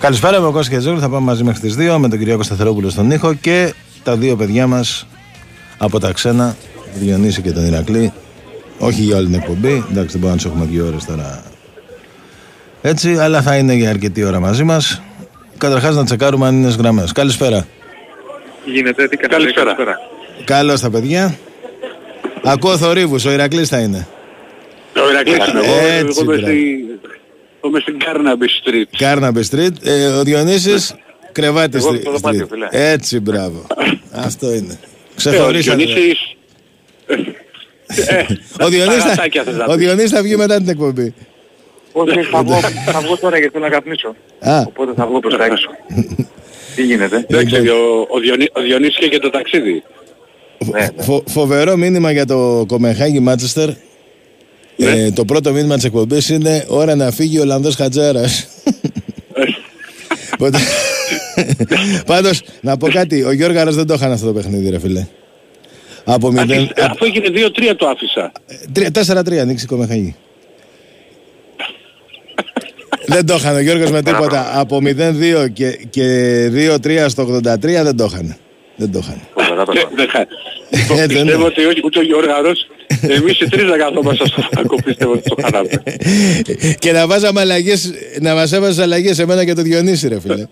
Καλησπέρα, είμαι ο Κώστας Χετζόγλου. Θα πάμε μαζί μέχρι τις 2 με τον Κυριάκο Σταθερόπουλο στον ήχο και τα δύο παιδιά μας από τα ξένα, τον Διονύση και τον Ηρακλή. Όχι για όλη την εκπομπή, εντάξει δεν μπορούμε να τους έχουμε δύο ώρες τώρα έτσι, αλλά θα είναι για αρκετή ώρα μαζί μας. Καταρχάς να τσεκάρουμε αν είναι γραμμές. Καλησπέρα. Τι γίνεται, τι κάνετε, Καλησπέρα. Καλώς τα παιδιά. Ακούω θορύβους, ο Ηρακλής θα είναι. Ο Ηρακλής είμαι εγώ, Έτσι, εγώ είμαι μπράβο. στη- εγώ είμαι στην Carnaby Street. Κάρναμπε Street. Ε, ο Διονύσης, κρεβάτι Εγώ Street. στο δωμάτιο, φίλε. Έτσι, μπράβο. Αυτό είναι. Ε, ο Ξεχωρίσατε. Διονύσης... Ε, Ο Διονύσης, τα γατάκια θες θα, να ο πεις. Διονύσης θα βγει μετά την εκπομπή. Όχι, θα βγω, θα βγω τώρα γιατί θέλω να καπνίσω. Α, Οπότε θα βγω προς τα έξω. Τι γίνεται; Εντάξει, Λοιπόν. ο, ο, Διονύ, ο Διονύσης και για το ταξίδι. Ναι, ναι. φο- φοβερό μήνυμα για το Κομεχάγη Μάτσεστερ. Ναι. Ε, το πρώτο μήνυμα της εκπομπής είναι ώρα να φύγει ο Ολλανδός Χατζάρας. Οπότε- Πάντως, να πω κάτι, ο Γιώργαρας δεν το είχαν αυτό το παιχνίδι ρε φίλε. Από 0, Άρχισε- Αφού έγινε 2-3 το άφησα. 4-3 ανοίξει η Κομεχάγη. δεν το είχαν ο Γιώργος με τίποτα. Από 0-2 και, και 2-3 στο 83 δεν το είχαν. Δεν το είχαν. Φοβερά Ε, πράγματα. δεν χα- Ε, δεν Πιστεύω είναι. ότι όχι ούτε ο Γιώργαρος, εμείς οι τρεις να καθόμαστε στο φάκο πιστεύω ότι το χαράμε. και να βάζαμε αλλαγές, να μας έβαζες αλλαγές εμένα και το Διονύση ρε φίλε.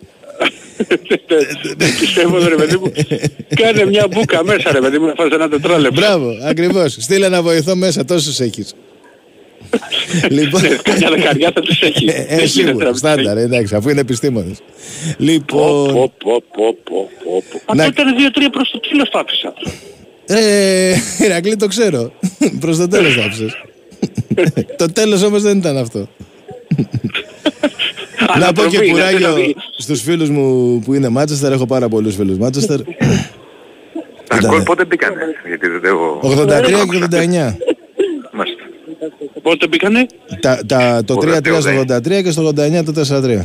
Δεν πιστεύω ρε παιδί μου. Κάνε μια μπουκα μέσα ρε παιδί μου να φας ένα τετράλεπτο. Μπράβο, ακριβώς. Στείλε να βοηθώ μέσα, τόσους έχεις. λοιπόν, Ναι, Καμιά δεκαριά θα τους έχει. ε, Δεν ε, γίνεται σίγουρα, να μην τους στάνταρ, εντάξει, αφού είναι επιστήμονες. Λοιπόν, Πω, πω, πω, πω, πω, πω. Να- Αυτό ήταν 2-3 προς το τέλος το άφησα. ε, Ηρακλή το ξέρω. Προς το τέλος το άφησες. το τέλος όμως δεν ήταν αυτό. να πω και Ανατροπή, κουράγιο δηλαδή. στους φίλους μου που είναι Μάτσεστερ. Έχω πάρα πολλούς φίλους Μάτσεστερ. Τα Ήτανε. γκολ πότε μπήκανε, γιατί δεν έχω... 83 και 89. Μάλιστα. Πότε μπήκανε; Τα, τα, το 3-3 στο 83 και στο 89 το 4-3.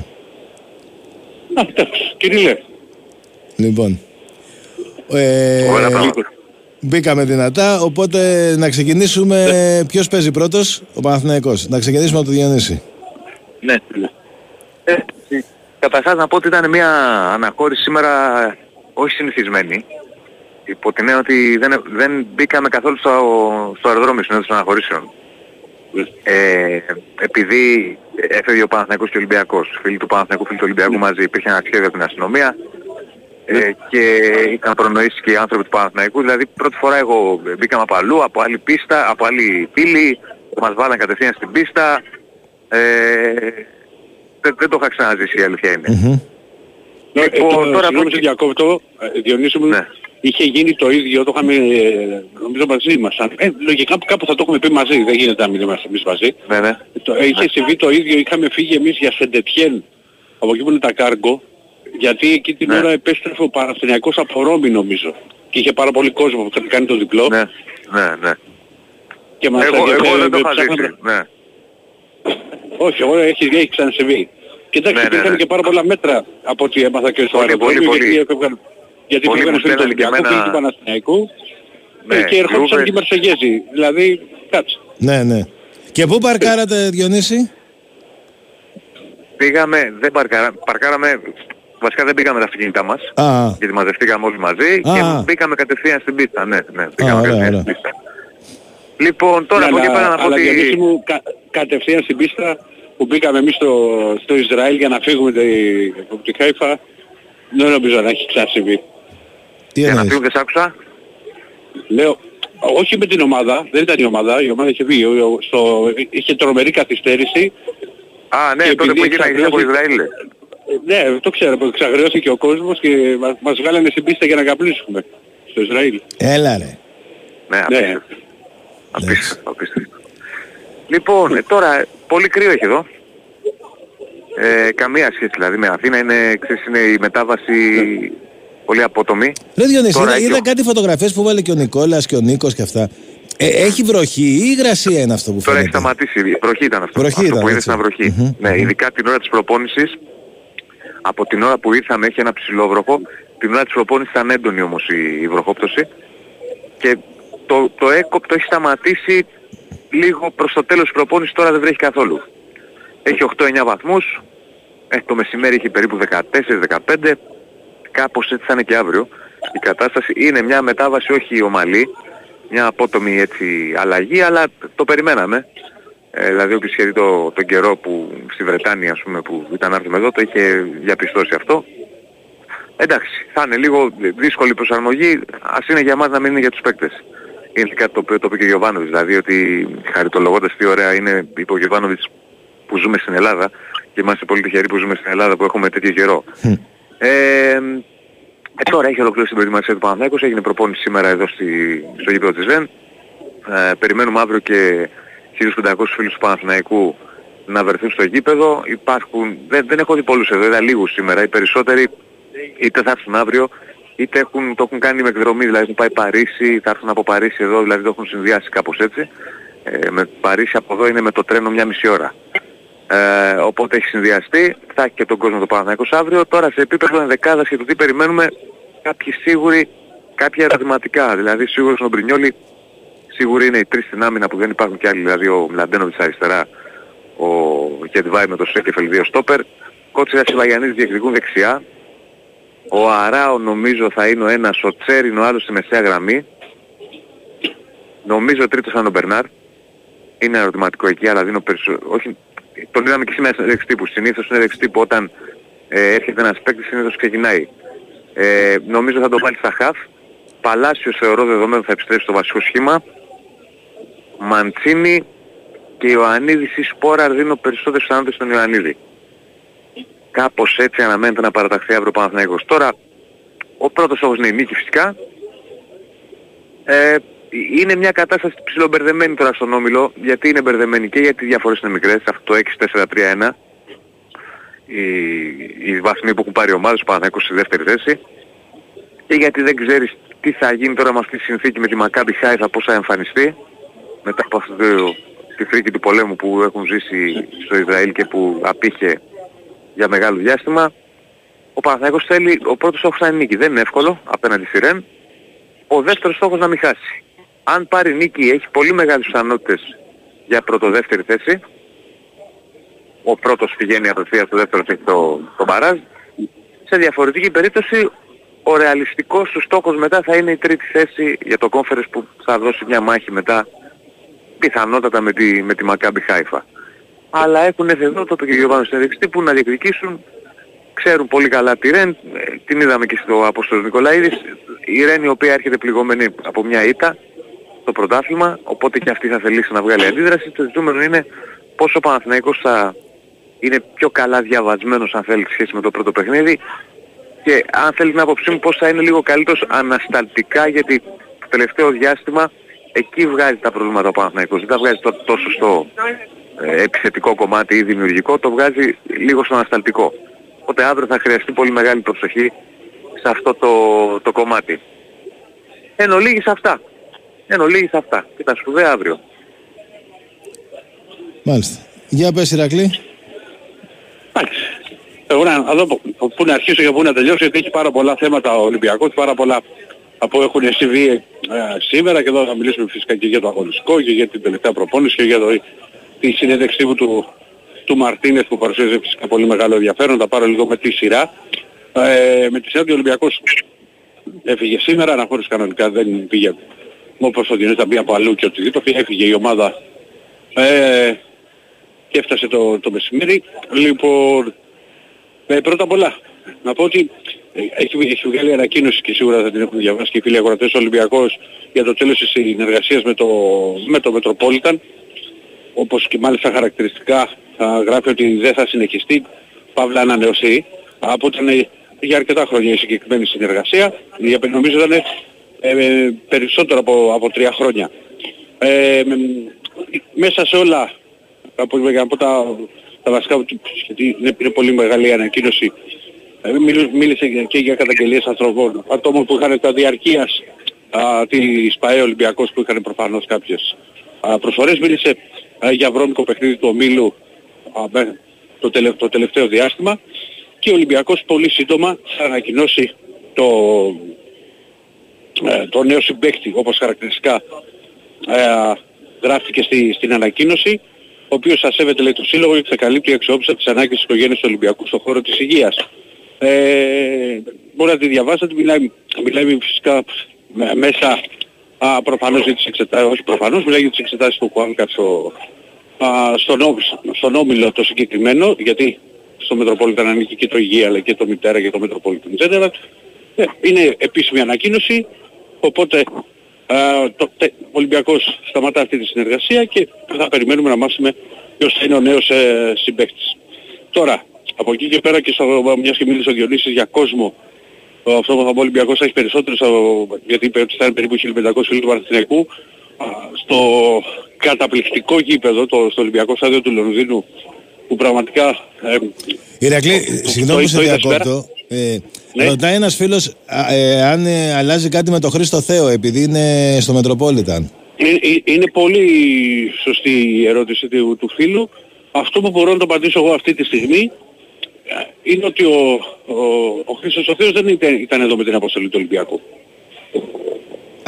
Α, εντάξει, Κυρίλε. Λοιπόν. Ε, Ωραία πράγματα. μπήκαμε δυνατά, οπότε να ξεκινήσουμε. Ποιος παίζει πρώτος, ο Παναθηναϊκός. Να ξεκινήσουμε από το Διονύση. Ναι. Ε, καταρχάς να πω ότι ήταν μια αναχώρηση σήμερα όχι συνηθισμένη. Υπό την έννοια ότι δεν, δεν μπήκαμε καθόλου στο, στο αεροδρόμιο συνέδριο των αναχωρήσεων. Ε, επειδή έφευγε ο Παναθηναϊκός και ο Ολυμπιακός, φίλοι του Παναθηναϊκού, φίλοι του Ολυμπιακού μαζί, υπήρχε ένα σχέδιο από την αστυνομία ε, και είχαν προνοήσει και οι άνθρωποι του Παναθηναϊκού. Δηλαδή πρώτη φορά εγώ μπήκαμε από αλλού, από άλλη πίστα, από άλλη πύλη, μας βάλαν κατευθείαν στην πίστα. Ε, δεν, δεν το είχα ξαναζήσει η αλήθεια είναι. Μμμ. Ε, Λοιπόν, το- τώρα Συγγνώμη που- σε διακόπτω, ε, Διονύση μου, Ναι. Είχε γίνει το ίδιο, το είχαμε ε, νομίζω μαζί μας. Αν- Ε, λογικά κάπου θα το έχουμε πει μαζί, δεν γίνεται να μην είμαστε εμείς μαζί. Ναι, ναι. Το, ε, είχε συμβεί το ίδιο, είχαμε φύγει εμείς για Σεντετιέν, από εκεί που είναι τα κάργο, γιατί εκεί την Ναι. ώρα επέστρεφε ο Παναθηναϊκός από Ρώμη νομίζω. Και είχε πάρα πολύ κόσμο που είχαν κάνει το διπλό Ναι, ναι, ναι. και μας Εγώ, και- εγώ ε, δεν το ε, είχα ψάχναμε- ζήσει. Ναι. Όχι, εγώ έχει, έχει ξανασυμβεί. Και εντάξει, Ναι, ναι, υπήρχαν ναι. και πάρα πολλά μέτρα από ό,τι έμαθα και στο Πολύ, αεροδρόμιο, πολύ, πολύ. γιατί έφευγαν, γιατί Πολύ φύγανε μου φίλοι του στέλνανε και Ολυμπιακού, εμένα- φίλοι του Παναθηναϊκού Ναι, ε, και ερχόντουσαν Juve. και οι Μερσεγέζοι. Δηλαδή, κάτσε. Ναι, ναι. Και πού παρκάρατε, Διονύση; Πήγαμε, δεν παρκάρα, παρκάραμε, βασικά δεν πήγαμε τα αυτοκίνητά μας, Α, γιατί μαζευτήκαμε όλοι μαζί Α. και μπήκαμε κατευθείαν στην πίστα. Ναι, ναι, Α, πήγαμε ωραία, κατευθείαν ωραία. στην πίστα. Λοιπόν, τώρα από εκεί πέρα να πω αλλά ότι... Διονύση μου, κα, κατευθείαν στην πίστα που μπήκαμε εμείς στο, στο Ισραήλ για να φύγουμε τη- από τη Χάιφα, δεν νομίζω να έχει ξανασυμβεί. τι Για να εννοείς; φύγουν δεν σ' άκουσα. Λέω, όχι με την ομάδα, δεν ήταν η ομάδα, η ομάδα είχε βγει, ο- ο- στο, είχε τρομερή καθυστέρηση Α, ναι, Και τότε που επειδή έγινε από εξαγριώθηκε- Ισραήλ. Ναι, το ξέρω, που εξαγριώθηκε ο κόσμος και μας, μας βγάλανε στην πίστα για να καπνίσουμε στο Ισραήλ. Έλα ρε. Ναι, Ναι. απίστευτο. Απίστευτο, απίστευτο. Λοιπόν, ε, τώρα, πολύ κρύο έχει εδώ. Ε, καμία σχέση δηλαδή με Αθήνα, είναι, ξέρεις, είναι η μετάβαση πολύ απότομη. Ρε Διονύση, Τώρα είδα, έχει είδα ο- κάτι φωτογραφίες που βάλε και ο Νικόλας και ο Νίκος και αυτά. Ε, έχει βροχή ή υγρασία είναι αυτό που Τώρα έχει φαίνεται; σταματήσει, η βροχή ήταν αυτό. Βροχή αυτό ήταν, που είδες έτσι. ήταν βροχή. Μμμ. Ναι, ειδικά την ώρα της προπόνησης, από την ώρα που ήρθαμε έχει ένα ψηλό βροχό, την ώρα της προπόνησης ήταν έντονη όμως η, η βροχόπτωση και το, το έκοπτο έχει σταματήσει λίγο προς το τέλος της προπόνησης, τώρα δεν βρέχει καθόλου. Έχει 8-9 βαθμούς, Ε, το μεσημέρι έχει περίπου 14-15, κάπως έτσι θα είναι και αύριο. Η κατάσταση είναι μια μετάβαση όχι ομαλή, μια απότομη έτσι αλλαγή, αλλά το περιμέναμε. Ε, δηλαδή όποιος είχε το, τον καιρό που στη Βρετάνια ας πούμε που ήταν να έρθουμε εδώ το είχε διαπιστώσει αυτό. Εντάξει, θα είναι λίγο δύσκολη προσαρμογή, ας είναι για μας να μην είναι για τους παίκτες. Είναι κάτι το οποίο το είπε και ο Γιωβάνοβιτς, δηλαδή ότι χαριτολογώντας τι ωραία είναι, είπε ο Γιωβάνοβιτς που ζούμε στην Ελλάδα και είμαστε πολύ τυχεροί που ζούμε στην Ελλάδα που έχουμε τέτοιο καιρό. Ε, ε, τώρα έχει ολοκληρώσει την προετοιμασία του Παναθηναϊκούς, έγινε προπόνηση σήμερα εδώ στη, στο γήπεδο της ΡΕΝ. Ε, περιμένουμε αύριο και 1.500 φίλους του Παναθηναϊκού να βρεθούν στο γήπεδο. Υπάρχουν, δεν, δεν έχω δει πολλούς εδώ, είδα λίγους σήμερα. Οι περισσότεροι είτε θα έρθουν αύριο, είτε έχουν, το έχουν κάνει με εκδρομή, δηλαδή έχουν πάει Παρίσι, θα έρθουν από Παρίσι εδώ, δηλαδή το έχουν συνδυάσει κάπως έτσι. Ε, με Παρίσι από εδώ είναι με το τρένο μια μισή ώρα. Ε, οπότε έχει συνδυαστεί, θα έχει και τον κόσμο το Παναθηναϊκός αύριο. Τώρα σε επίπεδο ενδεκάδας και το τι περιμένουμε, κάποιοι σίγουροι, κάποια ερωτηματικά. Δηλαδή σίγουρα στον Μπρινιόλη, σίγουροι είναι οι τρεις στην άμυνα που δεν υπάρχουν κι άλλοι, δηλαδή ο Μλαντένοβιτς αριστερά, ο Γετβάη με το Σέκεφελ 2 στόπερ. Κότσιρα Σιλαγιαννής διεκδικούν δεξιά. Ο Αράο νομίζω θα είναι ο ένας, ο Τσέριν ο άλλος στη μεσαία γραμμή. Νομίζω ο τρίτος θα είναι ο Μπερνάρ. Είναι ερωτηματικό εκεί, αλλά δίνω περισσότερο... Όχι, τον είδαμε και σήμερα σε τύπου. Συνήθως είναι τύπου όταν ε, έρχεται ένας παίκτης συνήθως ξεκινάει. Ε, νομίζω θα το βάλει στα χαφ. Παλάσιος θεωρώ δεδομένο θα επιστρέψει στο βασικό σχήμα. Μαντσίνη και Ιωαννίδης ή Σπόρα δίνω περισσότερες πιθανότητες στον Ιωαννίδη. Κάπως έτσι αναμένεται να παραταχθεί αύριο ο Παναθηναϊκός. Τώρα, ο πρώτος στόχος είναι η νίκη φυσικά. Ε, είναι μια κατάσταση ψιλομπερδεμένη τώρα στον Όμιλο, γιατί είναι μπερδεμένη και γιατί οι διαφορές είναι μικρές, αυτό το 6-4-3-1. Οι, οι βαθμοί που έχουν πάρει ομάδες, ο Παναθηναϊκός στη δεύτερη θέση. Και γιατί δεν ξέρεις τι θα γίνει τώρα με αυτή τη συνθήκη με τη Μακάμπι Χάιφα, πώς θα εμφανιστεί. Μετά από αυτό το, τη φρίκη του πολέμου που έχουν ζήσει στο Ισραήλ και που απήχε για μεγάλο διάστημα. Ο Παναθηναϊκός θέλει, ο πρώτος στόχος θα είναι νίκη. Δεν είναι εύκολο απέναντι στη Ρεν. Ο δεύτερος στόχος να μην χάσει. Αν πάρει νίκη έχει πολύ μεγάλες πιθανότητες για πρώτο-δεύτερη θέση. Ο πρώτος πηγαίνει απευθείας, ο δεύτερος έχει το, το μπαράζ. Σε διαφορετική περίπτωση ο ρεαλιστικός του στόχος μετά θα είναι η τρίτη θέση για το κόμφερες που θα δώσει μια μάχη μετά πιθανότατα με τη, με τη Μακάμπι Χάιφα αλλά έχουν έρθει εδώ, το είπε και ο Γιωβάνος στην που να διεκδικήσουν. Ξέρουν πολύ καλά τη Ρεν, ε, την είδαμε και στο Απόστολο Νικολαίδης. Η Ρεν η οποία έρχεται πληγωμένη από μια ήττα στο πρωτάθλημα, οπότε και αυτή θα θελήσει να βγάλει αντίδραση. Το ζητούμενο είναι πόσο ο Παναθηναϊκός θα είναι πιο καλά διαβασμένος αν θέλει σχέση με το πρώτο παιχνίδι και αν θέλει να άποψή μου πώς θα είναι λίγο καλύτερος ανασταλτικά γιατί το τελευταίο διάστημα εκεί βγάζει τα προβλήματα ο Παναθηναϊκός. Δεν τα βγάζει τόσο στο ε, επιθετικό κομμάτι ή δημιουργικό, το βγάζει λίγο στο ανασταλτικό. Οπότε αύριο θα χρειαστεί πολύ μεγάλη προσοχή σε αυτό το, το κομμάτι. Εν ολίγης αυτά. Εν ολίγης αυτά. Και τα σπουδαία αύριο. Μάλιστα. Για πες Ηρακλή. Εγώ να δω πού να αρχίσω και πού να τελειώσω γιατί έχει πάρα πολλά θέματα ο Ολυμπιακός, πάρα πολλά από έχουν συμβεί ε, σήμερα και εδώ θα μιλήσουμε φυσικά και για το αγωνιστικό και για την τελευταία προπόνηση και για το τη συνέντευξη του, του Μαρτίνες που παρουσίαζε φυσικά πολύ μεγάλο ενδιαφέρον. Θα πάρω λίγο με τη σειρά. Ε, με τη σειρά του Ολυμπιακός έφυγε σήμερα, αναχώρησε κανονικά δεν πήγε όπως ο Διονύσης θα μπει από αλλού και οτιδήποτε. Έφυγε η ομάδα ε, και έφτασε το, το μεσημέρι. Λοιπόν, ε, πρώτα απ' όλα να πω ότι ε, έχει, έχει βγάλει ανακοίνωση και σίγουρα θα την έχουν διαβάσει και οι φίλοι αγορατές Ολυμπιακός για το τέλος της συνεργασίας με το, με το Metropolitan όπως και μάλιστα χαρακτηριστικά θα γράφει ότι δεν θα συνεχιστεί, παύλα ανανεωσή, από ήταν για αρκετά χρόνια η συγκεκριμένη συνεργασία, η νομίζω ήταν ε, περισσότερο από, από τρία χρόνια. Ε, μέσα σε όλα, από, από τα, τα βασικά, γιατί είναι, είναι πολύ μεγάλη η ανακοίνωση, ε, μίλησε και για καταγγελίες ανθρώπων, ατόμων που είχαν τα διαρκείας της ΠαΕ Ολυμπιακός που είχαν προφανώς κάποιες α, προσφορές, μίλησε ε, για βρώμικο παιχνίδι του ομίλου το, το τελευταίο διάστημα. Και ο Ολυμπιακός πολύ σύντομα θα ανακοινώσει το, ε, το νέο συμπέκτη όπως χαρακτηριστικά ε, γράφτηκε στη, στην ανακοίνωση. οποίος θα σέβεται λέει το σύλλογο και θα καλύπτει εξόψα τις ανάγκες της οικογένειας του Ολυμπιακού στον χώρο της υγείας. Ε, μπορεί να τη διαβάσετε, μιλάει, μιλάει φυσικά μέσα α, προφανώς για τις εξετάσεις, όχι προφανώς, μιλάει για τις εξετάσεις του Κουάνκα στο, στον, στον Όμιλο το συγκεκριμένο, γιατί στο Μετροπόλιταν ανήκει και το Υγεία αλλά και το Μητέρα και το Μετροπόλιταν Τζένερα. Ε, είναι επίσημη ανακοίνωση, οπότε α, το, τε, ο Ολυμπιακός σταματά αυτή τη συνεργασία και θα περιμένουμε να μάθουμε ποιος θα είναι ο νέος ε, συμπαίκτης. Τώρα, από εκεί και πέρα και στο, μιας και μίλησε ο Διονύσης για κόσμο, αυτό που θα πω ο Ολυμπιακός έχει περισσότερους, γιατί είπε ότι θα είναι περίπου 1500 φίλοι του Παναθηναϊκού, στο καταπληκτικό γήπεδο, το, στο Ολυμπιακό Στάδιο του Λονδίνου, που πραγματικά... Ε, Ηρακλή, συγγνώμη που σε διακόπτω. Ε, ναι. Ρωτάει ένας φίλος ε, αν ε, αλλάζει κάτι με τον Χρήστο Θέο επειδή είναι στο Μετροπόλιταν. Είναι, ε, είναι πολύ σωστή η ερώτηση του, του φίλου. Αυτό που μπορώ να το απαντήσω εγώ αυτή τη στιγμή είναι ότι ο, ο, ο Χρήστος ο Θέος δεν ήταν, ήταν εδώ με την αποστολή του Ολυμπιακού.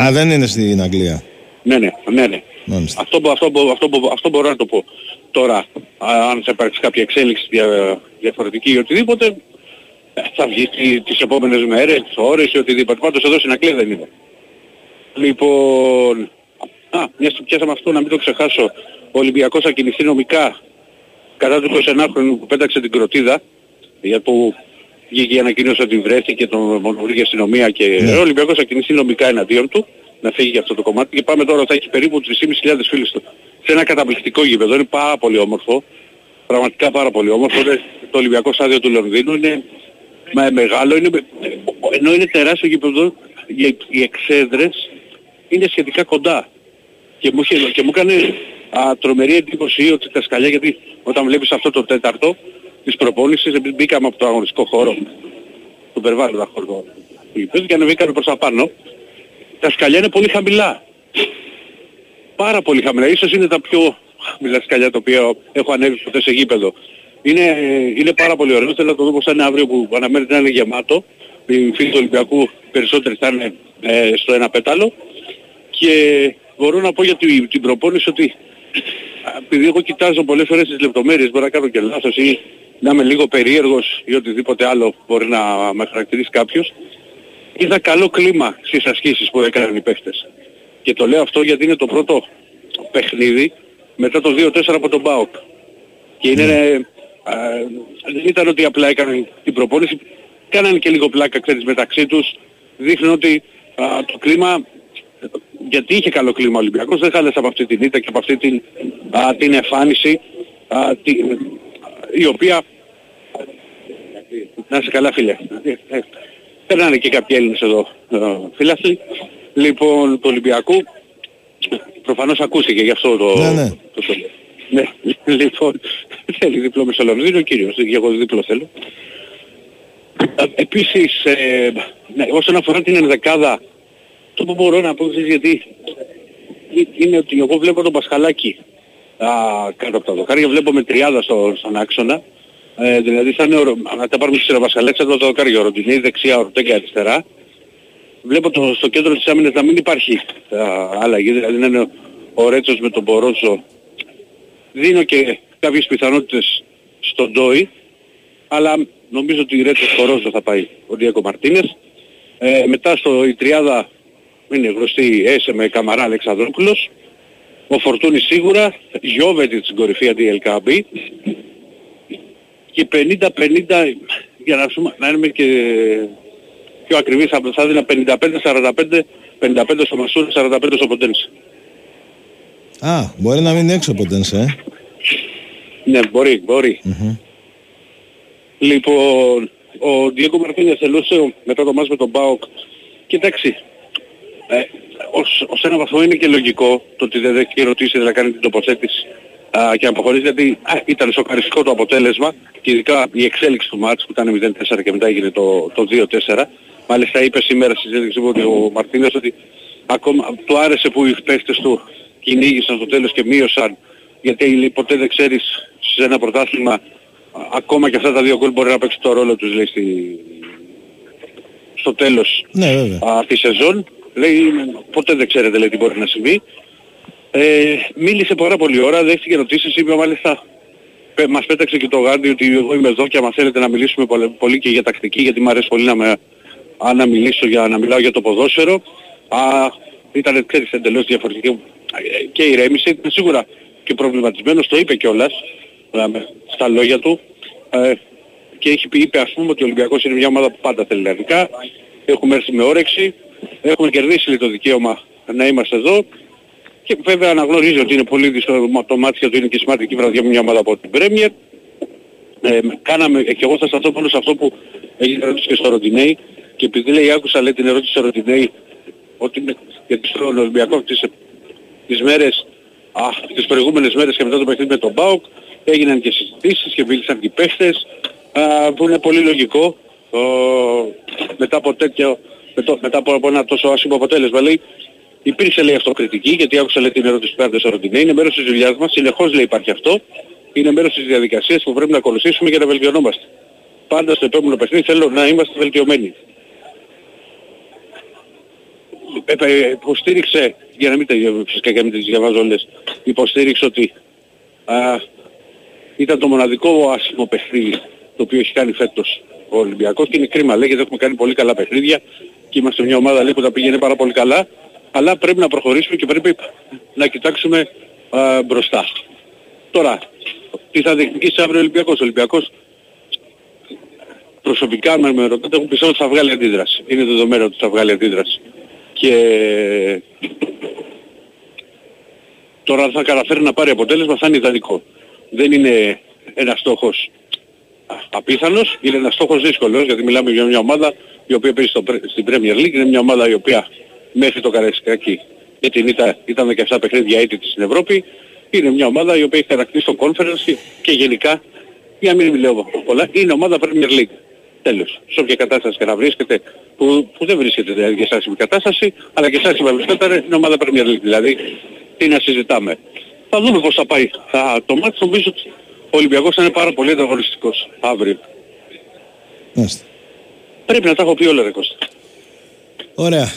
Α, δεν είναι στην Αγγλία. Ναι, ναι, ναι, ναι. Αυτό, αυτό, αυτό, αυτό μπορώ να το πω. Τώρα, αν θα υπάρξει κάποια εξέλιξη δια, διαφορετική ή οτιδήποτε, θα βγει τις επόμενες μέρες, τις ώρες ή οτιδήποτε. Πάντως εδώ στην Ακλή δεν είναι. Λοιπόν, α, μια που πιάσαμε αυτό να μην το ξεχάσω, ο Ολυμπιακός θα κινηθεί νομικά κατά του 21χρονου που πέταξε την κροτίδα, για που βγήκε η ανακοίνωση ότι βρέθηκε τον μονοβρήκε αστυνομία και ναι. ο Ολυμπιακός θα κινηθεί νομικά εναντίον του να φύγει για αυτό το κομμάτι και πάμε τώρα θα έχει περίπου 3.500 φίλους του σε ένα καταπληκτικό γήπεδο. Είναι πάρα πολύ όμορφο. Πραγματικά πάρα πολύ όμορφο. Είναι το Ολυμπιακό Στάδιο του Λονδίνου είναι μεγάλο. Είναι, ενώ είναι τεράστιο γήπεδο, οι εξέδρες είναι σχετικά κοντά. Και μου, και μου έκανε α, τρομερή εντύπωση ότι τα σκαλιά, γιατί όταν βλέπεις αυτό το τέταρτο της προπόνησης, επειδή μπήκαμε από το αγωνιστικό χώρο, τον περιβάλλοντα χώρο του και ανεβήκαμε προς τα πάνω, τα σκαλιά είναι πολύ χαμηλά. Πάρα πολύ χαμηλά. Ίσως είναι τα πιο χαμηλά σκαλιά τα οποία έχω ανέβει ποτέ σε γήπεδο. Είναι, είναι πάρα πολύ ωραίο. Θέλω να το δω πως θα είναι αύριο που αναμένεται να είναι γεμάτο. Οι φίλοι του Ολυμπιακού περισσότεροι θα είναι ε, στο ένα πέταλο. Και μπορώ να πω για την, την προπόνηση ότι επειδή εγώ κοιτάζω πολλές φορές τις λεπτομέρειες, μπορεί να κάνω και λάθος ή να είμαι λίγο περίεργος ή οτιδήποτε άλλο μπορεί να με χαρακτηρίσει κάποιος, είδα καλό κλίμα στις ασκήσεις που έκαναν οι παίχτες. Και το λέω αυτό γιατί είναι το πρώτο παιχνίδι μετά το 2-4 από τον ΠΑΟΚ. Και είναι, ε, δεν ήταν ότι απλά έκαναν την προπόνηση, κάνανε και λίγο πλάκα ξέρεις μεταξύ τους, δείχνουν ότι το κλίμα, γιατί είχε καλό κλίμα ο Ολυμπιακός, δεν χάλεσε από αυτή την ήττα και από αυτή την, α, την εμφάνιση, α, τη, η οποία... Να είσαι καλά φίλε. Περνάνε και κάποιοι Έλληνες εδώ ε, φίλαθλοι. Λοιπόν, του Ολυμπιακού προφανώς ακούστηκε γι' αυτό το... Ναι, ναι. το, το, ναι. λοιπόν, θέλει διπλό Μεσολαβδίνο ο κύριος, και εγώ διπλό θέλω. Ε, επίσης, ε, ναι, όσον αφορά την ενδεκάδα, το που μπορώ να πω γιατί είναι ότι εγώ βλέπω τον Πασχαλάκη α, κάτω από τα δοκάρια, βλέπω με τριάδα στο, στον άξονα ε, δηλαδή θα είναι, αν τα πάρουμε στις Ραβασαλέξα, το δοκάρι ο Ροντινή, δεξιά, ο Ορτέγκα αριστερά. Βλέπω το, στο κέντρο της άμυνας να μην υπάρχει άλλαγη, δηλαδή να είναι ο Ρέτσος με τον Μπορόζο. Δίνω και κάποιες πιθανότητες στον Ντόι, αλλά νομίζω ότι η Ρέτσος Μπορόζο θα πάει ο Διακο Μαρτίνες. Ε, μετά στο η τριάδα είναι γνωστή Έσε με Καμαρά Αλεξανδρόπουλος. Ο Φορτούνης σίγουρα, Γιώβετη στην κορυφή αντί Ελκάμπη και 50-50 για να, σούμε, να είμαι και πιο ακριβής θα έδινα 55-45 55 στο Μασούρ, 45 στο Ποντένσε. Α, μπορεί να μείνει έξω ο Ποντένσε, ε. Ναι, μπορεί, μπορεί. Mm-hmm. Λοιπόν, ο Διέγκο Μαρτίνες ελούσε μετά το μάτς με τον Μπάοκ. Κοιτάξτε, ε, ως, ως ένα βαθμό είναι και λογικό το ότι δεν έχει ρωτήσει να κάνει την τοποθέτηση α, και αποχωρήσει γιατί α, ήταν σοκαριστικό το αποτέλεσμα και ειδικά η εξέλιξη του μάτς που ήταν 0-4 και μετά έγινε το, το 2-4. Μάλιστα είπε σήμερα στη συζήτηση ότι ο Μαρτίνες ότι ακόμα του άρεσε που οι παίχτες του κυνήγησαν στο τέλος και μείωσαν γιατί ποτέ δεν ξέρεις σε ένα πρωτάθλημα ακόμα και αυτά τα δύο γκολ μπορεί να παίξει το ρόλο τους λέει στη... στο τέλος ναι, βέβαια. α, της σεζόν. Λέει ποτέ δεν ξέρετε λέει τι μπορεί να συμβεί. Ε, μίλησε πάρα πολύ ώρα, δέχτηκε ερωτήσεις, είπε μάλιστα μας πέταξε και το γάντι ότι εγώ είμαι εδώ και άμα θέλετε να μιλήσουμε πολύ και για τακτική γιατί μου αρέσει πολύ να, με, να μιλήσω για να μιλάω για το ποδόσφαιρο. Α, ήταν ξέρεις εντελώς διαφορετική. Και ηρέμησε, ήταν σίγουρα και προβληματισμένος, το είπε κιόλας στα λόγια του. Ε, και έχει πει, είπε ας πούμε ότι ο Ολυμπιακός είναι μια ομάδα που πάντα θέλει λαϊκά, έχουμε έρθει με όρεξη, έχουμε κερδίσει το δικαίωμα να είμαστε εδώ. Και βέβαια αναγνωρίζει ότι είναι πολύ δύσκολο το μάτι του. Είναι και σημαντική βραδιά μια ομάδα από την Πρέμιερ. Ε, κάναμε, και εγώ θα σταθώ μόνο σε αυτό που έγινε ερώτηση και στο Ροντινέι. Και επειδή λέει άκουσα λέει την ερώτηση στο Ροντινέι ότι είναι γιατί στον Ολυμπιακός τις, τις μέρες, α, τις προηγούμενες μέρες και μετά το παιχνίδι με τον ΠΑΟΚ έγιναν και συζητήσεις και μίλησαν και οι παίχτες α, που είναι πολύ λογικό ο, μετά από τέτοιο μετά από ένα τόσο άσχημο αποτέλεσμα λέει Υπήρξε λέει αυτοκριτική γιατί άκουσα λέει την ερώτηση του Κάρτες Ροντινέ. Είναι μέρος της δουλειάς μας. Συνεχώς λέει υπάρχει αυτό. Είναι μέρος της διαδικασίας που πρέπει να ακολουθήσουμε για να βελτιωνόμαστε. Πάντα στο επόμενο παιχνίδι θέλω να είμαστε βελτιωμένοι. Ε, ε, υποστήριξε, για να μην, φυσικά για να μην τις διαβάζω όλες, υποστήριξε ότι α, ήταν το μοναδικό άσχημο παιχνίδι το οποίο έχει κάνει φέτος ο Ολυμπιακός και είναι κρίμα λέει γιατί έχουμε κάνει πολύ καλά παιχνίδια και είμαστε μια ομάδα λέει, που τα πήγαινε πάρα πολύ καλά αλλά πρέπει να προχωρήσουμε και πρέπει να κοιτάξουμε α, μπροστά. Τώρα, τι θα διεκδικήσει αύριο ο Ολυμπιακός; Ο Ολυμπιακός προσωπικά με ρωτάτε έχουν πιστεύω ότι θα βγάλει αντίδραση. Είναι δεδομένο ότι θα βγάλει αντίδραση. Και τώρα αν θα καταφέρει να πάρει αποτέλεσμα θα είναι ιδανικό. Δεν είναι ένας στόχος απίθανος, είναι ένας στόχος δύσκολος γιατί μιλάμε για μια ομάδα η οποία παίζει στο, στην Premier League, είναι μια ομάδα η οποία μέχρι το Καραϊσκάκι γιατί ήταν, ήταν 17 παιχνίδια ήττη στην Ευρώπη. Είναι μια ομάδα η οποία έχει χαρακτηρίσει το conference και γενικά, για να μην μιλάω πολλά, είναι ομάδα Premier League. Τέλος. Σε όποια κατάσταση και να βρίσκεται, που, που δεν βρίσκεται δηλαδή και άσχημη κατάσταση, αλλά και άσχημα βρίσκεται, είναι ομάδα Premier League. Δηλαδή, τι να συζητάμε. Θα δούμε πώς θα πάει. Θα, το μάτι νομίζω ότι ο Ολυμπιακός θα είναι πάρα πολύ ανταγωνιστικός αύριο. Πρέπει να τα έχω πει όλα ρε Κώστα. Ωραία.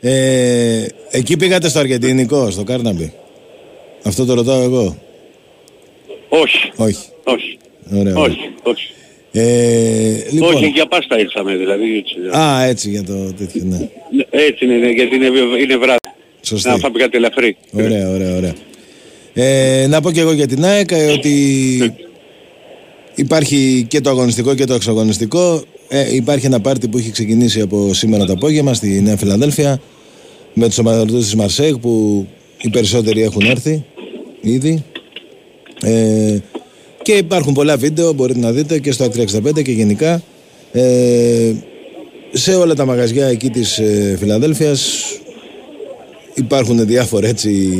Ε, εκεί πήγατε στο Αργεντινικό, στο Carnaby. Αυτό το ρωτάω εγώ. Όχι. Όχι. Όχι. Ωραία, όχι. όχι. Ε, λοιπόν. Όχι, για πάστα ήρθαμε δηλαδή. Έτσι. Α, έτσι για το τέτοιο, ναι. ναι έτσι είναι, γιατί είναι, είναι βράδυ. Σωστή. Να φάμε κάτι ελαφρύ. Ωραία, ωραία, ωραία. Ε, να πω και εγώ για την ΑΕΚ ε, ότι υπάρχει και το αγωνιστικό και το εξαγωνιστικό. Ε, υπάρχει ένα πάρτι που έχει ξεκινήσει από σήμερα το απόγευμα στη Νέα Φιλαδέλφια με τους ομαδοτούς της Μαρσέγ που οι περισσότεροι έχουν έρθει ήδη. Ε, και υπάρχουν πολλά βίντεο, μπορείτε να δείτε και στο 365 και γενικά. Ε, σε όλα τα μαγαζιά εκεί της ε, Φιλαδέλφειας υπάρχουν διάφορα έτσι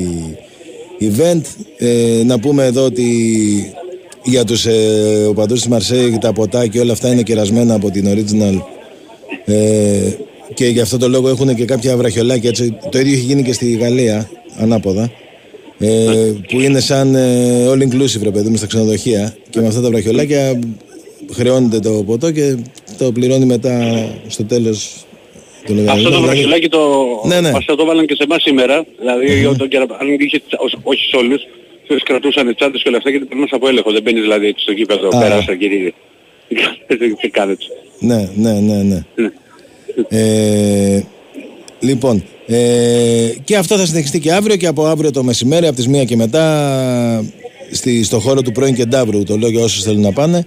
event. Ε, να πούμε εδώ ότι για τους ε, οπαδούς της Μαρσέη τα ποτά και όλα αυτά είναι κερασμένα από την Original ε, και γι' αυτό το λόγο έχουν και κάποια βραχιολάκια έτσι. το ίδιο έχει γίνει και στη Γαλλία ανάποδα ε, που είναι σαν ε, all inclusive ρε παιδί μου στα ξενοδοχεία και με αυτά τα βραχιολάκια χρεώνεται το ποτό και το πληρώνει μετά στο τέλος το Αυτό το δηλαδή- βραχιολάκι το... Ναι, ναι. Μας το βάλαν και σε εμάς σήμερα, δηλαδή mm-hmm. αν είχε, όχι σε όλους, τους κρατούσαν τσάντες και όλα αυτά γιατί περνάς από έλεγχο. Δεν μπαίνεις δηλαδή στο γήπεδο πέρασα κύριε. Τι κάνετε. Ναι, ναι, ναι, ναι. ναι. Ε, λοιπόν, ε, και αυτό θα συνεχιστεί και αύριο και από αύριο το μεσημέρι, από τις 1 και μετά, στη, στο χώρο του πρώην Κεντάβρου, το λέω για όσους θέλουν να πάνε,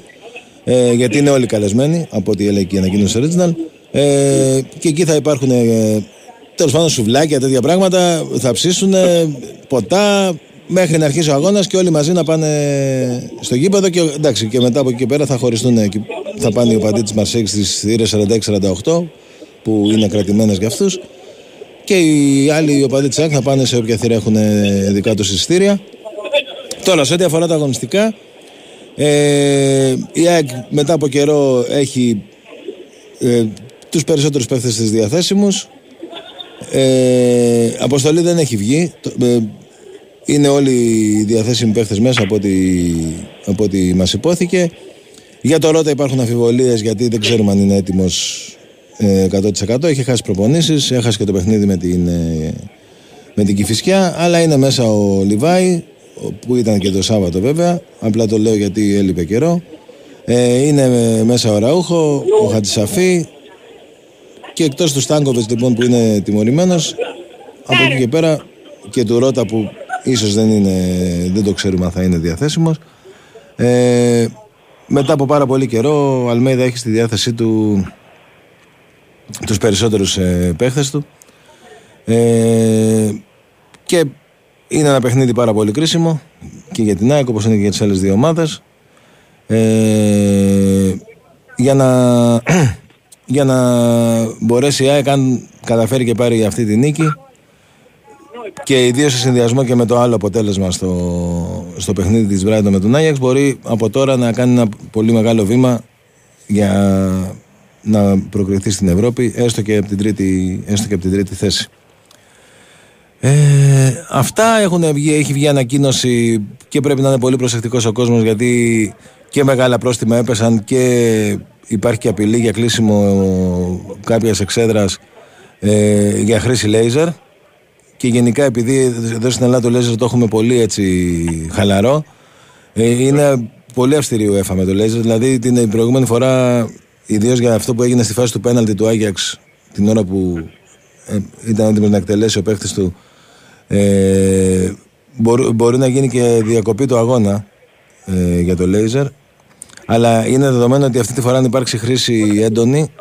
ε, γιατί είναι όλοι καλεσμένοι, από ό,τι έλεγε και η ανακοίνωση original. Ε, και εκεί θα υπάρχουν ε, τέλος πάντων σουβλάκια, τέτοια πράγματα, θα ψήσουν ποτά, μέχρι να αρχίσει ο αγώνας και όλοι μαζί να πάνε στο γήπεδο και, εντάξει, και μετά από εκεί και πέρα θα χωριστούν. Θα πάνε οι οπαδοί της Μαρσέη στις θύρες 46-48 που είναι κρατημένες για αυτούς. Και οι άλλοι οπαδοί της ΑΕΚ θα πάνε σε όποια θύρα έχουν δικά τους εισιτήρια. Τώρα, σε ό,τι αφορά τα αγωνιστικά, ε, η ΑΕΚ μετά από καιρό έχει ε, τους περισσότερους παίχτες της διαθέσιμους. Ε, αποστολή δεν έχει βγει. Ε, είναι όλοι οι διαθέσιμοι παίχτες μέσα από ό,τι, από ό,τι μας υπόθηκε. Για το Ρότα υπάρχουν αφιβολίες γιατί δεν ξέρουμε αν είναι έτοιμος ε, 100%. Έχει χάσει προπονήσεις, έχασε και το παιχνίδι με την, ε, με την Κηφισιά, αλλά είναι μέσα ο Λιβάη, που ήταν και το Σάββατο βέβαια, απλά το λέω γιατί έλειπε καιρό. Ε, είναι μέσα ο Ραούχο, ο Χατζησαφή και εκτός του Στάνκοβες λοιπόν που είναι τιμωρημένος, από εκεί και πέρα και του Ρότα που ίσως δεν, είναι, δεν το ξέρουμε αν θα είναι διαθέσιμος. Ε, μετά από πάρα πολύ καιρό ο Αλμέιδα έχει στη διάθεσή του τους περισσότερους ε, παίχτες του. Ε, και είναι ένα παιχνίδι πάρα πολύ κρίσιμο και για την ΑΕΚ όπως είναι και για τις άλλες δύο ομάδες. Ε, για να για να μπορέσει η ΑΕΚ αν καταφέρει και πάρει αυτή τη νίκη και ιδίως σε συνδυασμό και με το άλλο αποτέλεσμα στο, στο παιχνίδι της Μπράιντο με τον Άγιαξ μπορεί από τώρα να κάνει ένα πολύ μεγάλο βήμα για να προκριθεί στην Ευρώπη έστω και από την τρίτη, έστω και από την τρίτη θέση. Ε, αυτά έχουν βγει, έχει βγει ανακοίνωση και πρέπει να είναι πολύ προσεκτικός ο κόσμος γιατί και μεγάλα πρόστιμα έπεσαν και υπάρχει και απειλή για κλείσιμο κάποιας εξέδρας ε, για χρήση λέιζερ και γενικά επειδή εδώ στην Ελλάδα το λέιζερ το έχουμε πολύ έτσι χαλαρό ε, είναι πολύ αυστηρή UEFA με το λέιζερ δηλαδή την προηγούμενη φορά ιδίως για αυτό που έγινε στη φάση του πέναλτη του Άγιαξ την ώρα που ε, ήταν έτοιμος να εκτελέσει ο παίχτης του ε, μπορεί, μπορεί να γίνει και διακοπή του αγώνα ε, για το λέιζερ. Αλλά είναι δεδομένο ότι αυτή τη φορά αν υπάρξει χρήση έντονη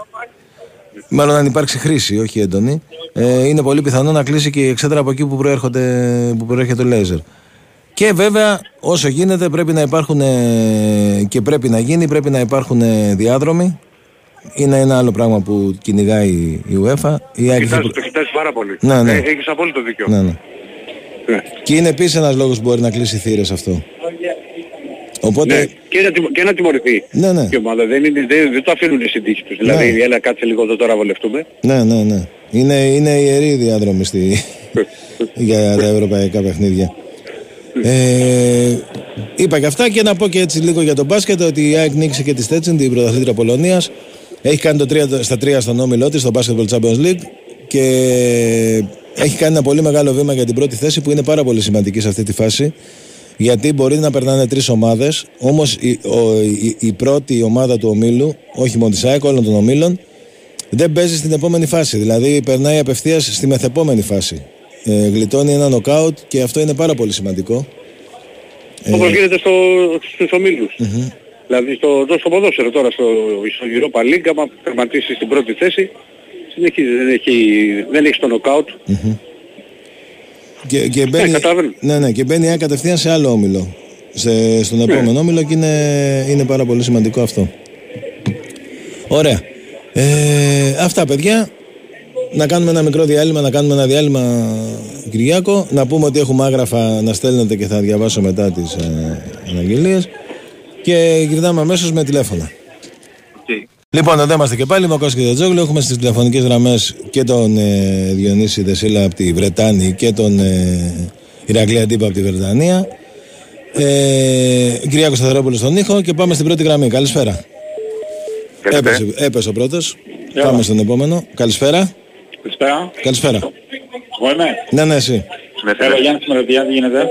μάλλον αν υπάρξει χρήση όχι έντονη ε, είναι πολύ πιθανό να κλείσει και η εξέδρα από εκεί που, που προέρχεται το λέιζερ. Και βέβαια όσο γίνεται πρέπει να υπάρχουν και πρέπει να γίνει πρέπει να υπάρχουν διάδρομοι είναι ένα άλλο πράγμα που κυνηγάει η UEFA. Η Κοιτάς, το κοιτάζει πάρα πολύ. Ναι, ναι. Ε, έχεις απόλυτο δίκιο. Ναι, ναι. ναι. Και είναι επίσης ένας λόγος που μπορεί να κλείσει θύρες αυτό. Οπότε... Ναι, και, να, και να τιμωρηθεί. Ναι, ναι. Και ομάδα δεν, είναι, δεν, δεν το αφήνουν οι συντύχοι τους. Δηλαδή, ναι. έλα κάτσε λίγο εδώ τώρα βολευτούμε. Ναι, ναι, ναι. Είναι, είναι ιερή διάδρομη στη... για τα ευρωπαϊκά παιχνίδια. Ε, είπα και αυτά και να πω και έτσι λίγο για τον μπάσκετ ότι η ΑΕΚ νίκησε και τη Στέτσιν, την πρωταθλήτρια Πολωνίας έχει κάνει το 3, στα τρία στον όμιλό της, στο Basketball Champions League και έχει κάνει ένα πολύ μεγάλο βήμα για την πρώτη θέση που είναι πάρα πολύ σημαντική σε αυτή τη φάση. Γιατί μπορεί να περνάνε τρεις ομάδες, όμως η, η, η, πρώτη ομάδα του ομίλου, όχι μόνο της ΑΕΚ, όλων των ομίλων, δεν παίζει στην επόμενη φάση. Δηλαδή περνάει απευθείας στη μεθεπόμενη φάση. Ε, γλιτώνει ένα νοκάουτ και αυτό είναι πάρα πολύ σημαντικό. Όπως ε, γίνεται στο, στους ομίλους. Δηλαδή στο, στο ποδόσφαιρο τώρα στο, στο Europa League, άμα τερματίσεις στην πρώτη θέση, συνεχίζει, δεν έχει, δεν έχει το νοκάουτ. Mm-hmm. Και, και μπαίνει, ναι, ναι, και μπαίνει κατευθείαν σε άλλο όμιλο. Σε, στον ναι. επόμενο όμιλο και είναι, είναι πάρα πολύ σημαντικό αυτό. Ωραία. Ε, αυτά παιδιά. Να κάνουμε ένα μικρό διάλειμμα, να κάνουμε ένα διάλειμμα Κυριάκο. Να πούμε ότι έχουμε άγραφα να στέλνετε και θα διαβάσω μετά τις ε, αναγγελίες και γυρνάμε αμέσως με τηλέφωνα. Okay. Λοιπόν, εδώ είμαστε και πάλι με ο Κώστα και τον Έχουμε στις τηλεφωνικές γραμμές και τον ε, Διονύση Δεσίλα από τη Βρετάνη και τον ε, Ηρακλή Αντίπα από τη Βρετανία. Ε, Κυριάκος Σταθερόπουλο στον ήχο και πάμε στην πρώτη γραμμή. Καλησπέρα. Έπεσε, έπεσε ο πρώτος. Πάμε στον επόμενο. Καλησπέρα. Καλησπέρα. Καλησπέρα. Εγώ είμαι. Ναι, ναι, εσύ. Έλα, Γιάννη Μεροδιά, τι γίνεται.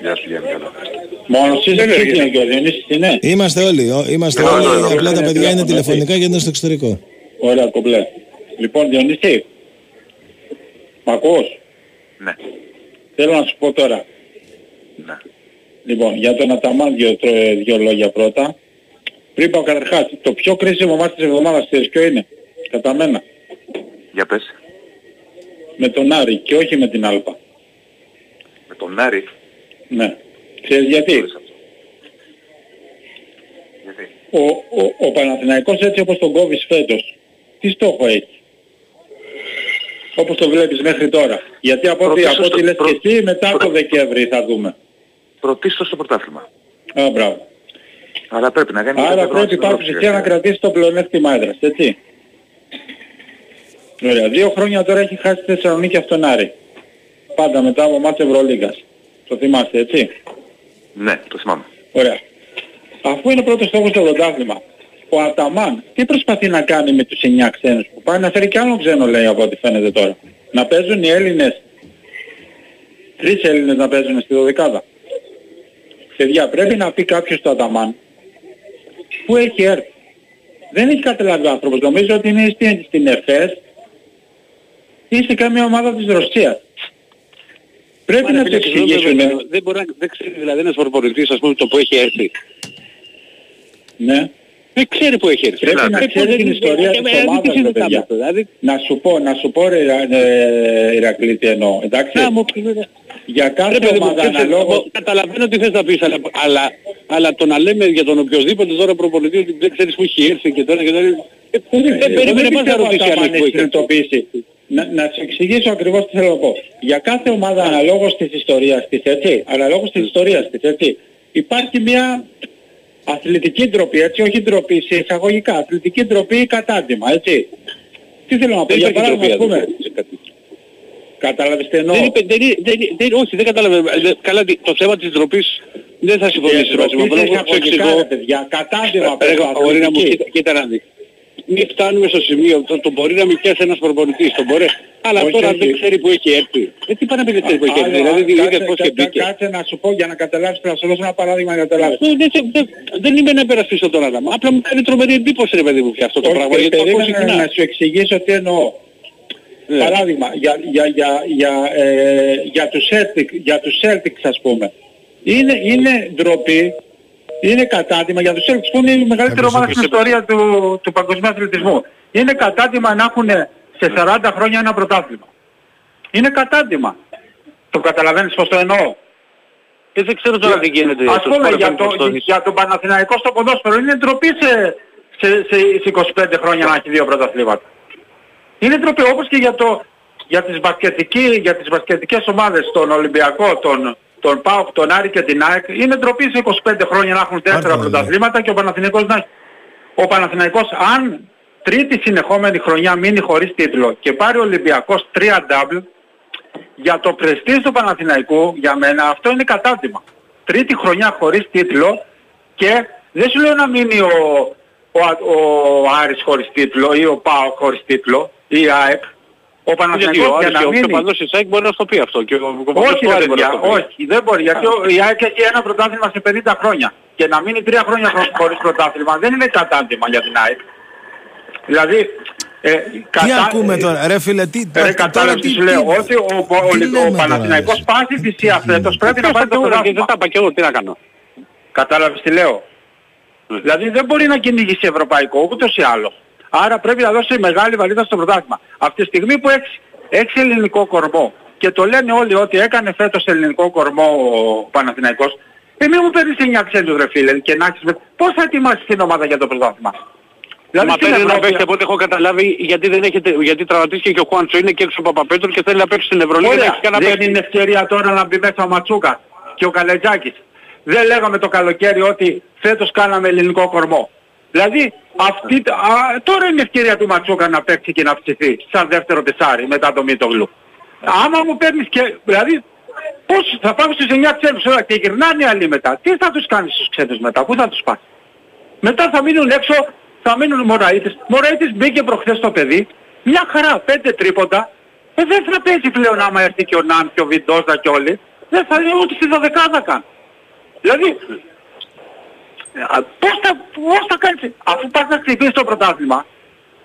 Γεια σου, Γιάννη. Μόνος εσείς δεν είναι και ο Διονύσης είναι; Είμαστε όλοι. Είμαστε όλοι. Απλά τα παιδιά είναι τηλεφωνικά και είναι στο εξωτερικό. Ωραία, κομπλέ. Λοιπόν, Διονύση. Μ' ακούς; Ναι. Θέλω να σου πω τώρα. Ναι. Λοιπόν, για τον Αταμάν δύο, δύο λόγια πρώτα. Πριν πάω καταρχάς, το πιο κρίσιμο μάτι της εβδομάδας ξέρεις ποιο είναι, κατά μένα. Για πες. Με τον Άρη και όχι με την Άλπα. Με τον Άρη. Ναι. Ξέρεις γιατί; γιατί; Ο, ο, ο Παναθηναϊκός έτσι όπως τον κόβεις φέτος, τι στόχο έχει; Όπως το βλέπεις μέχρι τώρα. Γιατί από ό,τι, από ό,τι λες και εσύ μετά το Δεκέμβρη θα δούμε. Πρωτίστως στο πρωτάθλημα. Α, μπράβο. Αλλά πρέπει να κάνει Άρα πρέπει πάψεις εσύ να κρατήσεις το πλεονέκτημα έδρας, έτσι. Ωραία. Δύο χρόνια τώρα έχει χάσει τη Θεσσαλονίκη αυτόν Άρη. Πάντα μετά από μάτς Ευρωλίγκας. Το θυμάστε, έτσι; Ναι, το θυμάμαι. Ωραία. Αφού είναι πρώτος στόχος στο πρωτάθλημα, ο Αταμάν τι προσπαθεί να κάνει με τους 9 ξένους που πάει να φέρει κι άλλο ξένο λέει από ό,τι φαίνεται τώρα. Να παίζουν οι Έλληνες τρεις Έλληνες να παίζουν στη δωδεκάδα. Παιδιά, πρέπει να πει κάποιος στο Αταμάν που έχει έρθει. Δεν έχει καταλάβει ο άνθρωπος. Νομίζω ότι είναι στην, στην ΕΦΕΣ ή σε κάμια ομάδα της Ρωσίας. Πρέπει να το εξηγήσουν. Δεν μπορεί να δεν ξέρει δηλαδή ένας προπονητής ας πούμε το που έχει έρθει. Ναι. Δεν ξέρει που έχει έρθει. Πρέπει να ξέρει την ιστορία της ομάδας, ρε παιδιά. Δηλαδή, Να σου πω, να σου πω ρε ε, Ηρακλή τι εννοώ. Εντάξει. Να μου Για Ρε κάθε παιδί μου, ομάδα κοίταξε, αναλόγως εγώ Καταλαβαίνω τι θες να πεις, αλλά, αλλά, αλλά το να λέμε για τον οποιοδήποτε τώρα προπονητή ότι δεν ξέρεις που έχει έρθει και τώρα και τώρα... ε, Δεν περίμενε μας να ρωτήσει αν έχει που έχει έρθει. συνειδητοποιήσει. Να, να σου εξηγήσω ακριβώς τι θέλω να πω. Για κάθε ομάδα αναλόγως της ιστορίας της, έτσι, αναλόγως της ιστορίας της, έτσι, υπάρχει μια αθλητική ντροπή, έτσι, όχι ντροπή σε εισαγωγικά, αθλητική ντροπή ή κατάντημα, έτσι. Τι θέλω να πω, Δεν για υπάρχει παράδειγμα, ας τροπία, πούμε, δεν υπάρχει. Κατάλαβες τι εννοώ; Δεν είπε, δεν, είναι- δεν, είναι- δεν, όχι, δεν καταλαβαίνω. Ε, Καλά, το θέμα της ντροπής δεν θα συμφωνήσει μαζί μου. Ντροπή Απλά σε εγώ σου εισαγωγικά, εξηγώ. ρε παιδιά, κατάντημα, Ρε, παιδιά, μπορεί να μου αθλητική. κοίτα, κοίτα να δει. Μην φτάνουμε στο σημείο, το, το μπορεί να μην πιάσει ένας προπονητής, το μπορεί. Αλλά Όχι, τώρα όχι. δεν ξέρει που έχει έρθει. Ε, τι πάνε να πει δεν ξέρει που έχει έρθει. Άλλο, Δηλαδή κάτσε- είδε πώς και κάτσε- μπήκε. Κάτσε να σου πω για να καταλάβεις, θα σου δώσω ένα παράδειγμα για να καταλάβεις. Ε, Δεν, δεν, δεν, δεν είμαι να υπερασπίσω τον Άδαμ. Απλά μου κάνει τρομερή εντύπωση ρε παιδί μου και αυτό το Όχι, πράγμα. Γιατί το ακούω περίμενε συχνά. να σου εξηγήσω τι εννοώ. Ναι. Παράδειγμα, για, για, για, για, ε, για, τους Celtic, για τους Celtics ας πούμε. Είναι, είναι ντροπή, είναι κατάτημα για τους Celtics που είναι η μεγαλύτερη ομάδα στην ιστορία του, του παγκοσμίου αθλητισμού. Είναι κατάτημα να έχουν σε 40 χρόνια ένα πρωτάθλημα. Είναι κατάτημα. Το καταλαβαίνεις πώς το εννοώ. Ε, δεν ξέρω τώρα τι γίνεται. Ας στους πούμε Sport για, FM το, Αποστόλης. για τον Παναθηναϊκό στο ποδόσφαιρο είναι ντροπή σε, σε, σε, σε 25 χρόνια να έχει δύο πρωταθλήματα. Είναι ντροπή όπως και για, το, για, τις μπασκετική, για τις μπασκετικές ομάδες, τον Ολυμπιακό, τον, τον ΠΑΟΚ, τον Άρη και την ΑΕΚ. Είναι ντροπή σε 25 χρόνια να έχουν τέσσερα Πάρτε, πρωταθλήματα και ο Παναθηναϊκός να έχει. Ο Παναθηναϊκός αν τρίτη συνεχόμενη χρονιά μείνει χωρίς τίτλο και πάρει ο Ολυμπιακός 3 double, για το πρεστής του Παναθηναϊκού, για μένα, αυτό είναι κατάτημα. Τρίτη χρονιά χωρίς τίτλο και δεν σου λέω να μείνει ο, ο, ο, Άρης χωρίς τίτλο ή ο ΠΑΟ χωρίς τίτλο ή η ΑΕΚ. Ο Γιατί Παναθηναϊκός ο για Άρης να και ο μείνει... παδός της ΑΕΚ μπορεί να στο πει αυτό. Και ο παδός Όχι του ρε Άρη μπορεί να παιδιά, στο πει. όχι, δεν μπορεί. Γιατί ο- η ΑΕΚ έχει ένα πρωτάθλημα σε 50 χρόνια. Και να μείνει τρία χρόνια χω- χωρίς πρωτάθλημα δεν είναι κατάντημα για την ΑΕΚ. Δηλαδή, ε, Τι κατά- ακούμε τώρα, ρε φίλε, τι. Ρε τώρα κατάλαβες τι σου λέω, ότι ο, ο, ο, τι λέμε ο τώρα, Παναθηναϊκός ρε. πάση θυσία φέτος πρέπει να Πώς πάρει θα το το βρω και δεν πρωτάθλημα. τα είπα και εγώ, τι να κάνω. Κατάλαβες τι λέω. Ναι. Δηλαδή δεν μπορεί να κυνηγήσει ευρωπαϊκό ούτως ή άλλως. Άρα πρέπει να δώσει μεγάλη βαλίδα στο πρωτάθλημα. Αυτή τη στιγμή που έχεις, έχεις ελληνικό κορμό και το λένε όλοι ότι έκανε φέτος ελληνικό κορμό ο Παναθηναϊκός, ε μη μου παίρνεις 9 ξένους ρε φίλε και να έχεις... με- Πώς θα ετοιμάσεις την ομάδα για το πρωτάθλημα; Δηλαδή Μα στην παίρνει ένα Ευρώπη- παίχτη από ό,τι έχω καταλάβει γιατί δεν έχετε, γιατί τραυματίστηκε και ο Χουάντσο είναι και έξω ο Παπαπέτρου και θέλει να παίξει στην Ευρωλίγα και Ωραία, έχεις κανένα δεν παίχτη. είναι ευκαιρία τώρα να μπει μέσα ο Ματσούκα και ο Καλετζάκης. Δεν λέγαμε το καλοκαίρι ότι φέτος κάναμε ελληνικό κορμό. Δηλαδή αυτή, α, τώρα είναι η ευκαιρία του Ματσούκα να παίξει και να ψηθεί σαν δεύτερο τεσάρι μετά το Μίτογλου. Άμα μου παίρνεις και, δηλαδή πώς θα πάμε στους 9 ξένους τώρα και γυρνάνε οι άλλοι μετά. Τι θα τους κάνεις στους ξένους μετά, πού θα τους πας; Μετά θα μείνουν έξω, θα μείνουν Μωραΐτες. Μωραΐτες μπήκε προχθές το παιδί, μια χαρά, πέντε τρίποντα. Ε, δεν θα παίζει πλέον άμα έρθει και ο Ναν και ο Βιντόζα και όλοι. Δεν θα είναι ούτε στη δωδεκάδα καν. Δηλαδή, α, πώς θα, πώς θα κάνεις, αφού πας να χτυπήσεις το πρωτάθλημα,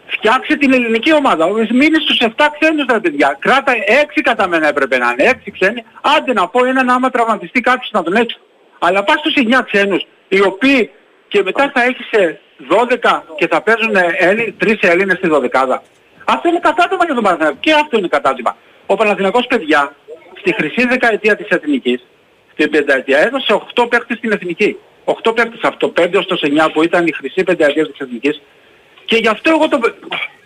φτιάξε την ελληνική ομάδα. Μείνεις στους 7 ξένους τα παιδιά. Κράτα 6 κατά μένα έπρεπε να είναι. 6 ξένοι. Άντε να πω έναν άμα τραυματιστεί κάποιος να τον έξω. Αλλά πας στους 9 ξένους, οι οποίοι και μετά θα έχεις ε, 12 και θα παίζουν ε, Έλλη, 3 Έλληνες στη δωδεκάδα. Αυτό είναι κατάτημα για τον Παναθηναϊκό. Και αυτό είναι κατάτημα. Ο Παναθηναϊκός παιδιά, στη χρυσή δεκαετία της Εθνικής, στην πενταετία, έδωσε 8 παίκτες στην Εθνική. 8 παίκτες από το 5 ως το 9 που ήταν η χρυσή πενταετία της Εθνικής και γι' αυτό εγώ το...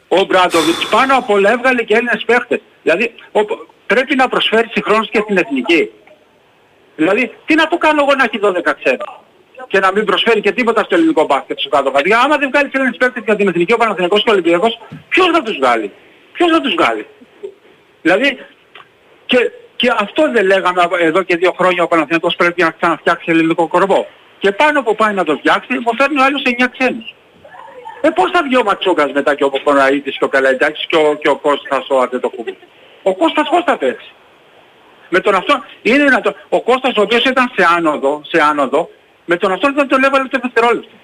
Ο Μπράντοβιτς πάνω απ' όλα έβγαλε και Έλληνες παίχτες. Δηλαδή ο... πρέπει να προσφέρει συγχρόνως και στην εθνική. Δηλαδή τι να το κάνω εγώ να έχει 12 ξένους και να μην προσφέρει και τίποτα στο ελληνικό μπάσκετ στο κάτω κάτω. Άμα δεν βγάλει Έλληνες παίχτες για την εθνική ο Παναθηναϊκός και ο Ολυμπιακός, ποιος θα τους βγάλει; Ποιος θα τους βγάλει; Δηλαδή και, και αυτό δεν λέγαμε εδώ και δύο χρόνια ο Παναθηναϊκός πρέπει να ξαναφτιάξει ελληνικό κορμό. Και πάνω που πάει να το φτιάξει, μου φέρνει ο άλλος 9 ξένους. Ε, πώς θα βγει ο Ματσούκας μετά και ο Ποποναΐτης και ο Καλαϊτάκης και ο, και ο Κώστας ο Αντετοκούμπου. Ο Κώστας πώς θα παίξει. Με τον αυτό είναι δυνατόν. Ο Κώστας ο οποίος ήταν σε άνοδο, σε άνοδο με τον αυτό δεν τον έβαλε το δευτερόλεπτο.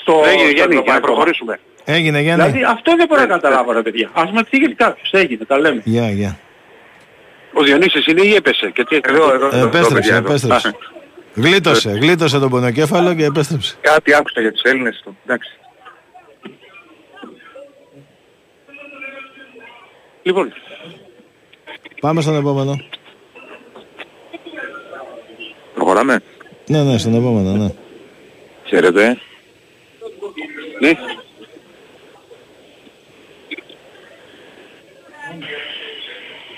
Στο, Έγινε Γιάννη, για να προχωρήσουμε. Έγινε Γιάννη. Δηλαδή αυτό δεν μπορώ να καταλάβω ρε παιδιά. Ας με εξηγήσει κάποιος. Έγινε, τα λέμε. Γεια, γεια. Ο Διονύσης είναι ή έπεσε. Και τι... Εδώ, εδώ, εδώ, Επέστρεψε, παιδιά, εδώ. επέστρεψε. Γλίτωσε, γλίτωσε τον πονοκέφαλο και επέστρεψε. Κάτι άκουσα για τους Έλληνες του. Εντάξει. Λοιπόν, Πάμε στον επόμενο. Προχωράμε. Ναι, ναι, στον επόμενο, ναι. Χαίρετε. ναι.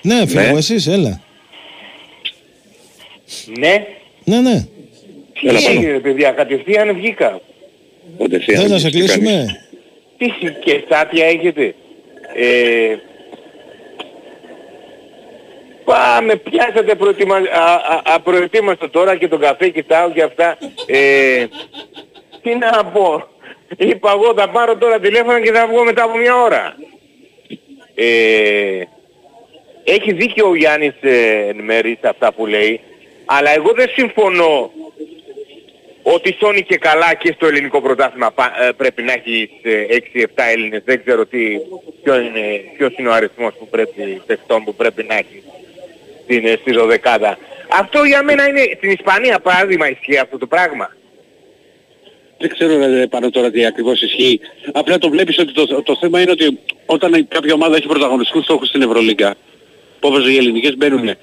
Ναι, φίλε Ναι. μου, εσείς, έλα. Ναι, Ναι, ναι. τι έγινε παιδιά, κατευθείαν βγήκα. Κατευθείαν. Θες να σε Τι κάνεις. κλείσουμε. Τι και στάτια έχετε; Ε, πάμε, πιάσατε προετοιμα... α, α, απροετοίμαστο τώρα και τον καφέ κοιτάω και αυτά. Ε, τι να πω. Είπα εγώ θα πάρω τώρα τηλέφωνο και θα βγω μετά από μια ώρα. Ε, έχει δίκιο ο Γιάννης ε, εν μέρει σε αυτά που λέει, αλλά εγώ δεν συμφωνώ ότι σώνει και καλά και στο ελληνικό πρωτάθλημα πα- ε, πρέπει να έχει 6-7 Έλληνες. Δεν ξέρω τι, ποιο είναι, ποιος είναι ο αριθμός που πρέπει, παιχτών που πρέπει να έχει στην, ε, στη δωδεκάδα. Αυτό για μένα είναι, στην Ισπανία παράδειγμα ισχύει αυτό το πράγμα. Δεν ξέρω ρε, πάνω τώρα τι ακριβώς ισχύει. Απλά το βλέπεις ότι το, το θέμα είναι ότι όταν κάποια ομάδα έχει πρωταγωνιστικούς στόχους στην Ευρωλίγκα, που όπως οι ελληνικές μπαίνουν, Ε,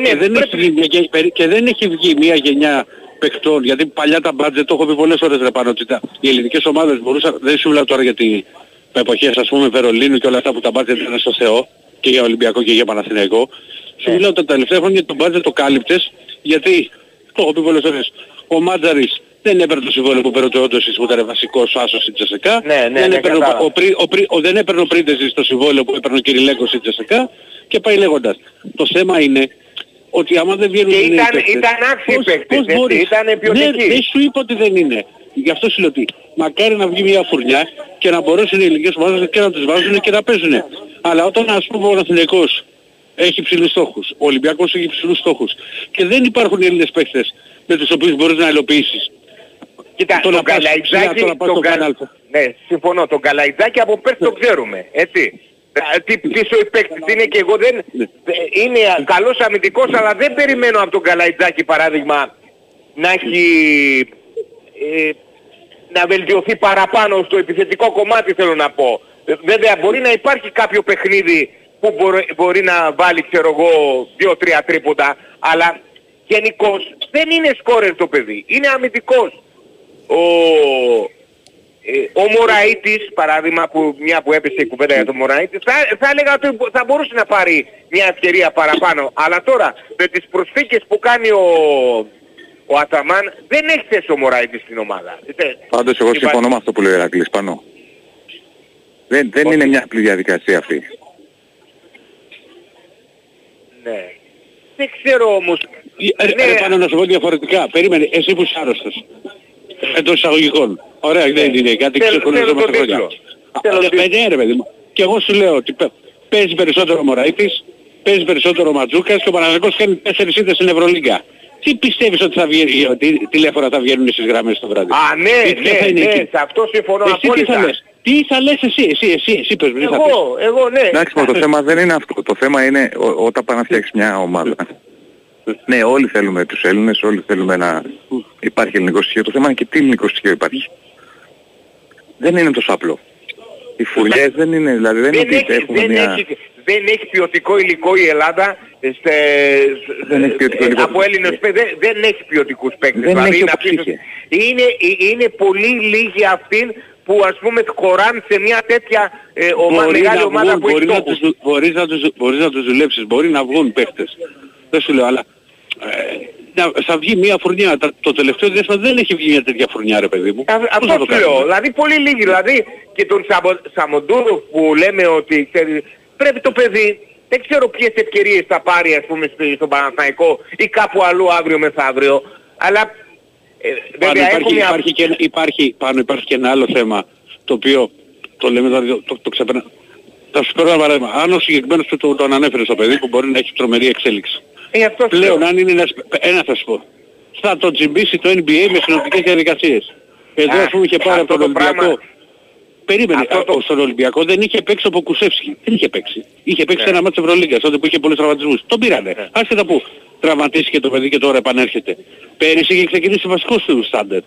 ναι, και, δεν πρέπει- έχει βγει, μια γε- περί- και δεν έχει βγει μια γενιά παιχτών, γιατί παλιά τα μπάτζετ, το έχω πει πολλές φορές ρε πάνω, ότι τα, οι ελληνικές ομάδες μπορούσαν, δεν σου μιλάω τώρα για τις εποχές ας πούμε Βερολίνου και όλα αυτά που τα μπάτζετ ήταν στο Θεό, και για Ολυμπιακό και για Παναθηναϊκό, σου μιλάω τα τελευταία χρόνια το μπάτζετ το κάλυπτες, γιατί, το έχω πει πολλές φορές, ο Μάτζαρης δεν έπαιρνε το συμβόλαιο που παίρνει ο Όντωσης που ήταν βασικός άσος στην Τζεσεκά. Ναι, ναι, δεν, ναι, έπαιρνε, ο, κατάλαβα. ο, Πρι- ο, Πρι- ο, δεν έπαιρνε ο Πρίντεζης το συμβόλαιο που έπαιρνε ο Κυριλέκος στην Τζεσεκά και πάει λέγοντας. Το θέμα είναι ότι άμα δεν βγαίνουν Και οι νέοι ήταν- παίκτες, ήταν άξιοι πώς- παίκτες, πώς έτσι, μπορείς- ήτανε ποιοτικοί. Ναι, δεν σου είπα ότι δεν είναι. Γι' αυτό σου λέω ότι μακάρι να βγει μια φουρνιά και να μπορέσουν οι ελληνικές ομάδες και να τις βάζουν και να παίζουν. Αλλά όταν ας πούμε ο Παναθηναϊκός έχει ψηλούς στόχους, ο Ολυμπιακός έχει ψηλούς στόχους και δεν υπάρχουν Έλληνες παίκτες με τους οποίους μπορείς να υλοποιήσεις. Κοίτα, Το να τον πας- Καλαϊτζάκη, το να πας τον στο Κα- Final Four. ναι, συμφωνώ, τον Καλαϊτζάκη από πέρσι το ξέρουμε, έτσι. Ε, Τι πίσω οι παίκτες είναι και εγώ δεν... Ναι. ε, Είναι καλός αμυντικός, αλλά δεν περιμένω από τον Καλαϊτζάκη παράδειγμα να έχει... ε, να βελτιωθεί παραπάνω στο επιθετικό κομμάτι θέλω να πω. Ε, Βέβαια μπορεί να υπάρχει κάποιο παιχνίδι που μπορεί, μπορεί να βάλει ξέρω εγώ δύο-τρία τρίποτα, αλλά γενικώς δεν είναι σκόρερ το παιδί, είναι αμυντικός. Ο, ε, ο Μωραΐτης, παράδειγμα, που, μια που έπεσε η κουβέντα για τον Μωραΐτη, θα, θα έλεγα ότι θα μπορούσε να πάρει μια ευκαιρία παραπάνω. Αλλά τώρα, με τις προσθήκες που κάνει ο, ο Αταμάν, δεν έχει θέση ο Μωραΐτης στην ομάδα. Δεν- Πάντως εγώ υπάρχει- συμφωνώ με αυτό που λέει ο Ερακλής πάνω. Δεν, δεν είναι μια απλή διαδικασία αυτή. Ναι. Δεν ξέρω όμως. Ε, Ναι. Ρε πάνω να σου πω διαφορετικά. Περίμενε, εσύ που είσαι άρρωστος. Εντός εισαγωγικών. Ωραία, δεν είναι κάτι Ναι. Θέλω- ξεκολλήσω θέλω μέσα τον χρόνια. τίτλο. Α, Θέλω ε, τον ε, ναι, ρε παιδί μου. Και εγώ σου λέω ότι παι- παίζει περισσότερο ο Μωραΐτης, παίζει περισσότερο ο Ματζούκας και ο Παναγενικός κάνει τέσσερις ήττες στην Ευρωλίγκα. Τι πιστεύεις ότι θα βγει, ότι τηλέφωνα θα βγαίνουν στις γραμμές το βράδυ; Α, ναι, Τι- ποια θα ναι, είναι ναι, εκεί; σε αυτό συμφωνώ Εσύ τι θα απόλυτα. λες; Τι θα λες εσύ, εσύ, εσύ, εσύ πες μου, τι θα πεις; Εγώ, εγώ, ναι. Εντάξει, μα το θέμα δεν είναι αυτό. Το θέμα είναι ό- όταν πάνε να φτιάξεις μια ομάδα. Ναι, όλοι θέλουμε τους Έλληνες, όλοι θέλουμε να υπάρχει ελληνικό στοιχείο. Το θέμα είναι και τι ελληνικό στοιχείο υπάρχει. Δεν είναι τόσο απλό. Οι φουρνιές δεν είναι, δηλαδή δεν είναι δεν, ότι έχει, έχουμε δεν, μια... έχει, δεν έχει ποιοτικό υλικό η Ελλάδα στε, Δεν έχει ποιοτικό υλικό. από Έλληνες παίκτες. Δεν, δεν έχει ποιοτικούς παίκτες. Δεν έχει να όπως πεις- είχε. είναι, ε, είναι πολύ λίγοι αυτοί που ας πούμε χωράνε σε μια τέτοια ε, ομα, Μπορεί μεγάλη να ομάδα βγουν, που έχει μπορεί να στόχους. τους, μπορείς, να τους, μπορείς να τους δουλέψεις, μπορεί να βγουν παίχτες. Δεν σου λέω, αλλά ε, να, θα βγει μια φουρνιά. Τα- Το τελευταίο διάστημα δεν έχει βγει μια τέτοια φουρνιά ρε παιδί μου. Α- Πώς Αυτό θα το σου λέω. κάνουμε. Δηλαδή πολύ λίγοι. Δηλαδή και τον Σαμο, Σαμοντούροφ που λέμε ότι ξέρει, πρέπει το παιδί δεν ξέρω ποιες ευκαιρίες θα πάρει ας πούμε στο- στον Παναθηναϊκό ή κάπου αλλού αύριο μεθαύριο. Αλλά ε, Πάνω βέβαια υπάρχει, έχω μια... υπάρχει, και, ένα- υπάρχει, πάνω υπάρχει και ένα άλλο θέμα το οποίο το λέμε δηλαδή το, το, ξεπερνά. Θα σου πω ένα παράδειγμα. Αν ο συγκεκριμένος που το, τον ανέφερες στο παιδί που μπορεί να έχει τρομερή εξέλιξη. Ε, αυτό σου Πλέον λέω. αν είναι ένας, ένα θα σου πω. Θα το τσιμπήσει το NBA με συνοπτικές διαδικασίες. Εδώ Α, ας πούμε είχε πάρει από αυτό τον το Ολυμπιακό. πράγμα- Περίμενε, Αυτό το- ο- στον Ολυμπιακό δεν είχε παίξει ο Ποκουσεύσκι. Δεν είχε παίξει. Είχε παίξει Ναι. ένα μάτσο Ευρωλίγκας, τότε που είχε πολλούς τραυματισμούς. Τον πήρανε. Ναι. Άσχετα που τραυματίστηκε το παιδί και τώρα επανέρχεται. Πέρυσι είχε ξεκινήσει βασικός του στάντερ.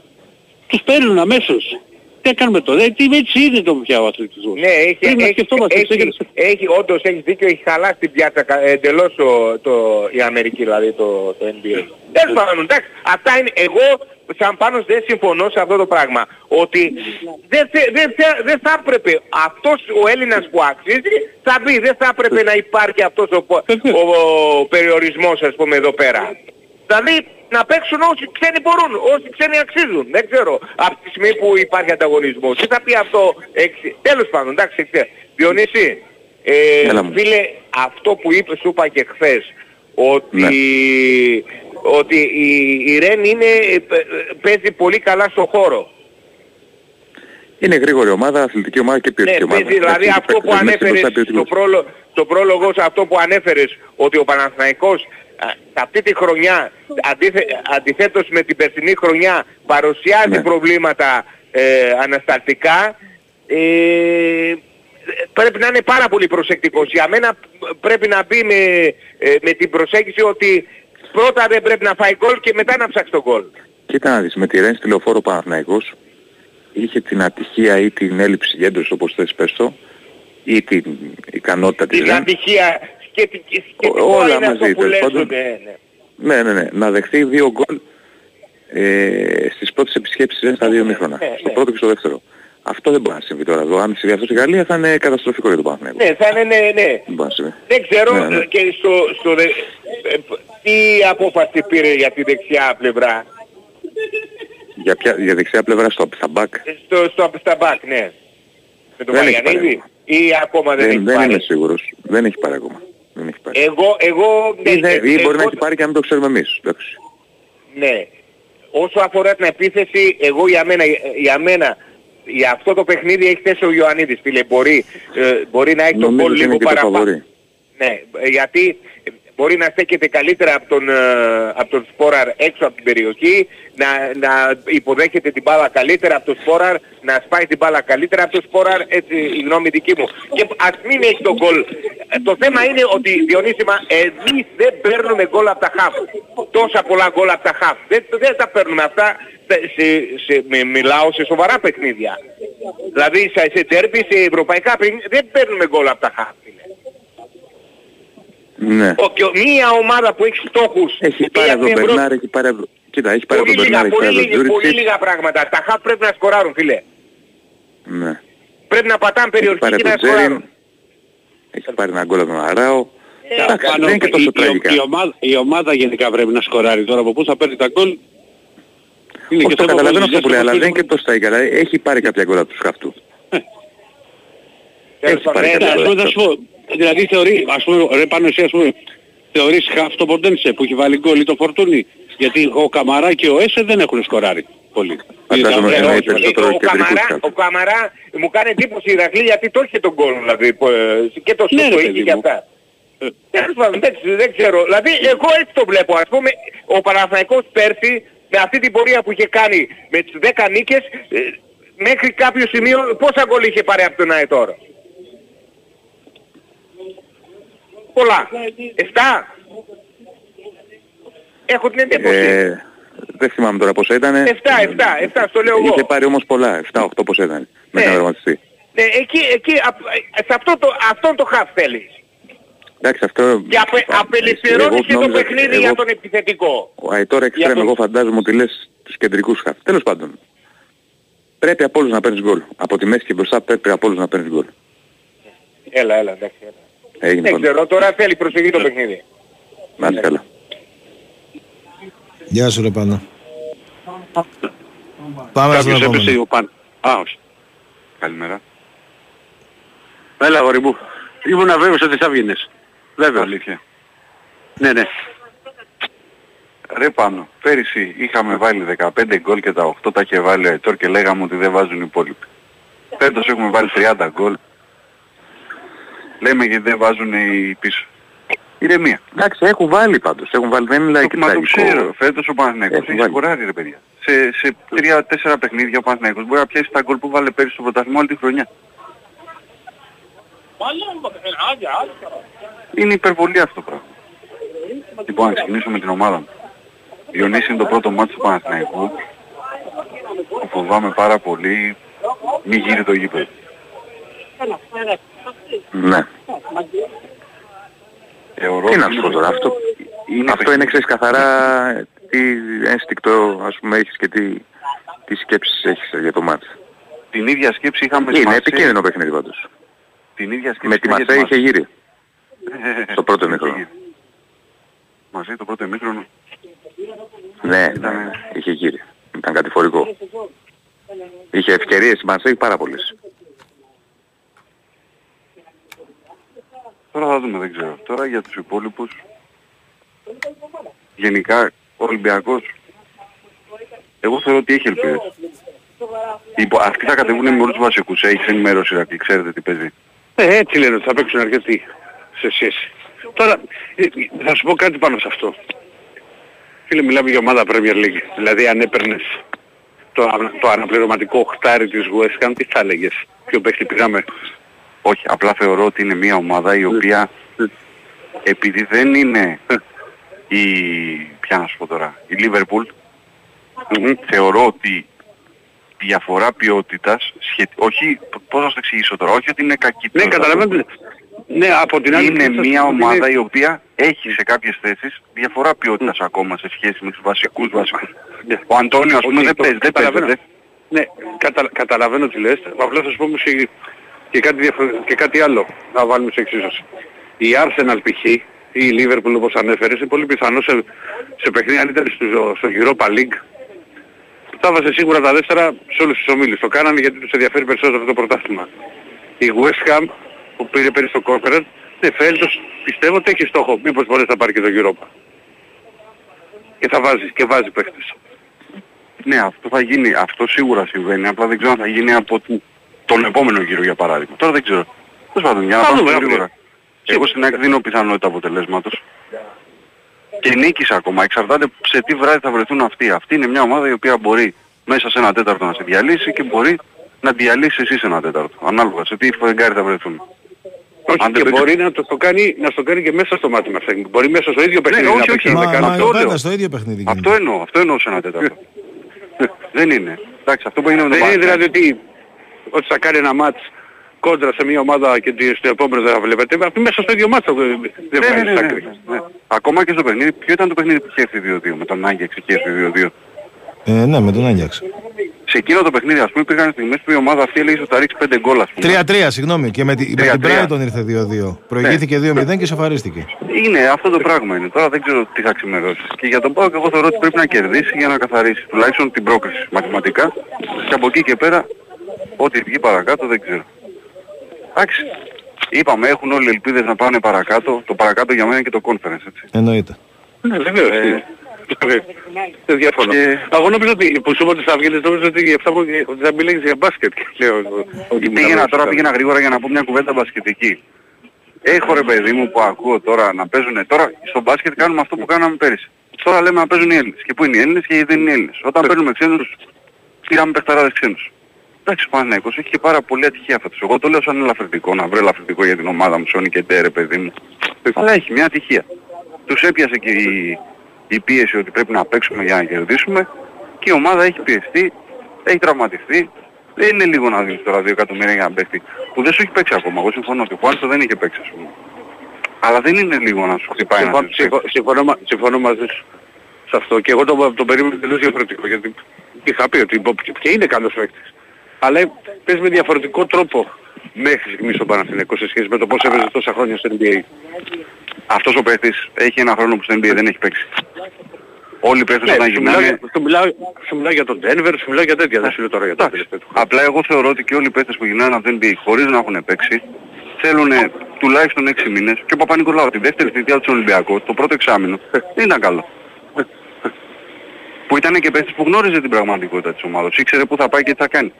Τους παίρνουν αμέσως. Τι κάνουμε τώρα, τι έτσι είναι το πια ο αθλητισμός. Ναι, έχει, Πρέπει να έχει, σκεφτόμαστε έχει, εξέγερση. έχει, όντως έχεις δίκιο, έχει χαλάσει την πιάτσα κα- εντελώς το, το, η Αμερική, δηλαδή το, το NBA. Τέλος πάντων, εντάξει, αυτά είναι, εγώ σαν πάνω δεν συμφωνώ σε αυτό το πράγμα. Ότι δεν, θε- δεν, θε- δεν θα έπρεπε αυτός ο Έλληνας που αξίζει θα μπει, δεν θα έπρεπε να υπάρχει αυτός ο, πο- ο, ο περιορισμός ας πούμε εδώ πέρα. Δηλαδή να παίξουν όσοι ξένοι μπορούν, όσοι ξένοι αξίζουν. Δεν ξέρω από τη στιγμή που υπάρχει ανταγωνισμός. Τι θα πει αυτό εξ... Τέλος πάντων, εντάξει, εξ... Διονύση, ε, Έλα μου. φίλε, αυτό που είπες σου είπα και χθες, ότι, ότι η, η Ρεν είναι, ε, π- παίζει πολύ καλά στο χώρο. Είναι γρήγορη ομάδα, αθλητική ομάδα και Ναι, ποιοτική ομάδα. παίζει, δηλαδή Έχει αυτό παίκτες, που δεν έχει ανέφερες μπροστά ποιοτικούς. στο, πρόλο, στο πρόλογο σου, αυτό που ανέφερες, ότι ο Παναθηναϊκός α, αυτή τη χρονιά, αντίθε, αντιθέτως με την περσινή χρονιά, παρουσιάζει Ναι. προβλήματα ε, ανασταλτικά, ε, πρέπει να είναι πάρα πολύ προσεκτικός. Για μένα πρέπει να μπει με, ε, με την προσέγγιση ότι πρώτα δεν πρέπει να φάει γκολ και μετά να ψάξει τον γκολ. Κοίτα να δεις, με τη Ρεν στη λεωφόρο Παναθηναϊκός είχε την ατυχία ή την έλλειψη γέντρωσης όπως θες πες το ή την ικανότητα της Την Ρεν. Ατυχία σκεπτική, όλα είναι αυτό μαζί, που τέλος λες, πάντων. ναι, ναι. Ναι, ναι, ναι. Να δεχθεί δύο γκολ ε, στις πρώτες επισκέψεις της Ρεν στα δύο μήχρονα. Ναι, στο ναι. πρώτο και στο δεύτερο. Αυτό δεν μπορεί να συμβεί τώρα εδώ. Αν συμβεί αυτός στη Γαλλία θα είναι καταστροφικό για τον Παναθηναϊκό. Ναι, θα είναι, ναι, ναι. Δεν μπορεί να συμβεί. Δεν ξέρω Ναι, ναι. ε, και στο, στο δε, ε, π- τι απόφαση πήρε για τη δεξιά πλευρά; Για, ποια, για δεξιά πλευρά στο, στα back Ε, Στο, στο, στα μπακ, ναι. Με τον Δεν έχει Βαγιανίδη. πάρει Ή ακόμα δεν, δεν, έχει δεν πάρει. είμαι σίγουρος. Δεν έχει πάρει ακόμα. Δεν έχεις πάρει. Εγώ, εγώ, ναι, ή, δεν- ή ε, μπορεί να εγώ- έχεις πάρει και να μην το ξέρουμε εμείς. Εντάξει. Ναι. Όσο αφορά την επίθεση, εγώ για μένα, για μένα για αυτό το παιχνίδι έχει θέσει ο Ιωαννίδης, φίλε. Μπορεί, ε, μπορεί να έχει τον Νομίζω κόλ ότι λίγο είναι και το παραπάνω. φαβορί. Ναι, ε, γιατί ε, μπορεί να στέκεται καλύτερα από τον, ε, από τον Σπόραρ έξω από την περιοχή, να, να υποδέχεται την μπάλα καλύτερα από τον Σπόραρ, να σπάει την μπάλα καλύτερα από τον Σπόραρ, έτσι η γνώμη δική μου. Και ας μην έχει τον γκολ. Ε, Το θέμα είναι ότι, Διονύσιμα, εμείς δεν παίρνουμε γκολ από τα χαφ. Τόσα πολλά γκολ από τα χαφ. Δεν, δεν τα παίρνουμε αυτά. Σε, σε, με, μιλάω σε σοβαρά παιχνίδια. Δηλαδή σε, σε τέρμπι, σε ευρωπαϊκά παιχνίδια, δεν παίρνουμε γκολ από τα χαφ. φίλε. Ναι. Ο, και ο- μία ομάδα που έχει στόχους Έχει ή πάρει από τον στην Ευρώπη- Μπερνάρ, έχει πάρει από... Κοίτα, έχει πάρει από πολύ τον λίγα, Μπερνάρ, έχει πολύ, πάρει από τον λίγα, πολύ Τζούριτσιτς. λίγα πράγματα. Τα χαφ πρέπει να σκοράρουν φίλε. Ναι. Πρέπει να πατάνε Έχει περιοχή πάρει και από να τον Τζέριν. σκοράρουν. Έχει πάρει ένα γκολ από τον Αράο. Ε, Εντάξει, Πάνω, δεν είναι και η, τόσο η- τραγικά. η ομάδα, η ομάδα γενικά πρέπει να σκοράρει τώρα από πού θα παίρνει τα γκολ. Είναι Όχι, το θέμα καταλαβαίνω αυτό πώς που λέει, αλλά πώς δεν είναι και τόσο τραγικά. Δηλαδή, έχει πάρει κάποια γκολ από τους χαυτού. Τέλος έχει πάντων, πάρει ναι, κάποια Ναι, ας πούμε, θα σου πω, δηλαδή θεωρεί, ας πούμε, ρε πάνω εσύ ας πούμε, θεωρείς χαφ το Ποντένσε που έχει βάλει γκολ ή το Φορτούνι; Γιατί ο Καμαρά και ο Έσε δεν έχουν σκοράρει πολύ. Φαντάζομαι Είναι εννοεί τα- όχι, περισσότερο ο, κεντρικούς Καμαρά, χαφ. ο Καμαρά μου κάνει εντύπωση η Ηρακλή γιατί το είχε τον κόλ δηλαδή που, ε, και το Ναι, σούτο ρε, είχε παιδί και μου. αυτά. Ε. Τέλος πάντων, δεν, δεν ξέρω. Δηλαδή εγώ έτσι το βλέπω. Ας πούμε ο Παναθηναϊκός πέρσι με αυτή την πορεία που είχε κάνει με τις 10 νίκες ε, μέχρι κάποιο σημείο πόσα γκολ είχε πάρει από τον ΑΕΤ τώρα; Πολλά. 7. Έχω την εντύπωση. Ε, δεν θυμάμαι τώρα πόσα ήταν. 7, 7, 7, στο λέω εγώ. Είχε πάρει όμως πολλά. 7-8 πόσα ήταν. Με Ναι. να δραματιστεί. Ναι, εκεί, εκεί, απ- ε, σε αυτό το, αυτόν το χαφ θέλεις. Εντάξει, αυτό... Και απε, Εγώ απελευθερώνεις και το νόμιζα- παιχνίδι εγώ- για τον επιθετικό. Ο Αϊτόρ Εξτρέμ, τον- εγώ φαντάζομαι ότι λες τους κεντρικούς χαφ. Τέλος πάντων. Πρέπει από όλους να παίρνεις γκολ. Από τη μέση και μπροστά πρέπει από όλους να παίρνεις γκολ. Έλα, έλα, εντάξει. έλα. Έγινε Δεν λοιπόν. ξέρω, τώρα θέλει προσοχή το παιχνίδι. Να είσαι καλά. Γεια σου ρε Πάνο. Πάμε στον Κάποιος έπεσε επόμενο. ο Παν. Α, όχι. Καλημέρα. Έλα αγόρι μου. Ήμουν βέβαιος ότι θα βγαίνεις. Βέβαιος. Αλήθεια. Ναι, ναι. Ρε πάνω, πέρυσι είχαμε βάλει 15 γκολ και τα 8 τα είχε βάλει ο Αιτόρ και λέγαμε ότι δεν βάζουν οι υπόλοιποι. Φέτος έχουμε βάλει 30 γκολ. λέμε γιατί δεν βάζουν οι πίσω. Ηρεμία. Εντάξει, έχουν βάλει πάντως. Έχουν βάλει, δεν είναι λαϊκή Μα το ξέρω. Φέτος ο Παναθηναϊκός Έχουν έχει βάλει. σκοράρει ρε παιδιά. Σε, σε 3-4 παιχνίδια ο Παναθηναϊκός μπορεί να πιάσει τα γκολ που βάλε πέρυσι στο πρωτάθλημα όλη τη χρονιά. Είναι υπερβολή αυτό το πράγμα. Λοιπόν, να ξεκινήσω με την ομάδα μου. Διονύση είναι το πρώτο μάτι του Παναθηναϊκού που φοβάμαι πάρα πολύ μη γύρει το γήπεδο. Ναι. Θεωρώ Τι να ότι σου πω τώρα, αυτό, είναι αυτό είναι ξέρεις καθαρά τι ένστικτο ας πούμε έχεις και τι, τι σκέψεις έχεις για το μάτι. Την ίδια σκέψη είχαμε στη Είναι Μαρσέη. επικίνδυνο παιχνίδι πάντως. Την ίδια σκέψη Με τη είχαμε για Μαρσέη είχε γύρει. Μαρσέη. στο πρώτο ημίχρονο. Είχε. Μαζί το πρώτο ημίχρονο. Ναι, ναι, ναι, είχε γύρει. Ήταν κατηφορικό. Είχε ευκαιρίες η Μαρσέη πάρα πολλές. Τώρα θα δούμε, δεν ξέρω. Τώρα για τους υπόλοιπους. Γενικά ο Ολυμπιακός. Εγώ θεωρώ ότι έχει ελπίδες. Υπο- Αυτοί θα κατεβούν με όλους τους βασικούς. Έχεις ενημέρωση Ρακλή, ξέρετε τι παίζει. Ε, έτσι λένε ότι θα παίξουν αρκετοί σε σχέση. Τώρα, ε, θα σου πω κάτι πάνω σε αυτό. Φίλε, μιλάμε για ομάδα Premier League. Δηλαδή, αν έπαιρνες το, ανα- το αναπληρωματικό χτάρι της West Ham, τι θα έλεγες; Ποιο παίχτη πηγάμε. Όχι, απλά θεωρώ ότι είναι μια ομάδα η οποία επειδή δεν είναι η... ποια να σου πω τώρα, η Liverpool, θεωρώ ότι η διαφορά ποιότητας, σχετι... όχι, πώς να σου το εξηγήσω τώρα, όχι ότι είναι κακή Ναι, ποιότητα, καταλαβαίνετε. Ναι, από την άλλη είναι πλευρά θα μια σου πω ότι ομάδα είναι- η οποία έχει σε κάποιες θέσεις διαφορά ποιότητας ακόμα σε σχέση με τους βασικούς βασικούς. Ναι. Ο Αντώνιο ας πούμε Οκ, δεν το παίζει, δεν καταλαβαίνω. παίζει. Ναι, κατα, καταλαβαίνω τι λες. Απλά θα σου πω όμως και, και, κάτι, διαφορε- και κάτι άλλο να βάλουμε σε εξίσωση. Η Arsenal π.χ. ή η Liverpool όπως ανέφερες είναι πολύ πιθανό σε, σε παιχνίδι αν ήταν στο, στο Europa League θα βάζε σίγουρα τα δεύτερα σε όλους τους ομίλους. Το κάνανε γιατί τους ενδιαφέρει περισσότερο αυτό το πρωτάθλημα. Η West Ham που πήρε πέρυσι το Conference ναι, φέλτος πιστεύω ότι έχει στόχο. Μήπως μπορείς να πάρει και το Europa. Και θα βάζει, και βάζει παίχτες. Ναι, αυτό θα γίνει, αυτό σίγουρα συμβαίνει, απλά δεν ξέρω αν θα γίνει από του- τον επόμενο γύρο για παράδειγμα. Τώρα δεν ξέρω. Πώς πάντων, για να Θα πάμε δούμε, πιο θα γρήγορα. δούμε. Εγώ στην ΑΕΚ δίνω πιθανότητα αποτελέσματος. Και νίκης ακόμα, εξαρτάται σε τι βράδυ θα βρεθούν αυτοί. Αυτή είναι μια ομάδα η οποία μπορεί μέσα σε ένα τέταρτο να σε διαλύσει και μπορεί να διαλύσει εσύ σε ένα τέταρτο. Ανάλογα σε τι φεγγάρι θα βρεθούν. Όχι, Αν και δεν μπορεί να το, το κάνει, να στο κάνει και μέσα στο μάτι μας. Μπορεί μέσα στο ίδιο παιχνίδι όχι, να όχι, παίξει να Μα, τα κάνει μα αυτό αυτό. βέβαια λέω. στο ίδιο παιχνίδι γίνεται. Αυτό εννοώ, αυτό εννοώ σε ένα τέταρτο. δεν είναι. Εντάξει, αυτό που έγινε με τον Δεν είναι Παναθηναϊκό. δηλαδή ότι, ότι θα κάνει ένα μάτς κόντρα σε μια ομάδα και τη- στο επόμενο δεν θα βλέπετε. Αυτή μέσα στο ίδιο μάτς θα- δεν Ναι, ναι, βγάζεις ναι, ναι, άκρη. ναι. Ακόμα και στο παιχνίδι, ποιο ήταν το παιχνίδι που είχε έρθει 2-2 με τον Άγγεξ και έρθει 2-2. Ε, ναι, με τον Άγιαξ. Σε εκείνο το παιχνίδι, ας πούμε, υπήρχαν στιγμές που η ομάδα αυτή έλεγε ότι θα ρίξει 5 γκολ, ας πούμε. 3-3, συγγνώμη. Και με, τη, με την 3-3. Brighton ήρθε 2-2. Προηγήθηκε 2-0 και σοφαρίστηκε. Είναι, αυτό το πράγμα είναι. Τώρα δεν ξέρω τι θα ξημερώσει. Και για τον Πάοκ εγώ θεωρώ ότι πρέπει να κερδίσει για να καθαρίσει τουλάχιστον την πρόκριση μαθηματικά. Και από εκεί και πέρα, ό,τι βγει παρακάτω δεν ξέρω. Εντάξει. Είπαμε, έχουν όλοι ελπίδες να πάνε παρακάτω. Το παρακάτω για μένα είναι και το conference, έτσι. Εννοείται. Ναι, βεβαίως. Ε, Δεν διαφωνώ. και- Εγώ νομίζω ότι που σου είπα ότι θα βγαίνεις, νομίζω ότι, αυτά που, ότι θα μιλήσεις για μπάσκετ. Και λέω, ότι Πήγαινα τώρα, πήγαινα γρήγορα για να πω μια κουβέντα μπασκετική. Έχω ρε παιδί μου που ακούω τώρα να παίζουν. Τώρα στο μπάσκετ κάνουμε αυτό που κάναμε πέρυσι. Τώρα λέμε να παίζουν οι Έλληνες. Και πού είναι οι Έλληνες και γιατί δεν είναι οι Έλληνες. Όταν παίρνουμε ξένους, πήραμε παιχταράδες ξένους. Εντάξει, ο Παναθηναϊκός έχει και πάρα πολύ ατυχία φέτος. Εγώ το λέω σαν ελαφρυντικό, να βρω ελαφρυντικό για την ομάδα μου, Σόνι και Ντε, ρε παιδί μου. Αλλά έχει μια ατυχία. Τους έπιασε και η, η πίεση ότι πρέπει να παίξουμε για να κερδίσουμε και η ομάδα έχει πιεστεί, έχει τραυματιστεί. Δεν είναι λίγο να δίνεις τώρα 2 εκατομμύρια για να παίχτη που δεν σου έχει παίξει ακόμα. Εγώ συμφωνώ ότι ο Χουάντσο δεν είχε παίξει ας πούμε. Αλλά δεν είναι λίγο να σου χτυπάει ένας Συμφωνώ- τέτοιο συμφω- συμφωνώ, μα- συμφωνώ μαζί σου σε αυτό και εγώ το, το περίμενα τελείως διαφορετικό γιατί είχα πει ότι υπό- και είναι καλός παίκτης. Αλλά παίζει με διαφορετικό τρόπο μέχρι στιγμής ο Παναθηναϊκός σε σχέση με το πώς έπαιζε τόσα χρόνια στο NBA. Αυτός ο παίχτης έχει ένα χρόνο που στο NBA δεν έχει παίξει. Όλοι οι παίχτες Ναι, όταν σου μιλάω, γυρνάνε... για- σου, μιλάω, σου μιλάω για τον Denver, σου μιλάω για τέτοια, δεν σου λέω τώρα για το Εντάξει. τελευταίο. Απλά εγώ θεωρώ ότι και όλοι οι παίχτες που γυρνάνε από το NBA χωρίς να έχουν παίξει θέλουν τουλάχιστον 6 μήνες και ο Παπα-Νικολάου τη δεύτερη θητεία του Ολυμπιακού, το πρώτο εξάμεινο, δεν ήταν καλό. που ήταν και παίχτης που γνώριζε την πραγματικότητα της ομάδας, ήξερε πού θα πάει και τι θα κάνει.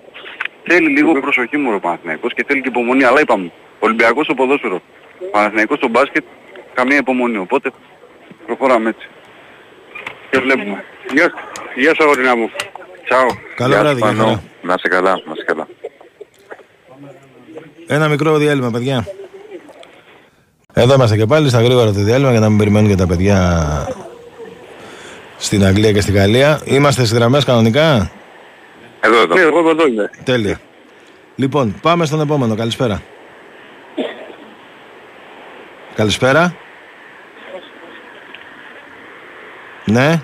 Θέλει λίγο προσοχή μου ο Παναθηναϊκός και θέλει και υπομονή, αλλά είπαμε, Ολυμπιακός στο ποδόσφαιρο. Παναθηναϊκός στο μπάσκετ. Καμία υπομονή. Οπότε προχωράμε έτσι. Και βλέπουμε. Γεια, γεια σου αγορίνα μου. Τσάου. Καλό Γεια βράδυ, σου, γεια Πανώ. χαρά. Να είσαι καλά, να είσαι καλά. Ένα μικρό διάλειμμα, παιδιά. Εδώ είμαστε και πάλι στα γρήγορα το διάλειμμα για να μην περιμένουν και τα παιδιά στην Αγγλία και στη Γαλλία. Είμαστε στις γραμμές κανονικά. Εδώ, εδώ. Ναι, εγώ εδώ είμαι. Τέλεια. Λοιπόν, πάμε στον επόμενο. Καλησπέρα. Καλησπέρα. Ναι,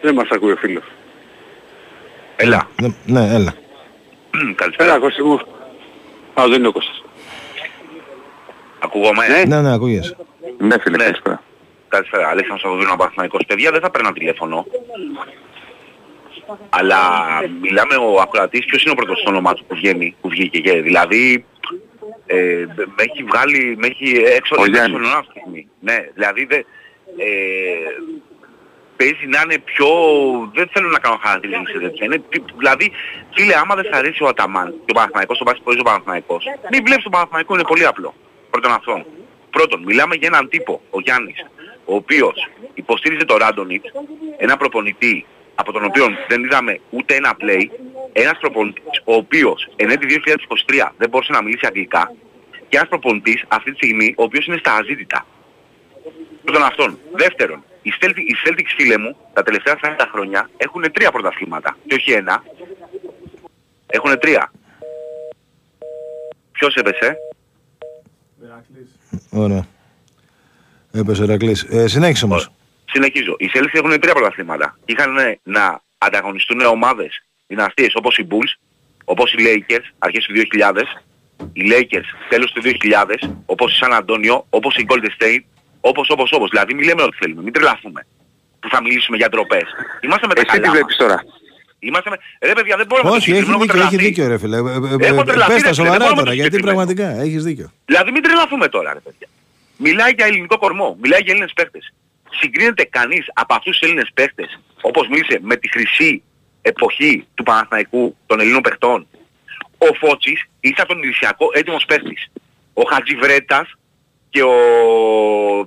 Δεν μας ακούει ο φίλος. Έλα. ναι, ναι, έλα. Καλησπέρα. Έλα Κώστη μου. Α, δεν είναι ο Κώστας. Ακούγομαι; Ναι, ναι, ακούγεσαι. Ναι, φίλε, Ναι. καλησπέρα. Καλησπέρα. Αλέξανδρος Σαββίδου, Παναθηναϊκός. Παιδιά, δεν θα παίρνα τηλέφωνο. Αλλά μιλάμε ο ακροατής, ποιος είναι ο πρώτος στο όνομά του που βγαίνει, που βγήκε. και- Δηλαδή, ε, με έχει βγάλει, με έχει έξω Ο έξω Γιάννης. ονομά αυτή τη στιγμή. Ναι, δηλαδή δεν... Ε, παίζει να είναι πιο... Δεν θέλω να κάνω χαρακτηρισμό σε τέτοια. Είναι, τι- δηλαδή, φίλε, άμα δεν σ' αρέσει ο Αταμάν και ο Παναθηναϊκός, τον πας ο Παναθηναϊκός, μην βλέπεις τον Παναθηναϊκό, είναι πολύ απλό. Πρώτον αυτόν. Πρώτον, μιλάμε για έναν τύπο, ο Γιάννης, ο οποίος υποστήριζε το Ράντονιτς, ένα προπονητή από τον οποίο δεν είδαμε ούτε ένα play, ένας προπονητής ο οποίος εν έτη 2023 δεν μπορούσε να μιλήσει αγγλικά και ένας προπονητής αυτή τη στιγμή ο οποίος είναι στα αζήτητα. Πρώτον αυτόν. Δεύτερον, οι Celtics, οι Celtics φίλε μου τα τελευταία 40 χρόνια έχουν τρία πρωταθλήματα και όχι ένα. Έχουν τρία. Ποιος έπεσε; Ωραία. Έπεσε ο Ρακλής. Ε, συνέχισε όμως. Συνεχίζω. Οι Celtics έχουν τρία πρωταθλήματα. Είχαν να ανταγωνιστούν ομάδες δυναστείες όπως οι Bulls, όπως οι Lakers αρχές του 2000, οι Lakers τέλος του 2000, όπως η San Antonio, όπως η Golden State, όπως όπως όπως. Δηλαδή μην λέμε ό,τι θέλουμε, μην τρελαθούμε που θα μιλήσουμε για ντροπές. Είμαστε με τα Εσύ τι καλά βλέπεις μας. τώρα. Είμαστε με... Ρε παιδιά δεν μπορούμε Όχι, να το έχει συγκρίνουμε, δίκιο, έχουμε έχει τρελαθεί. δίκιο ρε φίλε. Ε, ε, ε, Έχω τρελαθεί, Πες τα ρε φίλε, σοβαρά δεν μπορούμε τώρα, να το γιατί συγκρίνουμε. πραγματικά έχεις δίκιο. Δηλαδή μην τρελαθούμε τώρα ρε παιδιά. Μιλάει για ελληνικό κορμό, μιλάει για Έλληνες παίχτες. Συγκρίνεται κανείς από αυτούς τους Έλληνες παίχτες, όπως μίλησε με τη χρυσή εποχή του Παναθηναϊκού των Ελλήνων παιχτών. Ο Φώτσης ήρθε από τον Ιλυσιακό έτοιμος παίχτης. Ο Χατζιβρέτας και ο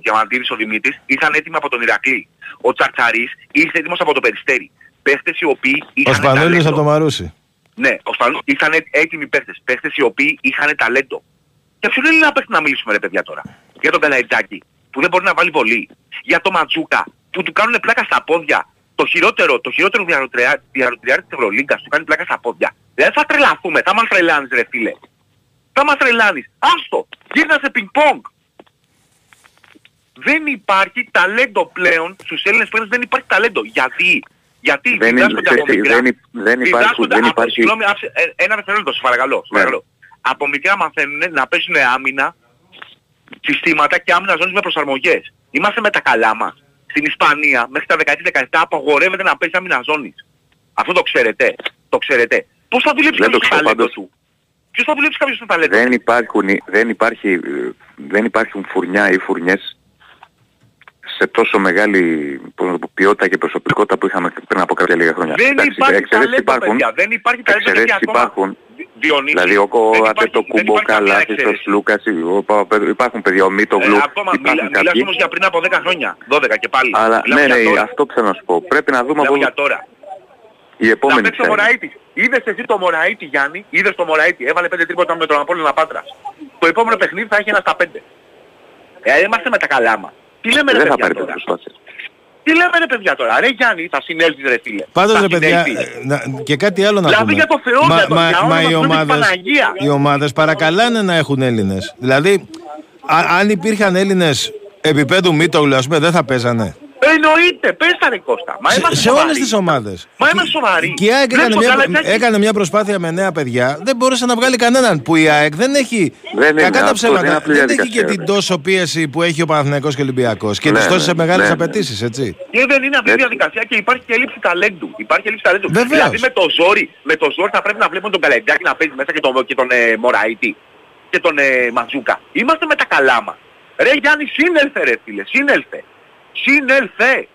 Διαμαντήρης ο Δημήτρης ήρθαν έτοιμοι από τον Ηρακλή. Ο Τσαρτσαρής ήρθε έτοιμος από το Περιστέρι. Παίχτες οι οποίοι Ο είχαν Σπανούλης ταλέντο. από το Μαρούσι. Ναι, ο Σπανού ήρθαν έτοιμοι παίχτες. Παίχτες οι οποίοι είχαν ταλέντο. Για ποιον Έλληνα παίχτη να μιλήσουμε ρε παιδιά τώρα; Για τον Καλαϊτζάκη που δεν μπορεί να βάλει βολή. Για τον Ματζούκα που του κάνουν πλάκα στα πόδια. Το χειρότερο, το χειρότερο διαρροτριάρι της Ευρωλίγκας του κάνει πλάκα στα πόδια. Δηλαδή θα τρελαθούμε, θα μας τρελάνεις ρε φίλε. Θα μας τρελάνεις. Άστο, γύρνα σε πινκ πονγκ. Δεν υπάρχει ταλέντο πλέον στους Έλληνες παίκτες, δεν υπάρχει ταλέντο. Γιατί, γιατί Δεν είναι- διδάσκονται από ξέρεις τι, μικρά. δεν υ- δεν υπάρχουν- Διδάσκονται δεν από- υπάρχει- Συγγνώμη, άψε- ε, ένα δευτερόλεπτο, σε παρακαλώ. σε Ναι. παρακαλώ. Από μικρά μαθαίνουν να παίζουν άμυνα, συστήματα και άμυνα ζώνης με προσαρμογές. Είμαστε με τα καλά μας. Στην Ισπανία μέχρι τα 16-17 απαγορεύεται να παίζει άμυνα ζώνης. Αυτό το ξέρετε. Το ξέρετε. Πώς θα δουλέψει Δεν το κάποιος το ξέρω ταλέντο πάντως. του; Ποιος θα δουλέψει κάποιος το ταλέντο του; Δεν υπάρχουν, δεν, υπάρχει, ε, δεν υπάρχουν φουρνιά ή φουρνιές σε τόσο μεγάλη πώς να το πω, ποιότητα και προσωπικότητα που είχαμε πριν από κάποια λίγα χρόνια. Δεν Εντάξει, υπάρχει εξαιρέσεις ταλέντο, υπάρχουν, παιδιά. Δεν υπάρχει ταλέντο εξαιρέσεις γιατί ακόμα... υπάρχουν. Δι- Διονύσης, Δηλαδή ο, δεν ο υπάρχει- Αντέτο δεν Κούμπο, υπάρχει καμία Καλάθης, ο εξαίρεση. Σλούκας, ο Παπαπέδρου, υπάρχουν παιδιά, ο Μίτογλου, Ε, ακόμα μιλά, υπάρχουν μιλάς κάποιοι. όμως για πριν από 10 χρόνια, 12 και πάλι. Αλλά Μιλάμε ναι, για ναι, τώρα. αυτό θέλω να σου πω. Πρέπει να δούμε Μιλάμε από για τώρα. η Να επόμενη παίξει ο ποια είναι. Μωραΐτης. Είδες εσύ το Μωραΐτη Γιάννη, είδες το Μωραΐτη, έβαλε 5 τρίποτα με τον Απόλλωνα Πάτρας. Το επόμενο παιχνίδι θα έχει ένα στα 5. Ε, είμαστε με τα καλά μας. Τι λέμε ρε Δεν θα παιδιά πάρει τώρα; προσπάθεια. Τι λέμε ρε παιδιά τώρα; Ρε Γιάννη, θα συνέλθεις ρε φίλε. Πάντως Θα ρε παιδιά, συνέλθεις. ε, να- και κάτι άλλο να Δηλαδή πούμε. για το Θεό, μα, για το- μα, για όνομα μα του οι Θεού και της ομάδες, Παναγίας. οι ομάδες παρακαλάνε να έχουν Έλληνες. Δηλαδή, α- αν υπήρχαν Έλληνες επίπεδου Μίτογλου, ας πούμε, δεν θα παίζανε. Εννοείται, πες τα ρε Κώστα. Μα Σε, είμαστε σε σοβαροί. όλες τις ομάδες. Μα είμαστε σοβαροί. Και η ΑΕΚ Βλέπεις έκανε το μια, Καλατζάκη. έκανε μια προσπάθεια με νέα παιδιά. Δεν μπόρεσε να βγάλει κανέναν. Που η ΑΕΚ δεν έχει. Δεν είναι, κακά τα αυτό ψέματα. δεν είναι απλή Δεν έχει και διαδικασία, την ρε. τόσο πίεση που έχει ο Παναθηναϊκός και ο Ολυμπιακός. Και Ναι, τις τόσες ναι, μεγάλες ναι. απαιτήσεις, έτσι. Και δεν είναι αυτή η Έτσι. διαδικασία και υπάρχει και έλλειψη ταλέντου. Υπάρχει έλλειψη ταλέντου. Βεβαίως. Δηλαδή με το ζόρι, με το ζόρι θα πρέπει να βλέπουμε τον Καλεντζάκη να παίζει μέσα και τον, και τον ε, Μωραΐτη και τον ε, Ματζούκα. Είμαστε με τα καλά μας. Ρε Γιάννη, σύνελθε ρε φίλε, σύνελθε. Σύνελθε.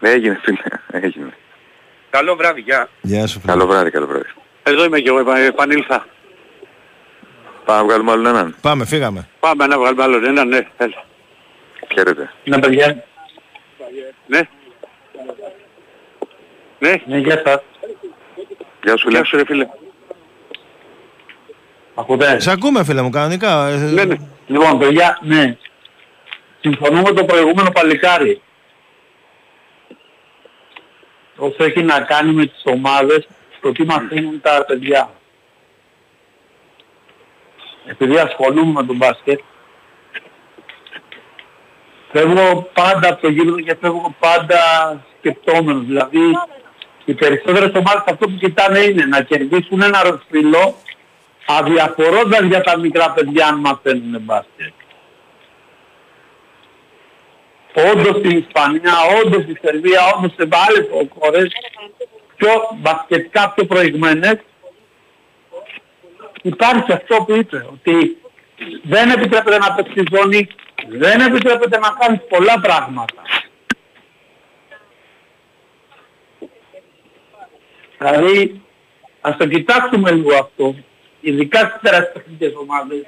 Έγινε φίλε, έγινε. Καλό βράδυ, γεια. Γεια σου, φίλε. Καλό βράδυ, καλό βράδυ. Εδώ είμαι και εγώ, επα- επανήλθα. Πάμε να βγάλουμε άλλον έναν. Πάμε, φύγαμε. Πάμε να βγάλουμε άλλον έναν, ναι. Έλα. Χαίρετε. Ναι, παιδιά. Ναι. Ναι. Ναι, γεια σας. Γεια σου, Γεια λέει. σου ρε φίλε. Ακούτε; Σε ακούμε, φίλε μου, κανονικά. Ε, Ναι, ναι. Λοιπόν, παιδιά, ναι. Συμφωνώ με το προηγούμενο παλικάρι. Όσο έχει να κάνει με τις ομάδες, το τι μαθαίνουν τα παιδιά. Επειδή ασχολούμαι με τον μπάσκετ, φεύγω πάντα από το γήπεδο και φεύγω πάντα σκεπτόμενος. Δηλαδή, οι περισσότερες ομάδες αυτό που κοιτάνε είναι να κερδίσουν ένα ροσφυλό αδιαφορώντας για τα μικρά παιδιά αν μαθαίνουν μπάσκετ. Όντως στην Ισπανία, όντως στη Σερβία, όντως σε άλλες χώρες πιο μπασκετικά πιο προηγμένες υπάρχει αυτό που είπε ότι δεν επιτρέπεται να παίξεις ζώνη, δεν επιτρέπεται να κάνεις πολλά πράγματα. Δηλαδή ας το κοιτάξουμε λίγο αυτό, ειδικά στις τεραστιωτικές ομάδες.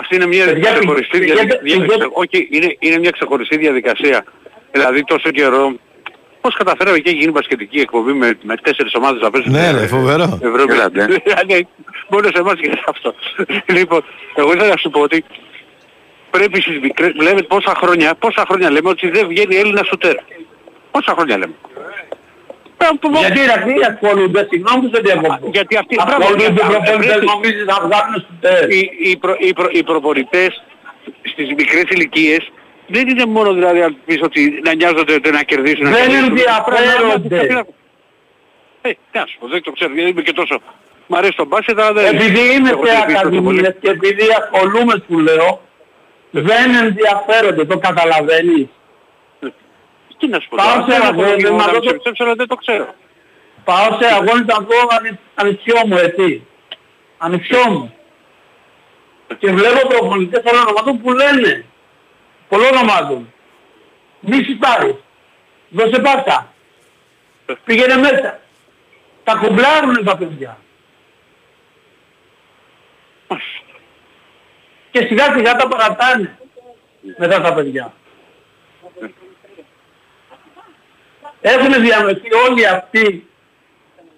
Αυτή είναι μια Παιδιά, ξεχωριστή πηγαίνετε- διαδικασία. πηγαίνετε- Όχι, είναι, είναι μια ξεχωριστή διαδικασία. Δηλαδή τόσο καιρό πώς καταφέραμε και γίνει μπασκετική εκπομπή με, με τέσσερις ομάδες να παίζουν Ναι, ε, ρε, φοβερό. Ευρώπη. Έλατε. Δηλαδή, μόνο σε εμάς γίνεται αυτό. λοιπόν, εγώ ήθελα να σου πω ότι πρέπει στις μικρές, λέμε πόσα χρόνια, πόσα χρόνια λέμε ότι δεν βγαίνει Έλληνα σουτέρ. Πόσα χρόνια λέμε. Ε, που- Γιατί οι Ρακλοί ασχολούνται, συγγνώμη που σε διακόπτω. Γιατί αυτοί- μπράβο, ασχολούνται γιατί- προπονητές βρε- νομίζεις να βγάλουν στους τέρ. οι, οι, προ, οι, προ, οι προπονητές στις μικρές ηλικίες δεν είναι μόνο δηλαδή να πεις ότι να νοιάζονται ότι να κερδίσουν. να Δεν κερδίσουν. ενδιαφέρονται. Ε, τι να σου πω, δεν το ξέρω, γιατί είμαι και τόσο... Μ' αρέσει το μπάσκετ, αλλά δεν... Επειδή είμαι έχω σε συνηθίσει τόσο πολύ. ακαδημίες και επειδή ασχολούμαι σου λέω, δεν ενδιαφέρονται, το καταλαβαίνεις. Τι να σου πω, Πάω τώρα, σε δεν έχω αγώνες, λίγο να να δω με το- πιστέψω, αλλά δεν το ξέρω. Πάω σε αγώνες να δω ανε- ανιψιό μου, έτσι. Ανιψιό μου. Και βλέπω προπονητές όλων ονομάτων που λένε, πολλών ονομάτων, μη σιτάρεις, δώσε πάσα, πήγαινε μέσα. Τα κουμπλάρουνε τα παιδιά. Και σιγά σιγά τα παρατάνε μετά τα παιδιά. Έχουν διανοηθεί όλοι αυτοί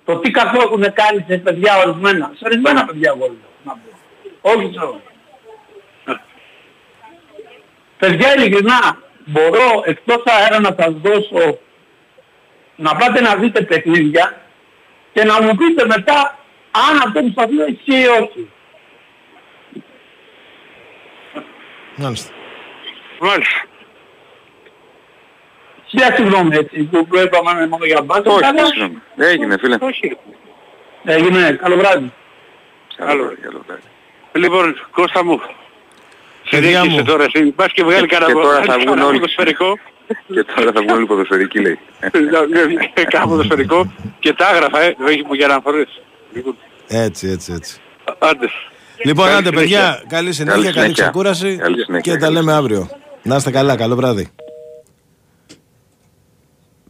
το τι κακό έχουν κάνει σε παιδιά ορισμένα. Σε ορισμένα παιδιά εγώ λέω, να πω. Όχι σε όλα. Παιδιά ειλικρινά, μπορώ εκτός αέρα να σας δώσω να πάτε να δείτε παιχνίδια και να μου πείτε μετά αν αυτό που σας λέω ισχύει ή όχι. Μάλιστα. Μάλιστα. Χιλιά συγγνώμη έτσι που που είπαμε μόνο για μπάσκετ. Όχι, αλλά συγγνώμη. Έγινε, φίλε. Όχι. Έγινε, καλό βράδυ. Καλό βράδυ, καλό βράδυ. Λοιπόν, Κώστα μου, Παιδιά συνέχισε μου. τώρα εσύ. Πας και βγάλει Και- κανένα και τώρα θα κανένα βγουν όλοι. ποδοσφαιρικό. Και τώρα θα βγουν όλοι ποδοσφαιρικοί, λέει. Κάνα ποδοσφαιρικό και τα άγραφα, ε, όχι που για να φορές. Λοιπόν, Έτσι, έτσι, έτσι. Άντε. Λοιπόν, Καλή άντε συνέχεια. παιδιά, καλή συνέχεια, Καλή καλή συνέχεια. ξεκούραση Καλή συνέχεια, και τα καλή λέμε αύριο. Να είστε καλά, καλό βράδυ.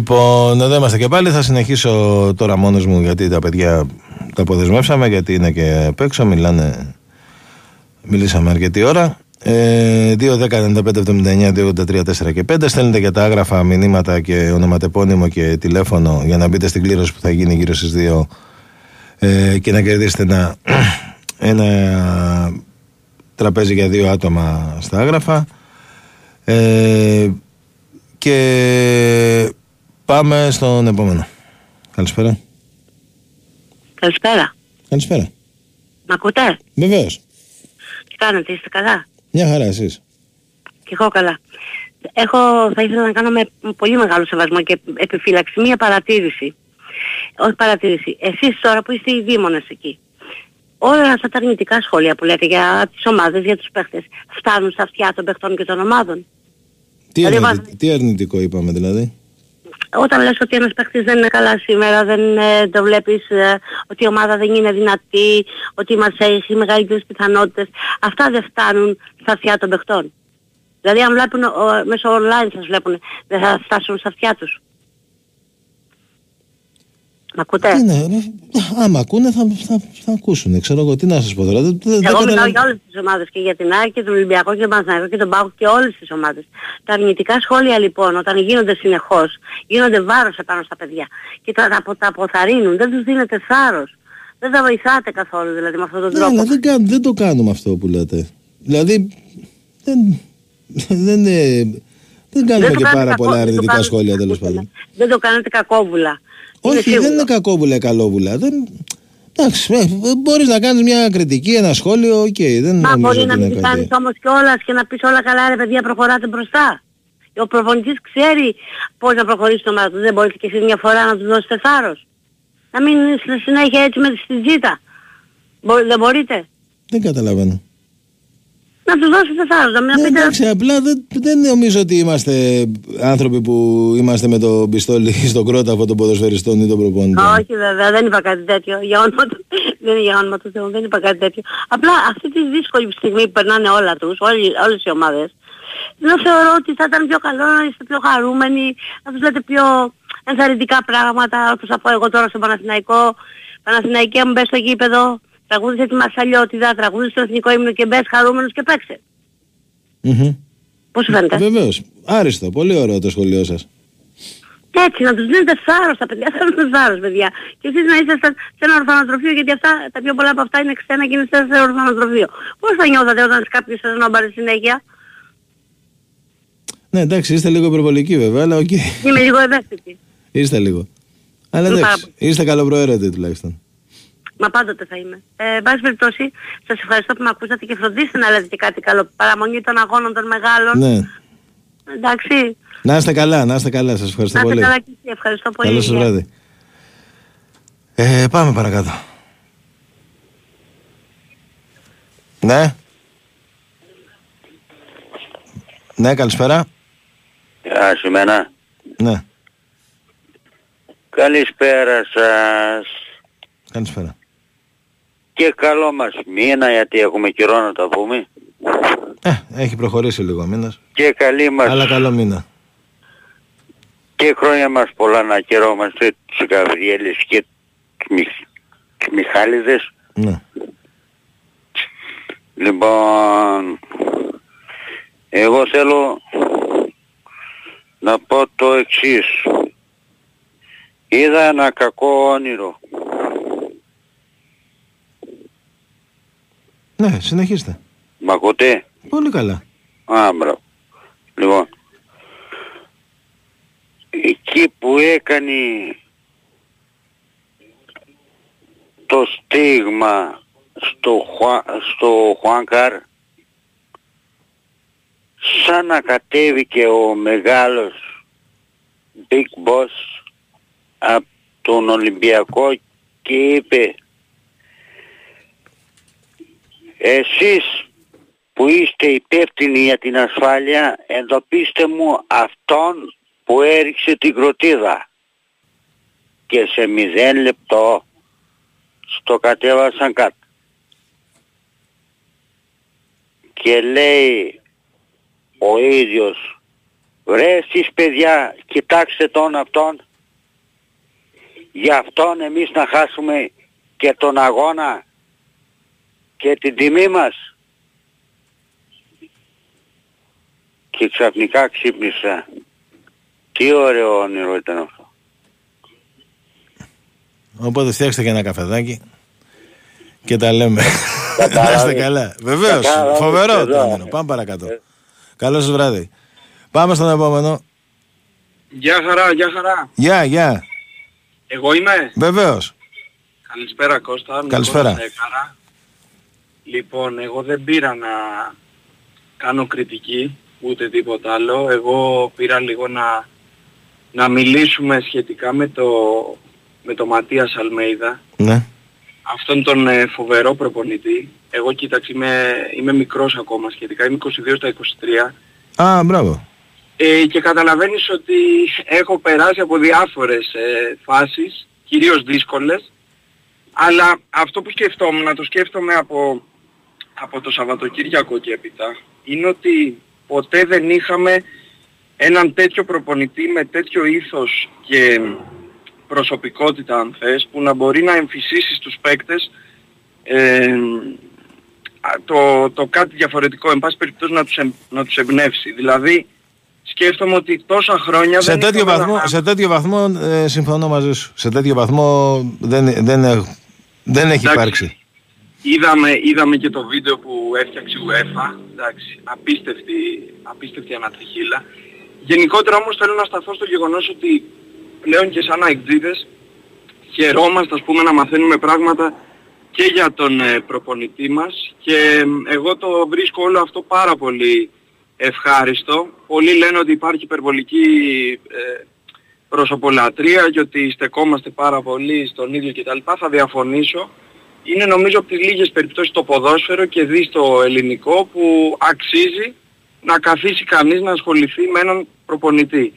Λοιπόν, εδώ είμαστε και πάλι. Θα συνεχίσω τώρα μόνος μου γιατί τα παιδιά τα αποδεσμεύσαμε γιατί είναι και απ' έξω. Μιλάνε, μιλήσαμε αρκετή ώρα. Ε, 2-10-95-79-283-4 και 5. Στέλνετε για τα άγραφα μηνύματα και ονοματεπώνυμο και τηλέφωνο για να μπείτε στην κλήρωση που θα γίνει γύρω στις 2 ε, και να κερδίσετε ένα, ένα τραπέζι για δύο άτομα στα άγραφα. Ε, και πάμε στον επόμενο. Καλησπέρα. Καλησπέρα. Καλησπέρα. Μ' ακούτε; Βεβαίως. Τι κάνετε, είστε καλά; Μια χαρά εσείς. Και εγώ καλά. Έχω, θα ήθελα να κάνω με πολύ μεγάλο σεβασμό και επιφύλαξη μία παρατήρηση. Όχι παρατήρηση. Εσείς τώρα που είστε οι δήμονες εκεί, όλα αυτά τα αρνητικά σχόλια που λέτε για τις ομάδες, για τους παίχτες, φτάνουν στα αυτιά των παιχτών και των ομάδων; Τι, Δηλαδή, αρνητι- βάζ- τι αρνητικό είπαμε δηλαδή; Όταν λες ότι ένας παίχτης δεν είναι καλά σήμερα, δεν ε, το βλέπεις ε, ότι η ομάδα δεν είναι δυνατή, ότι μας έχει μεγαλύτερες πιθανότητες, αυτά δεν φτάνουν στα αυτιά των παιχτών. Δηλαδή αν βλέπουν ο, μέσω online σας βλέπουν, δεν θα φτάσουν στα αυτιά τους. Μ' ακούτε; Τι είναι, ρε, άμα ακούνε θα, θα, θα ακούσουν. Ξέρω εγώ τι να σας πω τώρα. Δεν, δεν, δεν Εγώ μιλάω καταλαβα- για όλες τις ομάδες και για την ΑΕΚ και τον Ολυμπιακό και τον Παναθηναϊκό και τον ΠΑΟΚ και όλες τις ομάδες. Τα αρνητικά σχόλια λοιπόν όταν γίνονται συνεχώς, γίνονται βάρος επάνω στα παιδιά και τα, τα, τα αποθαρρύνουν, δεν τους δίνετε θάρρος. Δεν τα βοηθάτε καθόλου δηλαδή με αυτόν τον Ναι, τρόπο. αλλά δεν, κάν- δεν το κάνουμε αυτό που λέτε. Δηλαδή δεν, δεν, ε, δεν κάνουμε το και κάνετε πάρα κακό- πολλά δεν το αρνητικά κάνετε- σχόλια τέλος πάντων. Δεν το κάνετε κακόβουλα. Είναι Όχι, σίγουρο. δεν είναι κακόβουλα ή καλόβουλα. Δεν... Εντάξει, ε, μπορείς να κάνεις μια κριτική, ένα σχόλιο, οκ, δεν Μα νομίζω μπορεί ότι να μην είναι τη κάτι. κάνεις όμως κιόλας και να πεις όλα καλά ρε παιδιά προχωράτε μπροστά. Ο προπονητής ξέρει πώς να προχωρήσει το ομάδα του. Δεν μπορείτε κι εσείς μια φορά να τους δώσετε θάρρος. Να μην είναι στη συνέχεια έτσι με τη τσίτα. Μπο- δεν μπορείτε. Δεν καταλαβαίνω. Να τους δώσετε θάρρος. Να μην Ναι, πείτε εντάξει, απλά δεν, δεν νομίζω ότι είμαστε άνθρωποι που είμαστε με το πιστόλι στον κρόταφο των ποδοσφαιριστών ή των προπονητών. Όχι βέβαια, δεν είπα κάτι τέτοιο. Για όνομα του, δεν είναι για όνομα του Θεού, δεν είπα κάτι τέτοιο. Απλά αυτή τη δύσκολη στιγμή που περνάνε όλα τους, όλοι, όλες οι ομάδες, δεν θεωρώ ότι θα ήταν πιο καλό να είστε πιο χαρούμενοι, να τους λέτε πιο ενθαρρυντικά πράγματα, όπως θα πω εγώ τώρα στον Παναθηναϊκό. Παναθηναϊκέ μου μπες στο γήπεδο, τραγούδισε τη Μασαλιώτιδα, τραγούδισε το εθνικό ύμνο και μπες χαρούμενος και παίξε. Μμμ. Πώς σου φαίνεται; Βεβαίως. Άριστο. Πολύ ωραίο το σχολείο σας. Έτσι, να τους δίνετε θάρρος τα παιδιά, θέλουν θάρρος παιδιά. Και εσείς να είστε σε σε ένα ορφανοτροφείο, γιατί αυτά, τα πιο πολλά από αυτά είναι ξένα και είναι σε ένα ορφανοτροφείο. Πώς θα νιώθατε όταν κάποιος σας νόμπαρε συνέχεια; Ναι, εντάξει, είστε λίγο υπερβολικοί βέβαια, αλλά οκ. Είμαι λίγο ευαίσθητη. Είστε λίγο. Αλλά Είναι εντάξει, πάρα είστε καλοπροαίρετοι τουλάχιστον. Μα πάντοτε θα είμαι. Ε, εν πάση περιπτώσει, σας ευχαριστώ που με ακούσατε και φροντίστε να λέτε και κάτι καλό. Παραμονή των αγώνων των μεγάλων. Ναι. Εντάξει. Να είστε καλά, να είστε καλά. Σας ευχαριστώ Να είστε πολύ. καλά και εσύ. Ευχαριστώ πολύ. Καλό σας Γεια. βράδυ. Ε, πάμε παρακάτω. Ναι. Ναι, καλησπέρα. Γεια σου εμένα. Ναι, Καλησπέρα σας. καλησπέρα. Και καλό μας μήνα γιατί έχουμε καιρό να τα πούμε. Ε, έχει προχωρήσει λίγο ο μήνας. Και καλή μας Αλλά καλό μήνα. και χρόνια μας πολλά να χαιρόμαστε τους Γαβριέλες και τους Μιχ- τους Μιχάληδες. Ναι. Λοιπόν, εγώ θέλω να πω το εξής. Είδα ένα κακό όνειρο. Ναι, συνεχίστε. Μ' ακούτε; Πολύ καλά. Α, μπράβο. Λοιπόν, εκεί που έκανε το στίγμα στο, Χουα, στο Χουάνκαρ σαν να κατέβηκε ο μεγάλος Big Boss από τον Ολυμπιακό και είπε εσείς που είστε υπεύθυνοι για την ασφάλεια εντοπίστε μου αυτόν που έριξε την κροτίδα και σε μηδέν λεπτό στο κατέβασαν κάτω και λέει ο ίδιος Βρε εσείς παιδιά, κοιτάξτε τον αυτόν. Για αυτόν εμείς να χάσουμε και τον αγώνα και την τιμή μας. Και ξαφνικά ξύπνησα. Τι ωραίο όνειρο ήταν αυτό. Οπότε φτιάξτε και ένα καφεδάκι και τα λέμε. Κατάλαβες. Να είστε καλά. Βεβαίως. Κατάλαβες, Φοβερό εδώ. το όνειρο. Πάμε παρακάτω. Καλό σα βράδυ. Πάμε στον επόμενο. Γεια χαρά, γεια χαρά. Γεια, γεια. Εγώ είμαι; Βεβαίως. Καλησπέρα Κώστα. Καλησπέρα. Νικόλας Έκαρα. Λοιπόν, εγώ δεν πήρα να κάνω κριτική ούτε τίποτα άλλο. Εγώ πήρα λίγο να, να μιλήσουμε σχετικά με το, με το Ματίας Αλμέιδα. Ναι. Αυτόν τον ε, φοβερό προπονητή. Εγώ κοίταξε είμαι, είμαι μικρός ακόμα σχετικά. Είμαι 22 στα 23. Α, μπράβο. Ε, και καταλαβαίνεις ότι έχω περάσει από διάφορες ε, φάσεις, κυρίως δύσκολες, αλλά αυτό που σκεφτόμουν, να το σκέφτομαι από, από το Σαββατοκύριακο και έπειτα, είναι ότι ποτέ δεν είχαμε έναν τέτοιο προπονητή με τέτοιο ήθος και προσωπικότητα αν θες, που να μπορεί να εμφυσίσει στους παίκτες ε, α, το, το κάτι διαφορετικό, εν πάση περιπτώσει να τους, εμ- να τους εμπνεύσει. Δηλαδή, σκέφτομαι ότι τόσα χρόνια Σε δεν τέτοιο είχαμε βαθμό, να- σε τέτοιο βαθμό ε, συμφωνώ μαζί σου. Σε τέτοιο βαθμό δεν, δεν, έχ- δεν έχει Εντάξει. υπάρξει. Είδαμε, είδαμε και το βίντεο που έφτιαξε η UEFA, εντάξει, απίστευτη, απίστευτη ανατριχίλα. Γενικότερα όμως θέλω να σταθώ στο γεγονός ότι πλέον και σαν αεκτζίδες χαιρόμαστε ας πούμε να μαθαίνουμε πράγματα και για τον ε, προπονητή μας και ε, εγώ το βρίσκω όλο αυτό πάρα πολύ ευχάριστο. Πολλοί λένε ότι υπάρχει υπερβολική ε, προσωπολατρεία και ότι στεκόμαστε πάρα πολύ στον ίδιο κτλ. Θα διαφωνήσω. Είναι νομίζω από τις λίγες περιπτώσεις το ποδόσφαιρο και δει στο ελληνικό που αξίζει να καθίσει κανείς να ασχοληθεί με έναν προπονητή.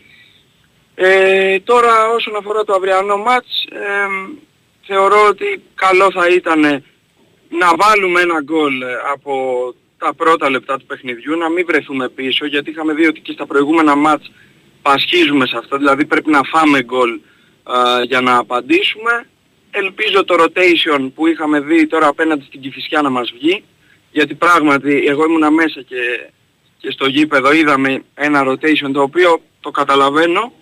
Ε, τώρα όσον αφορά το αυριανό μάτς, ε, θεωρώ ότι καλό θα ήταν να βάλουμε ένα γκολ ε, από τα πρώτα λεπτά του παιχνιδιού, να μην βρεθούμε πίσω, γιατί είχαμε δει ότι και στα προηγούμενα μάτς πασχίζουμε σε αυτό, δηλαδή πρέπει να φάμε γκολ α, για να απαντήσουμε. Ελπίζω το rotation που είχαμε δει τώρα απέναντι στην Κηφισιά να μας βγει, γιατί πράγματι εγώ ήμουνα μέσα και, και στο γήπεδο είδαμε ένα rotation το οποίο το καταλαβαίνω.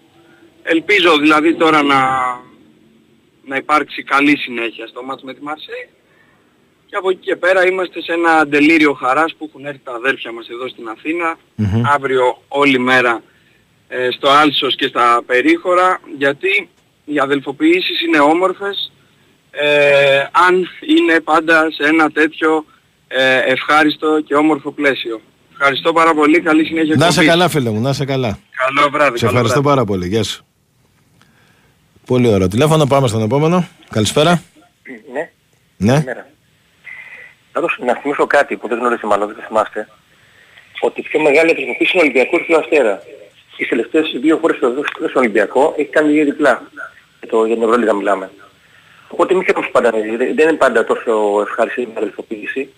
Ελπίζω δηλαδή τώρα να, να υπάρξει καλή συνέχεια στο μάτς με τη Μαρσέη. Και από εκεί και πέρα είμαστε σε ένα τελείριο χαράς που έχουν έρθει τα αδέρφια μας εδώ στην αθηνα Αύριο όλη μέρα ε, στο Άλσος και στα περίχωρα γιατί οι αδελφοποιήσεις είναι όμορφες ε, αν είναι πάντα σε ένα τέτοιο ε, ευχάριστο και όμορφο πλαίσιο. Ευχαριστώ πάρα πολύ. Καλή συνέχεια. Να σε εκπομπής. καλά φίλε μου, να σε καλά. Καλό βράδυ. Σε καλό ευχαριστώ βράδυ. πάρα πολύ. Γεια σου. Πολύ ωραίο τηλέφωνο. Πάμε στον επόμενο. Καλησπέρα. Ναι, Ναι. καλημέρα. Πάντως να θυμίσω κάτι που δεν γνωρίζει μάλλον, δεν το θυμάστε. Ότι η πιο μεγάλη αντιμετωπίση είναι ο Ολυμπιακός και ο Αστέρα. Τις τελευταίες δύο φορές που εδώ στον Ολυμπιακό έχει κάνει δύο διπλά. Για, το, για την Ευρωλίγα μιλάμε. Οπότε μην χαίρομαι πάντα, δεν δεν είναι πάντα τόσο ευχάριστη η αδελφοποίηση.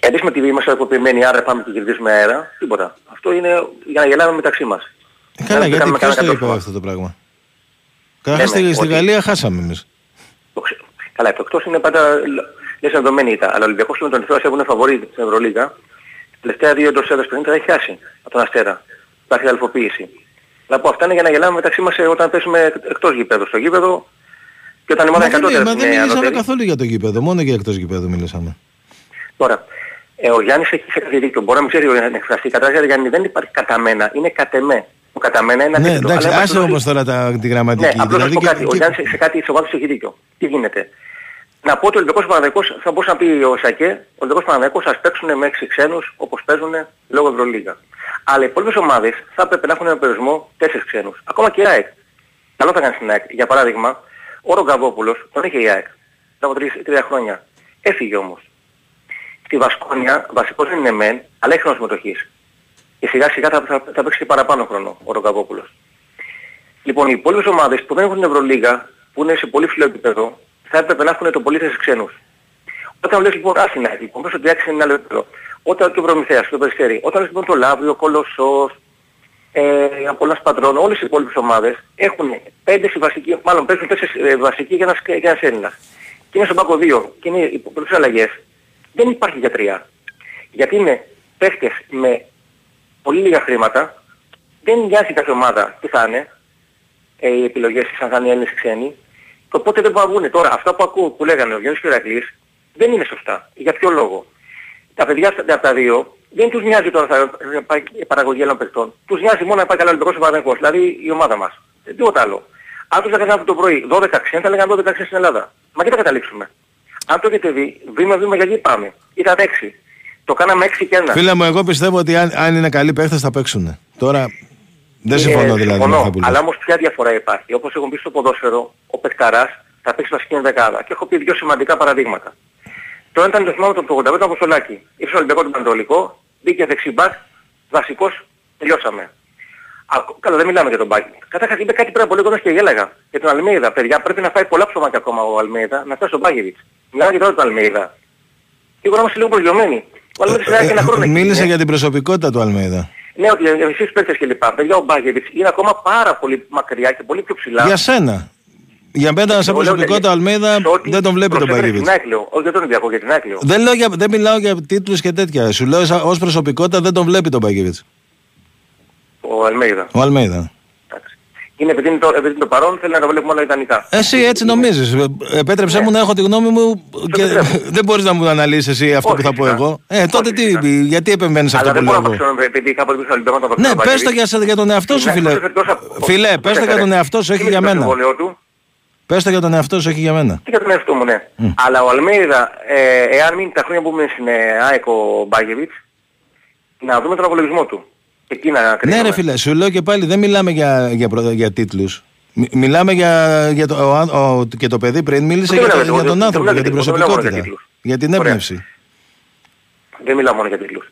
Εμείς με τη βία είμαστε αδελφοποιημένοι, άρα πάμε και κερδίζουμε αέρα. Τίποτα. Αυτό είναι για να γελάμε μεταξύ μας. Ε, Καλά, Δεν γιατί κάνουμε ποιος κανένα το είπε κατόρθωμα. αυτό το πράγμα; Καταρχάς Λέμε στη, στη ότι- Γαλλία χάσαμε εμείς. Το ξε- Καλά, το εκτός είναι πάντα λες δεδομένη ήταν. Αλλά ο Ολυμπιακός και με τον Εθνικό έχουν φαβορεί στην Ευρωλίγα. Τα τελευταία δύο εντός έδρας παιχνίδια τα έχει χάσει από τον Αστέρα. Υπάρχει αλφοποίηση. Αλλά από αυτά είναι για να γελάμε μεταξύ μας ε, όταν παίζουμε εκ- εκτός γήπεδου. Στο γήπεδο και όταν η Μα ομάδα δεν, είναι μα κατώτερη. δεν είναι μιλήσαμε ανώτερη. καθόλου για το γήπεδο, μόνο για εκτός γήπεδου μιλήσαμε. Τώρα, ε, ο Γιάννης έχει σε κάτι δίκιο. Μπορεί να μην ξέρει ο Γιάννης να εκφραστεί. Καταρχάς, Γιάννη, δεν υπάρχει κατά μένα. Είναι κατ' εμέ. Το κατά μένα είναι Ναι, αντίθετο. εντάξει, Αλλά, εν άσε πάση όμως τώρα τα, τη Ναι, γραμματική. απλώς να σου πω και- κάτι. Ο και- Γιάννης σε- σε κάτι της ομάδας έχει δίκιο. Τι γίνεται; Να πω ότι ο Ολυμπιακός Παναδικός θα μπορούσε να πει ο Σακέ, ο Ολυμπιακός Παναδικός θα παίξουν με 6 ξένους όπως παίζουν λόγω Ευρωλίγα. Αλλά οι υπόλοιπες ομάδες θα έπρεπε να έχουν ένα περιορισμό 4 ξένους. Ακόμα και η ΑΕΚ. Καλό θα κάνει στην ΑΕΚ. Για παράδειγμα, ο Ρογκαβόπουλος τον είχε η ΑΕΚ. Μετά από 3 χρόνια. Έφυγε όμως. Στη Βασκόνια βασικός δεν είναι μεν, αλλά έχει χρόνος συμμετοχής. Και σιγά σιγά θα, θα, θα παίξει και παραπάνω χρόνο ο Ρογκαβόπουλος. Λοιπόν, οι υπόλοιπες ομάδες που δεν έχουν την Ευρωλίγα, που είναι σε πολύ ψηλό επίπεδο, θα έπρεπε να έχουν το πολύ θέσει ξένους. Όταν λες λοιπόν, άσυνα, λοιπόν, πόσο ότι άξιζε είναι ένα άλλο επίπεδο. Όταν και ο Προμηθέας και ο Περιστέρη, όταν λες λοιπόν το Λάβριο, ο Κολοσσός, ε, Απόλλωνας Πατρών, όλες οι υπόλοιπες ομάδες έχουν πέντε στη βασική, μάλλον παίζουν τέσσερις ε, βασικοί για ένας, για ένας Έλληνας. Και είναι στον πάκο δύο και είναι οι πολλές αλλαγές. Δεν υπάρχει για τρία. Γιατί είναι παίχτες με πολύ λίγα χρήματα, δεν νοιάζει κάθε ομάδα τι θα είναι, ε, οι επιλογές αν θα είναι Έλληνες ή ξένοι, και οπότε δεν μπορούν να βγουν. Τώρα, αυτά που ακούω που λέγανε ο Γιώργος και ο Ηρακλής, δεν είναι σωστά. Για ποιο λόγο. Τα παιδιά από τα δύο δεν τους νοιάζει τώρα θα πάει η παραγωγή άλλων παιχτών. Τους νοιάζει μόνο να πάει καλά ο Ολυμπιακός δηλαδή η ομάδα μας. Ε, τίποτα άλλο. Αν τους λέγανε αυτό το πρωί 12 ξένα, θα λέγανε 12 ξένα στην Ελλάδα. Μα και θα καταλήξουμε. Αν το έχετε δει, βήμα-βήμα γιατί πάμε. Ήταν 6. Το κάναμε 6 και 1. Φίλε μου, εγώ πιστεύω ότι αν, αν είναι καλοί παίχτες θα παίξουν. Τώρα δεν συμφωνώ Ε, δηλαδή συμφωνώ, με αυτά που λες. αλλά όμως ποια διαφορά υπάρχει. Όπως έχω πει στο ποδόσφαιρο, ο Πεκταράς θα παίξει βασική ενδεκάδα. Και έχω πει δύο σημαντικά παραδείγματα. Το ένα ήταν το θυμάμαι το 85 το Αποστολάκη. Ήρθε στο Ολυμπιακός του Πανατολικό, μπήκε δεξιμπάκ, βασικός, τελειώσαμε. Ακ- Καλά, δεν μιλάμε για τον Μπάκη. Καταρχάς είπε κάτι πριν από λίγο και γέλαγα. Για τον Αλμέιδα. Παιδιά, πρέπει να φάει πολλά ψωμάκια ακόμα ο Αλμέιδα, να φτάσει στον Μπάκεβιτς. Μιλάμε για τώρα τον Αλμέιδα. Και εγώ να είμαστε λίγο προσγειωμένοι. Ο Αλμέιδα είναι ένα χρόνο Ε, εκεί, Μίλησε ναι. για την προσωπικότητα του Αλμέιδα. Ναι, ότι για εσείς παίκτες και λοιπά. Παιδιά, ο Μπάκεβιτς είναι ακόμα πάρα πολύ μακριά και πολύ πιο ψηλά. Για σένα. Για μένα σαν Εγώ λέω, προσωπικότητα ο Αλμέιδα δεν τον βλέπει τον Προσέφερε Παγκεβίτς. την Άκλειο, όχι για τον Ολυμπιακό, για την Άκλειο. Δεν, λέω για, δεν μιλάω για τίτλους και τέτοια. Σου λέω σαν- ως προσωπικότητα δεν τον βλέπει τον Παγκεβίτς. Ο Αλμέιδα. Ο Αλμέιδα. Είναι επειδή είναι το, επειδή είναι το παρόν, θέλει να το βλέπουμε όλα ιδανικά. Εσύ έτσι νομίζεις. Ε, Επέτρεψέ μου να έχω τη γνώμη μου και δεν μπορείς να μου αναλύσεις εσύ αυτό Όχι, που θα πω φυσικά. εγώ. Ε, τότε τι, γιατί επεμβαίνεις σε αυτό Αλλά που δεν λέω μπορώ να εγώ; παίξω επειδή κάποτε πήγα στο Ολυμπιακό να το Ναι, παίξω. πες το για, σε- για τον εαυτό σου, Ναι, φίλε. προσέφερε τόσα- Φίλε, πες το για προσέφερε. τον εαυτό σου, όχι Είναι για στο μένα. Συμβόλαιο του Πες το για τον εαυτό σου, όχι για μένα. και για τον εαυτό μου, ναι. Αλλά ο Αλμέιδα, ε, εάν μείνει τα χρόνια που ήμουν στην ε, ΑΕΚ ο Μπάγεβιτς, να δούμε τον απολογισμό του. Εκεί να Ναι κρίνουμε. ρε φίλε, σου λέω και πάλι δεν μιλάμε για, για, προ- για τίτλους. Μι- Μιλάμε για, για το, ο, αν- ο- και το παιδί πριν μίλησε Δεν για, μιλάμε το- για για τον τίτλους, άνθρωπο, δεν για την μιλάμε για τίτλους, δεν μιλάμε προσωπικότητα, μόνο για για την Ωραία. έμπνευση. Δεν μιλάω μόνο για τίτλους.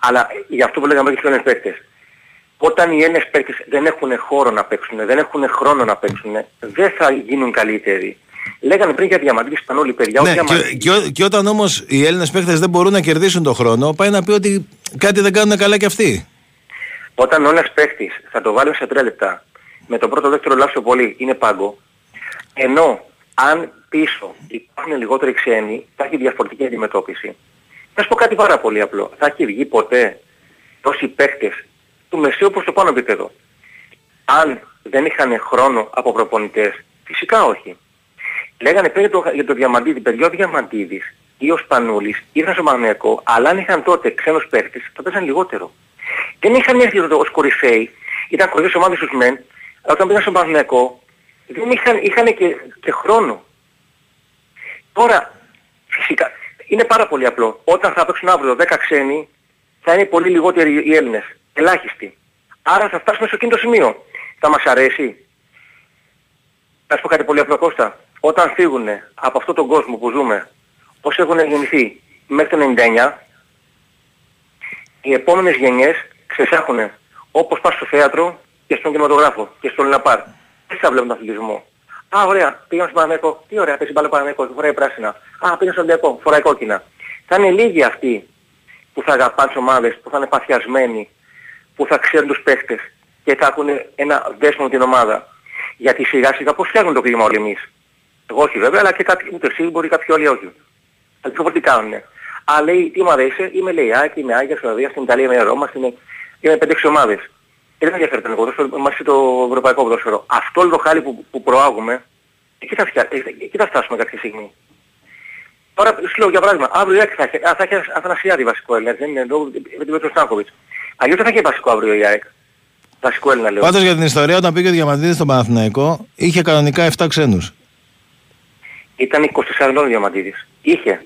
Αλλά για αυτό που λέγαμε και στους Έλληνες παίκτες. Όταν οι Έλληνες παίκτες δεν έχουν χώρο να παίξουν, δεν έχουν χρόνο να παίξουν, δεν θα γίνουν καλύτεροι. Λέγανε πριν για διαμαντής Ισπανόλοι παιδιά, ο Ναι, Διαμαντής- και, και, ό- και όταν όμως οι Έλληνες παίχτες δεν μπορούν να κερδίσουν τον χρόνο, πάει να πει ότι κάτι δεν κάνουν καλά κι αυτοί. Όταν ο ένας παίκτης θα το βάλει σε τρία λεπτά, με το πρώτο δεύτερο λάθος πολύ είναι πάγκο, ενώ αν πίσω υπάρχουν λιγότεροι ξένοι, θα έχει διαφορετική αντιμετώπιση. Να σου πω κάτι πάρα πολύ απλό. Θα έχει βγει ποτέ τόσοι παίκτες του μεσαίου προς το πάνω επίπεδο. Αν δεν είχαν χρόνο από προπονητές, φυσικά όχι. Λέγανε πριν για το, για το Διαμαντίδη, παιδιά ο Διαμαντίδης ή ο Σπανούλης ήρθαν στο Παναγιακό, αλλά αν είχαν τότε ξένους παίκτες θα παίζαν λιγότερο. Δεν είχαν έρθει εδώ ως κορυφαίοι, ήταν κορυφαίες ομάδες τους μεν, αλλά όταν πήγαν στον Παναγιακό δεν είχαν, είχαν και, και χρόνο. Τώρα, φυσικά, είναι πάρα πολύ απλό. Όταν θα παίξουν αύριο 10 ξένοι, θα είναι πολύ λιγότεροι οι Έλληνες. Ελάχιστοι. Άρα θα φτάσουμε στο εκείνο το σημείο. Θα μας αρέσει; Να σου πω κάτι πολύ απλό Κώστα. Όταν φύγουν από αυτόν τον κόσμο που ζούμε, όσοι έχουν γεννηθεί μέχρι το 99, οι επόμενες γενιές ξεσάχουν όπως πας στο θέατρο και στον κινηματογράφο και στον Λιναπάρ. Δεν θα βλέπουν τον αθλητισμό; Α, ωραία, πήγαμε στον Παναγιακό. Τι ωραία, παίζει μπάλα Παναγιακό, φοράει πράσινα. Α, πήγαμε στον Ολυμπιακό, φοράει κόκκινα. Θα είναι λίγοι αυτοί που θα αγαπάνε τις ομάδες, που θα είναι παθιασμένοι, που θα ξέρουν τους παίχτες και θα έχουν ένα δέσμο με την ομάδα. Γιατί σιγά σιγά πώς φτιάχνουν το κλίμα όλοι εμείς. Εγώ όχι βέβαια, αλλά και κάποιοι, ούτε εσύ μπορεί κάποιοι όλοι όχι. Αλλά πιο τι κάνουνε. Α, λέει, τι ομάδα είσαι, είμαι λέει Άκη, είμαι Άγιας, Σουαδία, στην Ιταλία, είμαι Ρώμας, στην... είμαι 5-6 ομάδες. Και δεν ενδιαφέρει τον ποδόσφαιρο, μας είναι το ευρωπαϊκό ποδόσφαιρο. Αυτό όλο το χάλι που, που προάγουμε, εκεί θα, φτιά... εκεί θα φτάσουμε κάποια στιγμή. Τώρα σου λέω για παράδειγμα, αύριο η ΑΕΚ θα έχει, α, θα έχει Αθανασιάδη βασικό Έλληνα, δεν είναι λόγω με την Πέτρο Στάνκοβιτς. Αλλιώς δεν θα έχει βασικό αύριο η ΑΕΚ. Βασικό Έλληνα λέω. Πάντως για την ιστορία, όταν πήγε ο Διαμαντίδης στον Παναθηναϊκό, είχε κανονικά 7 ξένους. Ήταν 24 χρόνων Διαμαντίδης. Είχε.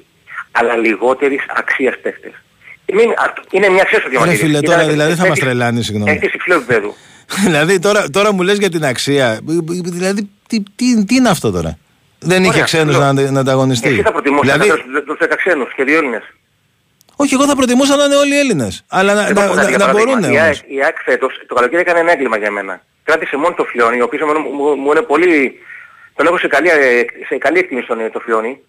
Αλλά λιγότερης αξίας παίχτες. Μην- α, Είναι μια αξία στο Ρε Διαμαντίδης. φίλε, Ήταν- τώρα δηλαδή θα μας παίχτης- τρελάνεις, συγγνώμη. Παίχτης υψηλού επίπεδου. δηλαδή τώρα, τώρα μου λες για την αξία. Δηλαδή τι, τι, τι είναι αυτό τώρα; Δεν είχε Ωραία, ξένους λέω. να, να ανταγωνιστεί. Εσύ θα προτιμούσες δηλαδή, να φέρεις τους 10 ξένους και δύο Έλληνες. Όχι, εγώ θα προτιμούσα να είναι όλοι Έλληνες. Αλλά να, Εγώ να, πω κάτι, να, για να παράδειγμα, μπορούν η όμως. ΑΕΚ- Η ΑΕΚ φέτος το καλοκαίρι έκανε ένα έγκλημα για μένα. Κράτησε μόνο το Φλιόνι, ο οποίος μου, μου, μου είναι πολύ... Τον έχω σε καλή, ε, σε καλή εκτίμηση τον, ε, το Φλιόνι.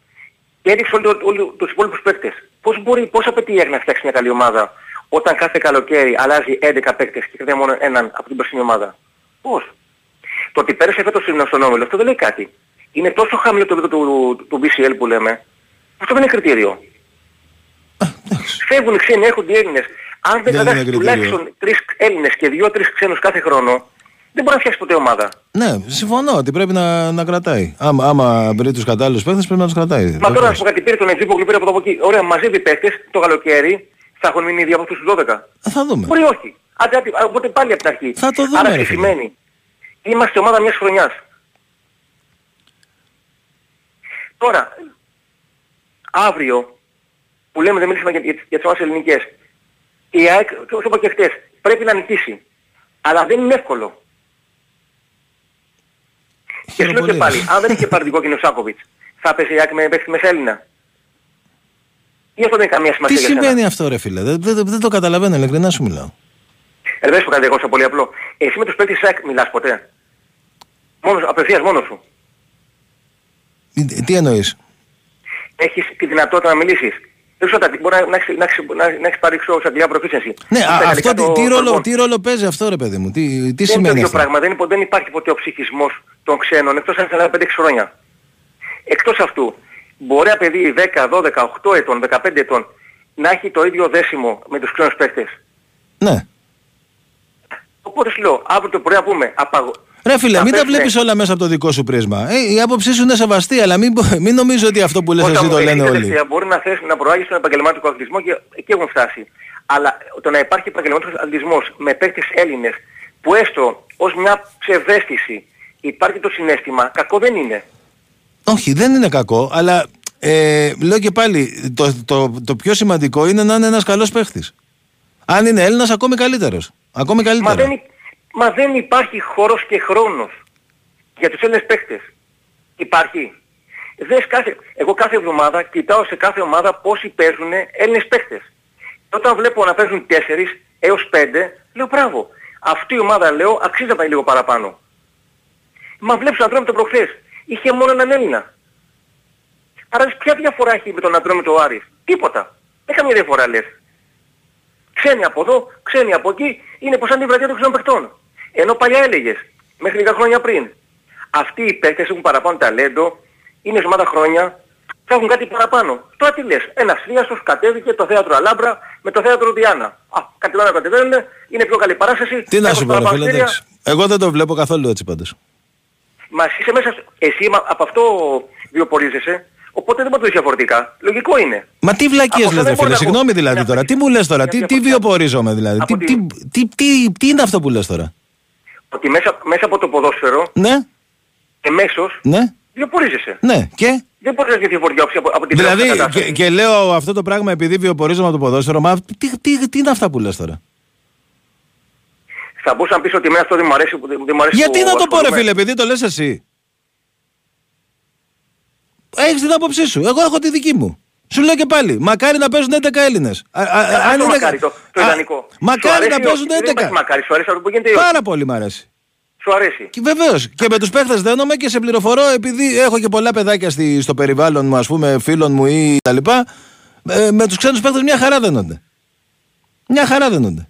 Και έδειξε όλοι, όλοι τους υπόλοιπους παίκτες. Πώς μπορεί, πώς απαιτεί η ΑΕΚ να φτιάξει μια καλή ομάδα όταν κάθε καλοκαίρι αλλάζει 11 παίκτες και κρατάει μόνο έναν από την περσινή ομάδα; Πώς; Το ότι πέρασε φέτος στον Όμιλο, αυτό δεν λέει κάτι. Είναι τόσο χαμηλό το επίπεδο του, του, BCL που λέμε, αυτό δεν είναι κριτήριο. Φεύγουν οι ξένοι, έρχονται οι Έλληνες. Αν δεν Δεν είναι κρατάς κριτήριο. τουλάχιστον τρεις Έλληνες και δύο-τρεις ξένους κάθε χρόνο, δεν μπορεί να φτιάξει ποτέ ομάδα. Ναι, συμφωνώ ότι πρέπει να, να κρατάει. Άμα, άμα βρει τους κατάλληλους παίχτε, πρέπει να τους κρατάει. Μα τώρα να σου πω κάτι, πήρε τον Ετζίπο πήρε από το από εκεί. Ωραία, μαζεύει παίχτες το καλοκαίρι, θα έχουν μείνει ήδη από αυτούς τους 12. Θα δούμε. Μπορεί όχι. Άντε, άντε, οπότε πάλι από την αρχή. Θα το δούμε, Άρα ρε τι φίλε. σημαίνει. Είμαστε ομάδα μιας χρονιάς. Τώρα, αύριο, που λέμε δεν μιλήσαμε για, για, για τις ομάδες ελληνικές, η ΑΕΚ, όπως είπα και χτες, πρέπει να νικήσει. Αλλά δεν είναι εύκολο. Και σου λέω και πολύ. πάλι, αν δεν είχε πάρει την κόκκινη ο Σάκοβιτς, θα έπαιζε η ΑΕΚ με παίχτη μέσα Έλληνα. Ή αυτό δεν έχει καμία Τι σημασία για σένα. συμβαίνει αυτό, ρε φίλε; Δεν, δεν, δεν το καταλαβαίνω, ειλικρινά σου μιλάω. Ε, δεν σου πω κάτι εγώ σε πολύ απλό. Εσύ με τους παίκτες της ΑΕΚ μιλάς ποτέ; Μόνος, απευθείας μόνος σου. Ε, Τι εννοείς; Έχεις τη δυνατότητα να μιλήσεις. Δεν ξέρω, τα- μπορεί να, να, έχεις, να, έχεις, να, να έχεις πάρει ξέρω, αγγλικά proficiency. Ναι, Στα α, γαλλικά αυτό τι, το- τι, το ρόλο, λοιπόν. τι ρόλο παίζει αυτό, ρε παιδί μου; Τι, τι Δεν είναι το σημαίνει ίδιο αυτό; πράγμα. Δεν, είναι- δεν υπάρχει ποτέ ο ψυχισμός των ξένων εκτός αν θα 5-6 χρόνια. Εκτός αυτού, μπορεί ένα παιδί 10, 12, 8 ετών, 15 ετών να έχει το ίδιο δέσιμο με τους ξένους παίκτες; Ναι. Οπότε σου λέω, αύριο το πρωί να πούμε, απαγω... Ρε φίλε, θα μην τα παίζουνε- βλέπεις όλα μέσα από το δικό σου πρίσμα. Ε, η άποψή σου είναι σεβαστή, αλλά μην, μην νομίζω ότι αυτό που λες Όταν εσύ μου το εσύ λένε όλοι. τελευταία Μπορεί να θες να προάγεις τον επαγγελματικό αθλητισμό και εκεί έχουν φτάσει. Αλλά το να υπάρχει επαγγελματικός αθλητισμός με παίκτες Έλληνες που έστω ως μια ψευδέστηση υπάρχει το συνέστημα, κακό δεν είναι. Όχι, δεν είναι κακό, αλλά ε, λέω και πάλι, το, το, το πιο σημαντικό είναι να είναι ένας καλός παίχτης. Αν είναι Έλληνας, ακόμη καλύτερος. Ακόμη Μα καλύτερα. δεν, υ- μα δεν υπάρχει χώρος και χρόνος για τους Έλληνες παίκτες. Υπάρχει. Δες κάθε, εγώ κάθε εβδομάδα κοιτάω σε κάθε ομάδα πόσοι παίζουν Έλληνες παίκτες. Και όταν βλέπω να παίζουν 4 έως 5, λέω μπράβο. Αυτή η ομάδα λέω αξίζει να πάει λίγο παραπάνω. Μα βλέπεις τον Αντρόμητο προχθές. Είχε μόνο έναν Έλληνα. Άρα δεις ποια διαφορά έχει με τον Αντρόμητο ο Άρης; Τίποτα. Δεν καμία διαφορά λες. Ξένοι από εδώ, ξένοι από εκεί, είναι πως αν την βραδιά των ξένων παιχτών. Ενώ παλιά έλεγες, μέχρι λίγα χρόνια πριν, αυτοί οι παίκτες έχουν παραπάνω ταλέντο, είναι σε ομάδα χρόνια, θα έχουν κάτι παραπάνω. Τώρα τι λες, ένας Θρίαστος κατέβηκε το θέατρο Αλάμπρα με το θέατρο Διάννα. Α, κάτι άλλο κατεβαίνουν, είναι πιο καλή παράσταση. Τι να έχουν σου πω, ρε παραπάνω φίλε, αστέρια. εντάξει. Εγώ δεν το βλέπω καθόλου έτσι πάντως. Μα εσύ είσαι μέσα, σ- εσύ μα- από αυτό βιοπορίζεσαι, οπότε δεν μπορείς να το δεις διαφορετικά. Λογικό είναι. Μα τι βλακίες Από λες, αυτό δεν ρε μπορείς φίλε, να συγγνώμη πω- δηλαδή να τώρα. πω- Τι μου λες τώρα, να τι, πω- τι βιοπορίζομαι δηλαδή. Τι, Από τι, τι, τι, τι είναι αυτό που λες τώρα; Ότι μέσα, μέσα από το ποδόσφαιρο, Ναι, εμέσως, ναι, βιοπορίζεσαι. ναι. Και; Δεν μπορείς να δεις διαφορετική άποψη από, από την Δηλαδή, πρώτη κατάσταση. και, και λέω αυτό το πράγμα επειδή βιοπορίζομαι από το ποδόσφαιρο, μα τι, τι, τι είναι αυτά που λες τώρα; Θα μπορούσα να πεις ότι εμένα αυτό δεν μου αρέσει, που- δεν μου αρέσει Γιατί που να το πω ρε ασχολούμαι. φίλε, επειδή το λες εσύ. Έχεις την άποψή σου, εγώ έχω τη δική μου. Σου λέω και πάλι, μακάρι να παίζουν 11 Έλληνες. Α, α, Αυτό αν είναι- μακάρι, το, το Α, ιδανικό. Σου Μακάρι αρέσει να ή παίζουν όχι; Δεν 11. υπάρχει μακάρι, σου αρέσει αυτό που γίνεται ή όχι. Πάρα πολύ μ' αρέσει. Σου αρέσει. Και βεβαίως, και με τους παίχτες δένομαι και σε πληροφορώ επειδή έχω και πολλά παιδάκια στη, στο περιβάλλον μου, ας πούμε, φίλων μου ή τα λοιπά. Ε, με τους ξένους παίχτες μια χαρά δένονται. Μια χαρά δένονται.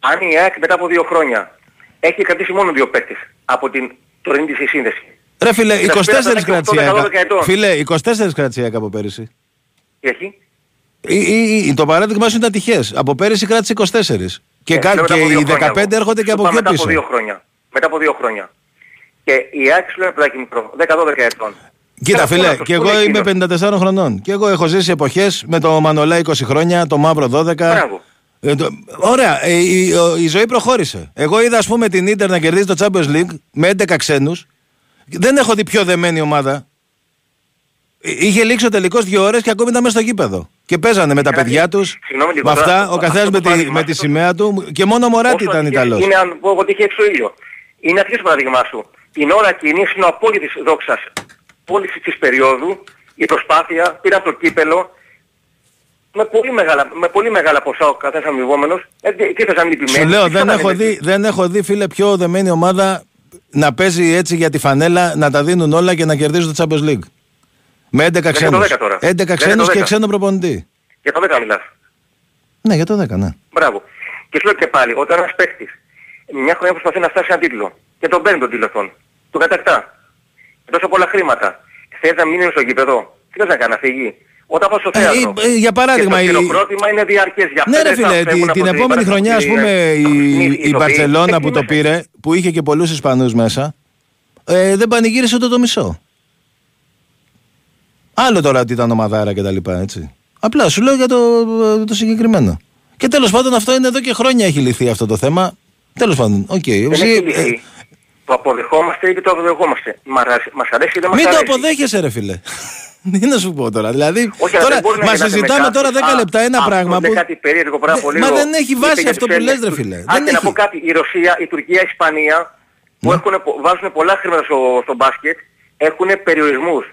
Αν η ΑΕΚ μετά από δύο χρόνια έχει κρατήσει μόνο δύο παίκτες από την τωρινή της σύνδεση. Ρε φίλε, Και τα 24 σπέρα τα κράτησε η 12 ΑΕΚ. ετών. Φίλε, 24 κράτησε η ΑΕΚ από πέρυσι. Τι έχει; Ή, ή, ή, το παράδειγμα σου ήταν τυχές. Από πέρυσι κράτησε 24. Και, Ε, κα- λέω μετά και από δύο οι χρόνια 15 εγώ. έρχονται και Σου από είπα πιο μετά πίσω. από δύο χρόνια. Μετά από δύο χρόνια. Και η ΑΕΚ σου λέει ένα παιδάκι μικρό, 10-12 ετών. Κοίτα Ένα φίλε, πόνατος, και πού εγώ είναι είμαι εκείνος; 54 χρονών. Και εγώ έχω ζήσει εποχές με το Μανολά 20 χρόνια, το Μαύρο 12. Μπράβο. Ε, το- ωραία, ε, η, ο- η ζωή προχώρησε. Εγώ είδα ας πούμε την Ίντερ να κερδίζει το Champions League με 11 ξένους. Δεν έχω δει πιο δεμένη ομάδα. Ε, Είχε λήξει ο τελικός δύο ώρες και ακόμη ήταν μέσα στο γήπεδο. Και παίζανε με τα Ένα- παιδιά τους. Συγγνώμη λίγο, Με αυτά, τώρα, ο καθένας αυτό με, το τη, παράδειγμα, με τη αυτό- σημαία του. Και μόνο ο Μωράτη Όσο ήταν ατυχές Ιταλός. Είναι αν πω εγώ ότι είχε έξω ήλιο. Είναι ατυχές το παράδειγμά σου. Την ώρα εκείνη είναι ο απόλυτης δόξας πώληση της περίοδου, η προσπάθεια, πήρα το κύπελο, με πολύ μεγάλα, με πολύ μεγάλα ποσά ο καθένας αμοιβόμενος, ε, τι τι θες αν είναι Σου λυπημένοι, λέω, τι δεν θα έχω, κάνετε. δει, δεν έχω δει, φίλε, πιο δεμένη ομάδα να παίζει έτσι για τη φανέλα, να τα δίνουν όλα και να κερδίζουν το Champions League. Με 11 είναι το ξένους. 10 τώρα. 11 Δεν είναι ξένους το και 10. ξένο προπονητή. Για το 10 μιλάς. Ναι, για το 10, ναι. Μπράβο. Και σου λέω και πάλι, όταν ένας παίκτης μια χρονιά προσπαθεί να φτάσει σε έναν τίτλο και τον παίρνει τον τίτλο αυτόν, τον κατακτά, με τόσα πολλά χρήματα, θέλει να μείνει στο γήπεδο, τι θες να κάνει, να φύγει. Όταν πάω στο Ε, θέατρο, ε, για παράδειγμα, και η- το χειροκρότημα είναι διαρκές για Ναι, αυτές ρε δεν θα φίλε, φεύγουν τη- από την την επόμενη χρονιά, ας πούμε, η, η ηθοποιοί. Μπαρτσελώνα που Εκεί το μέσα. πήρε, που είχε και πολλούς Ισπανούς μέσα, ε, δεν πανηγύρισε ούτε το μισό. Άλλο τώρα ότι ήταν ομαδάρα και τα λοιπά, έτσι. Απλά σου λέω για το, το συγκεκριμένο. Και τέλος πάντων αυτό είναι εδώ και χρόνια έχει λυθεί αυτό το θέμα. Τέλος πάντων, οκ. Δεν Εσύ, έχει ε, λυθεί. Το αποδεχόμαστε ή το αποδεχόμαστε. Μ' αρέσει- Μας αρέσει ή δεν μας μην το αρέσει; αποδέχεσαι ρε φίλε. Τι να σου πω τώρα. Δηλαδή, Όχι, αλλά τώρα δεν μπορεί να μας γελάτε συζητάμε με τώρα 10 κάποιους. Α, λεπτά ένα αυτό πράγμα είναι που... κάτι περίεργο πάρα Δε- πολύ. Μα λίγο. δεν έχει Είπε βάση για αυτό τους που λες Έλληνες. ρε φίλε. Α, Δεν και να πω έχει. κάτι. Η Ρωσία, η Τουρκία, η Ισπανία που Ναι. έχουν, βάζουν πολλά χρήματα στο, στο μπάσκετ έχουν περιορισμούς.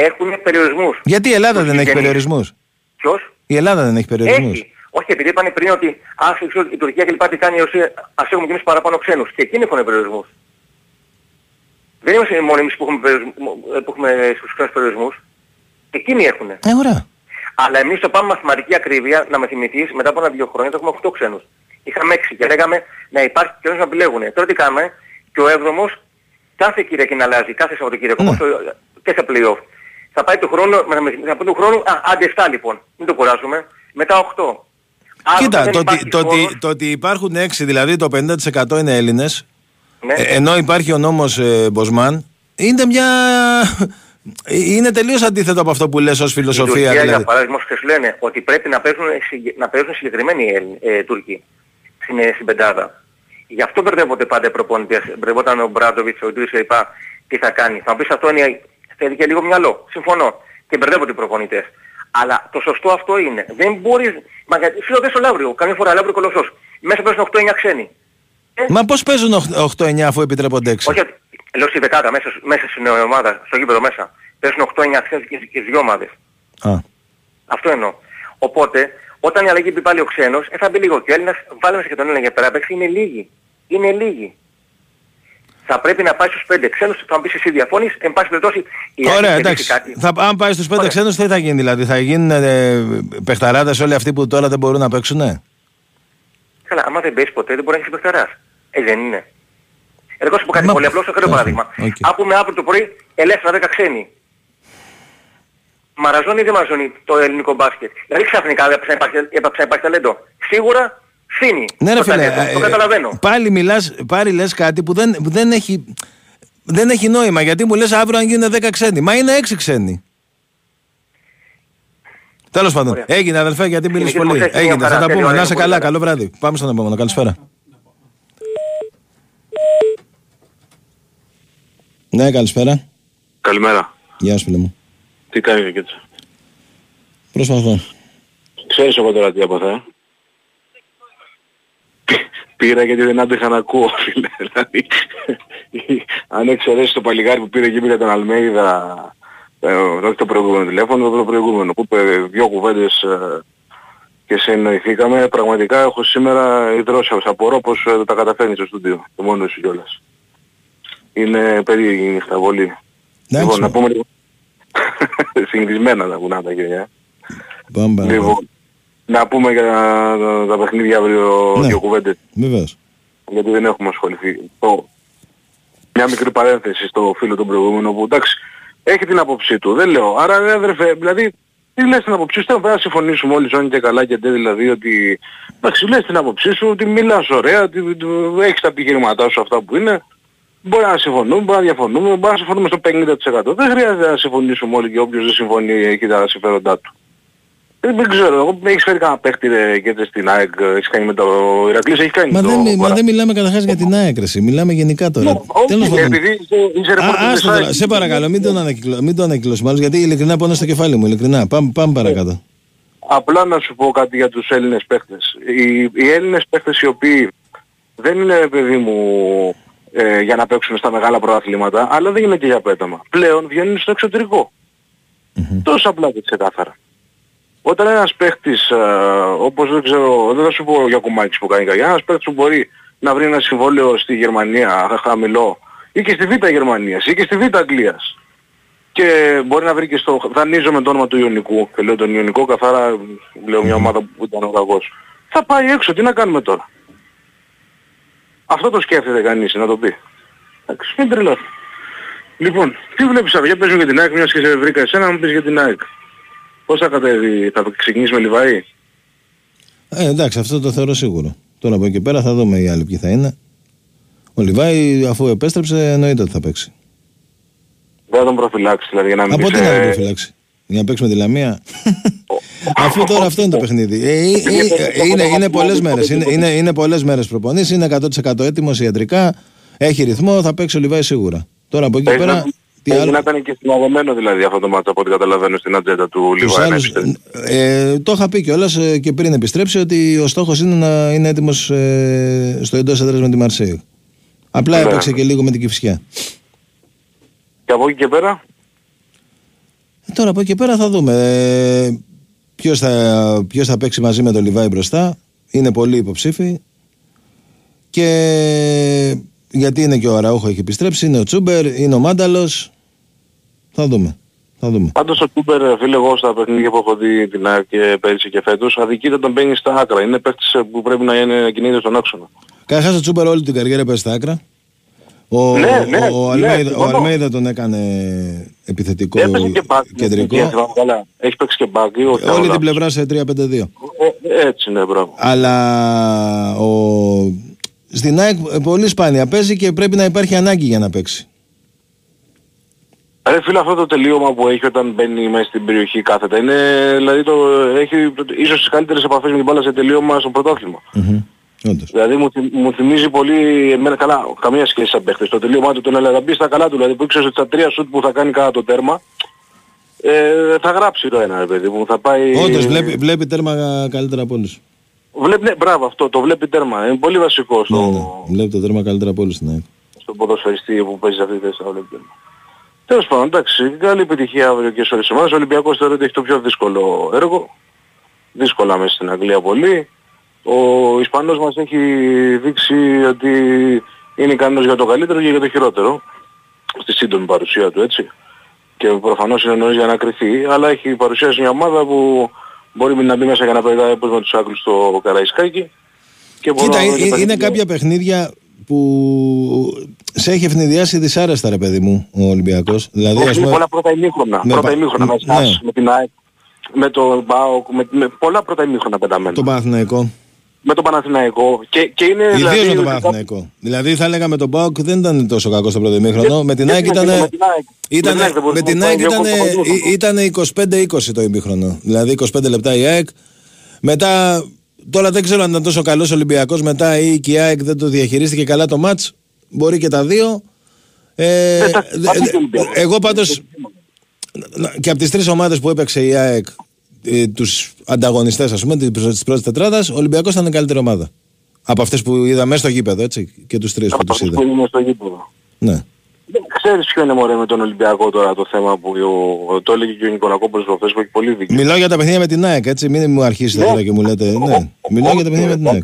Έχουν περιορισμούς. Γιατί η Ελλάδα δεν έχει Γεννή. περιορισμούς; Ποιος; Η Ελλάδα δεν έχει περιορισμούς. Έχει. Όχι, επειδή είπαν πριν ότι ας ξέρω, η Τουρκία και λοιπά τι κάνει η Ρωσία, ας έχουμε κι εμείς παραπάνω ξένους. Και εκείνοι έχουν περιορισμούς. Δεν είμαστε μόνοι εμείς που έχουμε, περιορισμούς- που έχουμε στους ξένους περιορισμούς. Εκείνοι έχουν. Ε, ωραία. Αλλά εμείς το πάμε μαθηματική ακρίβεια, να με θυμηθείς, μετά από ένα-δύο χρόνια το έχουμε 8 ξένους. Είχαμε 6 και λέγαμε να υπάρχει και να επιλέγουν. Τώρα τι κάνουμε, και ο 7ος κάθε Κυριακή να αλλάζει, κάθε Σαββατοκύριακο, Ναι. όπως το- και σε play-off. Θα πάει του χρόνου, με- με- με- του χρόνου, α, άντε 7 λοιπόν, μην το κουράζουμε, μετά 8. Άρα Κοίτα, δεν το ότι, υπάρχει το, ότι, χώρος- το ότι υπάρχουν 6, δηλαδή το 50% είναι Έλληνες, Ναι. ε, ενώ υπάρχει ο νόμος ε, Μποσμάν, είναι μια... Είναι τελείως αντίθετο από αυτό που λες ως Η φιλοσοφία. Τουρκία, δηλαδή. για παράδειγμα, και σου λένε ότι πρέπει να παίζουν, συγκε- να παίζουν συγκεκριμένοι Έλλη- ε, Τούρκοι στην, ε, στην πεντάδα. Γι' αυτό μπερδεύονται πάντα οι προπονητές. Μπερδεύονταν ο Μπράντοβιτς, ο Ντούις κλπ. Τι θα κάνει. Θα μου πεις αυτό είναι, θέλει και λίγο μυαλό. Συμφωνώ. Και μπερδεύονται οι προπονητές. Αλλά το σωστό αυτό είναι. Δεν μπορείς... Μα γιατί σου λέω δες ο Λαύριο. Καμιά φορά Λαύριο Κολοσσός. Μέσα παίζουν 8-9 ξένοι. Μα πώς παίζουν 8-9 αφού επιτρέπονται 6. Όχι, ότι- λέω στη δεκάδα μέσα, μέσα στην ε, ομάδα, στο γήπεδο μέσα. Παίζουν 8-9 ξένοι και, και δύο ομάδες. Α. Αυτό εννοώ. Οπότε, όταν η αλλαγή μπει πάλι ο ξένος, ε, θα μπει λίγο και ο Έλληνας, βάλε μέσα και τον Έλληνα για πέρα παίξει, είναι λίγοι. Είναι λίγοι. Θα πρέπει να πάει στους πέντε ξένους, θα μου πεις εσύ διαφώνεις, εν πάση περιπτώσει η Ωραία, Άκη εντάξει. κερδίσει κάτι. Θα, αν πάει στους πέντε Ωραία. ξένους, τι θα γίνει δηλαδή. Θα γίνουν ε, παιχταράδες όλοι αυτοί που τώρα δεν μπορούν να παίξουν. Ναι. Καλά, άμα δεν παίζεις ποτέ δεν μπορείς να έχεις παιχταράς. Ε, δεν είναι. Εγώ σου πω κάτι Μα- πολύ απλό, σου κάνω Οκ, παράδειγμα. οκ. Άκου με αύριο το πρωί ελεύθερα 10 ξένοι. Μαραζώνει ή δεν μαραζώνει το ελληνικό μπάσκετ. Δηλαδή ξαφνικά έπαψε να υπάρχει, έπαψε να υπάρχει ταλέντο. Σίγουρα φύνει Ναι, ρε το φίλε, ταλέντο. Το ε, καταλαβαίνω. πάλι μιλάς, πάλι λες κάτι που δεν, που δεν έχει... Δεν έχει νόημα γιατί μου λες αύριο αν γίνουν 10 ξένοι. Μα είναι 6 ξένοι. Τέλος πάντων. Ωραία. Έγινε αδελφέ γιατί μίλησε Συνεχίζουμε, πολύ. έχεις μια Έγινε. Θα χαρά. τα Τέλεια, πούμε. ωραία, Να είσαι πολύ καλά. καλά. Καλό βράδυ. Πάμε στον επόμενο. Καλησπέρα. Ναι, καλησπέρα. Καλημέρα. Γεια σου φίλε μου. Τι κάνεις και έτσι. Προσπαθώ. Ξέρεις εγώ τώρα τι έπαθα. Ε; Πήρα γιατί δεν άντεχα να ακούω, φίλε. Δηλαδή, αν εξαιρέσεις το παλιγάρι που πήρε και πήρε τον Αλμέιδα, ε, όχι το προηγούμενο τηλέφωνο, το προηγούμενο που είπε δύο κουβέντες ε, και συνεννοηθήκαμε, πραγματικά έχω σήμερα ιδρώσει. Απορώ πως ε, τα καταφέρνεις στο στούντιο, το μόνο σου κιόλας. Είναι περίεργη η νύχτα πολύ. Λοιπόν, να πούμε λίγο... Συνηθισμένα να κουνά τα χέρια. Πάμε παρακάτω. Λοιπόν, να πούμε για τα, τα παιχνίδια αύριο Ναι. δύο κουβέντες, Βεβαίως. γιατί δεν έχουμε ασχοληθεί. Το, μια μικρή παρένθεση στο φίλο τον προηγούμενο που εντάξει, έχει την άποψή του, δεν λέω. Άρα ρε αδερφέ, δηλαδή, τι λες την άποψή σου, δεν πρέπει να συμφωνήσουμε όλοι ζώνη και καλά και τε, δηλαδή ότι, εντάξει, λες την άποψή σου, ότι μιλάς ωραία, ότι ότι έχεις τα επιχειρηματά σου αυτά που είναι, Μπορεί να συμφωνούμε, μπορεί να διαφωνούμε, μπορεί να συμφωνούμε στο 50%. Δεν χρειάζεται να συμφωνήσουμε όλοι και όποιος δεν συμφωνεί έχει τα συμφέροντά του. Δεν, δεν ξέρω, εγώ έχεις φέρει κανένα παίχτη ρε, και στην ΑΕΚ, έχεις κάνει με το Ηρακλής, έχει κάνει Μα το... δεν, μι- μα δεν μιλάμε καταρχάς για την έκρηση. Μιλάμε γενικά τώρα. Όχι, Τέλος πάντων. επειδή είσαι, είσαι Α, ρεπόρτερ της άστο τώρα, ΑΕΚ. σε παρακαλώ, μην τον, ανακυκλω... μην τον ανακυκλώσουμε άλλους, γιατί ειλικρινά πόνο στο κεφάλι μου, ειλικρινά. Πάμε, πάμε παρακάτω. Απλά να σου πω κάτι για τους Έλληνες παίχτες. Οι, οι Έλληνες παίχτες οι οποίοι δεν είναι παιδί μου ε, για να παίξουν στα μεγάλα πρωταθλήματα, αλλά δεν είναι και για πέταμα. Πλέον βγαίνουν στο εξωτερικό. Τόσο απλά και ξεκάθαρα. Όταν ένας παίχτης, ε, όπως δεν ξέρω, δεν θα σου πω για κομμάτις που κάνει κακιά, ένας παίχτης που μπορεί να βρει ένα συμβόλαιο στη Γερμανία χαμηλό ή και στη Β' Γερμανίας ή και στη Β' Αγγλίας και μπορεί να βρει και στο... Δανείζω με το όνομα του Ιωνικού και λέω τον Ιωνικό καθαρά λέω μια ομάδα που ήταν ο κακός. Θα πάει έξω, τι να κάνουμε τώρα; Αυτό το σκέφτεται κανείς να το πει. Εντάξει, μην τρελάθει. Λοιπόν, τι βλέπεις αύριο, για πες μου για την ΑΕΚ, μιας και σε βρήκα εσένα να μου πεις για την ΑΕΚ. Πώς θα κατέβει, θα ξεκινήσει με Λιβαή. Ε, εντάξει, αυτό το θεωρώ σίγουρο. Τώρα από εκεί και πέρα θα δούμε οι άλλοι ποιοι θα είναι. Ο Λιβάη, αφού επέστρεψε, εννοείται ότι θα παίξει. Δεν θα τον προφυλάξει δηλαδή για να μην Από πεις, τι να τον ε, προφυλάξει. Για να παίξουμε τη Λαμία. Αφού τώρα αυτό είναι το παιχνίδι. Ε, ε, ε, είναι είναι πολλές μέρες. Είναι, είναι, είναι πολλές μέρες προπονήσει. Είναι 100% έτοιμος ιατρικά. Έχει ρυθμό. Θα παίξει ο Λιβάη σίγουρα. Τώρα από εκεί και Παίζει πέρα. Να- Τι παίζει άλλο. να ήταν και συναγωμένο δηλαδή αυτό το μάτσο από ό,τι καταλαβαίνω στην ατζέντα του Τους Λιβάη. να άλλους, επιστρέψει. ε, το είχα πει κιόλας και πριν επιστρέψει ότι ο στόχος είναι να είναι έτοιμος ε, στο εντός έδρας με τη Μαρσέη. Απλά Ναι. έπαιξε και λίγο με την Κυφσιά. Και από εκεί και πέρα, Ε, Τώρα από εκεί και πέρα θα δούμε. Ε, ποιος, θα, ποιος θα παίξει μαζί με τον Λιβάη μπροστά. Είναι πολύ υποψήφοι. Και γιατί είναι και ο Αραούχο έχει επιστρέψει, είναι ο Τσούμπερ, είναι ο Μάνταλος. Θα δούμε. Θα δούμε. πάντως ο Τούμπερ φίλε εγώ στα παιχνίδια που έχω δει την ΑΕΚ και πέρυσι και φέτος, αδικείται όταν μπαίνει στα άκρα. Είναι παίκτης ε, που πρέπει να είναι να κινείται στον άξονα. Καταρχάς ο Τσούμπερ όλη την καριέρα παίζει στα άκρα. Ο, Ναι, ναι, ο, ο, ναι, Αλμέιδα, ο συμφωνώ. Αλμέιδα τον έκανε επιθετικό Έπαιζε και μπακ. κεντρικό. και θυμάμαι καλά. Έχει παίξει και μπακ. ή όχι, Όλη όλα. την πλευρά σε 3-5-2. Ε, έτσι ναι, μπράβο. Αλλά ο... στην ΑΕΚ πολύ σπάνια παίζει και πρέπει να υπάρχει ανάγκη για να παίξει. Ρε φίλε αυτό το τελείωμα που έχει όταν μπαίνει μέσα στην περιοχή κάθετα είναι, δηλαδή το, έχει ίσως τις καλύτερες επαφές με την μπάλα σε τελείωμα στο πρωτάθλημα. Όντως. Δηλαδή μου, θυ- μου θυμίζει πολύ εμένα καλά, καμία σχέση σαν παίχτες. Το τελείωμά του τον έλεγα μπει στα καλά του, δηλαδή που ήξερε ότι στα τρία σουτ που θα κάνει κατά το τέρμα ε, θα γράψει το ένα ρε παιδί μου, θα πάει... Όντως βλέπει, βλέπει τέρμα καλύτερα από όλους. Βλέπει, ναι, μπράβο αυτό, το βλέπει τέρμα. Είναι πολύ βασικό στο, Ναι, ναι. Βλέπει το τέρμα καλύτερα από όλους στην ΑΕΚ. στον ποδοσφαιριστή που παίζει σε αυτή τη θέση να βλέπει τέρμα. Τέλος πάντων, εντάξει, καλή επιτυχία αύριο και σε όλες τις ομάδες. Ο Ολυμπιακός θεωρώ ότι έχει το πιο δύσκολο έργο. Δύσκολα μέσα στην Αγγλία πολύ. Ο Ισπανός μας έχει δείξει ότι είναι ικανός για το καλύτερο και για το χειρότερο. Στη σύντομη παρουσία του έτσι. Και προφανώς είναι νωρίς για να κρυθεί. Αλλά έχει παρουσιάσει μια ομάδα που μπορεί να μπει μέσα για να πετάει όπως με τους άκρους στο Καραϊσκάκι. Και Κοίτα, μπορώ να ε- δω και ε- είναι παιχνίδια. κάποια παιχνίδια που σε έχει ευνηδιάσει δυσάρεστα ρε παιδί μου ο Ολυμπιακός. Δηλαδή, Έχει ας πούμε, πολλά πρώτα ημίχρονα. με πρώτα πα- ημίχρονα με ναι. εσάς, με την ΑΕΚ, με το ΜΠΑΟΚ, με, με πολλά πρώτα ημίχρονα πεταμένα. τον Παναθηναϊκό. Με τον Παναθηναϊκό. Και, και είναι Ιδίως δηλαδή... με τον ότι Παναθηναϊκό. Δηλαδή θα έλεγα με τον Πάοκ δεν ήταν τόσο κακό στο πρώτο ημίχρονο. Με την δεν ΑΕΚ είναι ήταν. με την ΑΕΚ. Ήταν, Με την ΑΕΚ δεν με μπορούσε την να ΑΕΚ πάει ήταν, δύο κόμμα ήταν 25-20 το ημίχρονο. Δηλαδή 25 λεπτά η ΑΕΚ. Μετά, τώρα δεν ξέρω αν ήταν τόσο καλός Ολυμπιακός μετά ή και η ΑΕΚ δεν το διαχειρίστηκε καλά το μάτς. Μπορεί και τα δύο. Ε, θα- δε- θα πει δε- και ο Ολυμπιακός. εγώ πάντω και από τις τρεις ομάδες που έπαιξε η ΑΕΚ, ε, τους ανταγωνιστές, ας πούμε, της πρώτης τετράδας, ο Ολυμπιακός ήταν η καλύτερη ομάδα. Από αυτές που είδα μέσα στο γήπεδο, έτσι, και τους τρεις που Από τους αυτούς είδα. που είναι στο γήπεδο. Ναι. Δεν Ξέρεις ποιο είναι μωρέ με τον Ολυμπιακό τώρα το θέμα που ο, το έλεγε και ο Νικολακόπουλος προχθές που έχει πολύ δίκιο. Μιλάω για τα παιχνίδια με την ΑΕΚ, έτσι. Μην μου αρχίσετε Ναι. τώρα και μου λέτε. Ναι. Μιλάω για τα παιχνίδια με την ΑΕΚ.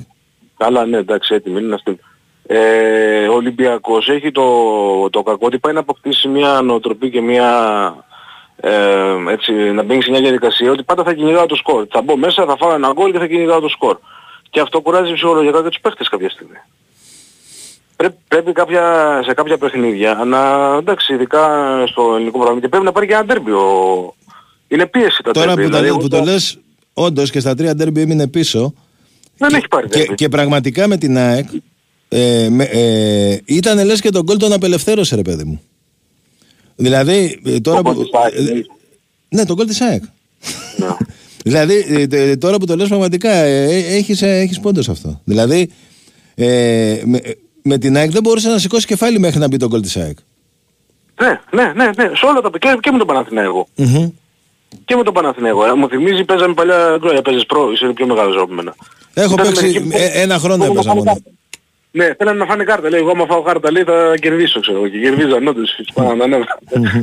Καλά, ναι, εντάξει, έτοιμοι είναι να στείλουν. Ε, ο Ολυμπιακός έχει το, το κακό ότι πάει να αποκτήσει μια νοοτροπή και μια ε, έτσι, να μπαίνει σε μια διαδικασία ότι πάντα θα κυνηγάω το σκορ. Θα μπω μέσα, θα φάω ένα γκολ και θα κυνηγάω το σκορ. Και αυτό κουράζει ψυχολογικά και τους παίχτες κάποια στιγμή. Πρέπει, πρέπει κάποια, σε κάποια παιχνίδια να, εντάξει, ειδικά στο ελληνικό πράγμα, και πρέπει να πάρει και ένα τέρμπι. ο- Είναι πίεση τα Τώρα τέρμπι. που, τα, δηλαδή, που το εγώ- λες, όντως και στα τρία ντέρμπι έμεινε πίσω. Δεν και, έχει πάρει και, τέρμπι. και πραγματικά με την ΑΕΚ ε, με, ε, ήταν λες και τον γκολ τον απελευθέρωσε ρε παιδί μου. Δηλαδή ε, τώρα Το που... γκολ της ΑΕΚ, ε, εννοείς. ναι, τον γκολ της ΑΕΚ. Ναι. δηλαδή ε, τε- τώρα που το λες πραγματικά ε, ε, έχεις, ε, έχεις πόντος σε αυτό. Δηλαδή ε, με, με την ΑΕΚ δεν μπορούσε να σηκώσει κεφάλι μέχρι να μπει τον γκολ της ΑΕΚ. Ναι, ναι, ναι, ναι, σε όλα τα και, και με τον Παναθηναϊκό. Μμμ. Και με τον Παναθηναϊκό. Ε, Μου θυμίζει παίζαμε παλιά γκροя, παίζες προ, είσαι πιο μεγάλος από μένα. Έχω Ήταν παίξει μερικοί που- ε, ένα χρόνο που έπαιζα φάνε μόνο. κάρτα. Ναι, θέλανε να φάνε κάρτα. Λέει, εγώ άμα φάω κάρτα λέει θα κερδίσω, ξέρω εγώ. Και κερδίζαν όντως. Σπάνε να ανέβα.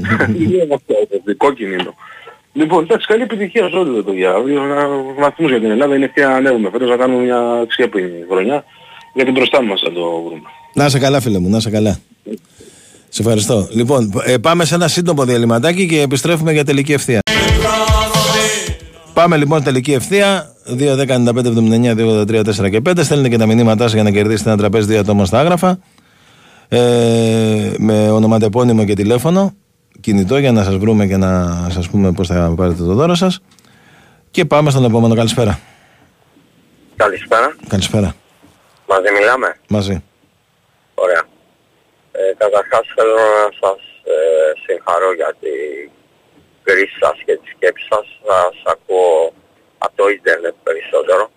Είναι αυτό, έτσι, κόκκινη είναι. Λοιπόν, εντάξει, καλή επιτυχία σε όλους, ρε παιδιά. Να βαθμούς για την Ελλάδα είναι ευκαιρία να ανέβουμε. Φέτος να κάνουμε μια ξέπινη χρονιά. Γιατί μπροστά μας θα το βρούμε. Να είσαι καλά φίλε μου, να είσαι καλά. Σε ευχαριστώ. Λοιπόν, ε, πάμε σε ένα σύντομο διαλυματάκι και επιστρέφουμε για τελική ευθεία. Πάμε λοιπόν τελική ευθεία. 2-10-95-79-283-4 και 5. Στέλνετε και τα μηνύματά σας για να κερδίσετε ένα τραπέζι δύο ατόμων στα άγραφα. Ε, με ονοματεπώνυμο και τηλέφωνο. Κινητό για να σας βρούμε και να σας πούμε πώς θα πάρετε το δώρο σας. Και πάμε στον επόμενο. Καλησπέρα. Καλησπέρα. Καλησπέρα. Μαζί μιλάμε; Μαζί. Ωραία. Ε, καταρχάς θέλω να σας ε, συγχαρώ για την κρίση σας και τη σκέψη σας. Θα σας ακούω από το ίντερνετ περισσότερο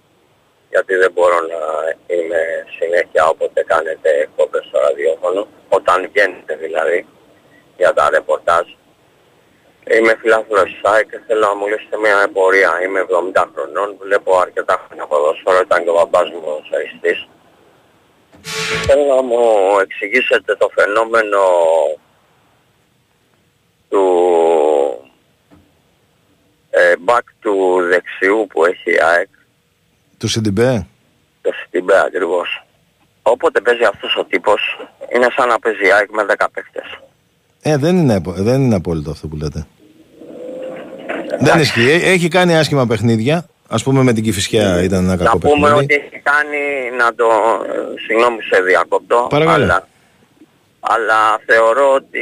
γιατί δεν μπορώ να είμαι συνέχεια όποτε κάνετε εκπομπές στο ραδιόφωνο, όταν βγαίνετε δηλαδή για τα ρεπορτάζ. Είμαι φιλάθλος ΣΑΕ και θέλω να μου λύσετε μια εμπορία. Είμαι 70 χρονών, βλέπω αρκετά χρόνια ποδόσφαιρο, ήταν και ο μπαμπάς μου σαριστής. Θέλω να μου εξηγήσετε το φαινόμενο του ε, back του δεξιού που έχει η ΑΕΚ, Του Σιντιμπέ; το Σιντιμπέ ακριβώς. Όποτε παίζει αυτός ο τύπος, είναι σαν να παίζει η ΑΕΚ με 10 παίχτες. Ε, δεν είναι, απο- δεν είναι απόλυτο αυτό που λέτε. Δεν ισχύει. Ε, Έχει κάνει άσχημα παιχνίδια. Α πούμε με την Κυφυσιά ήταν ένα Να κακό πούμε παιχνίδι. ότι έχει κάνει, να το, ε, συγγνώμη σε διακόπτω, Παρακαλώ. αλλά, αλλά θεωρώ ότι,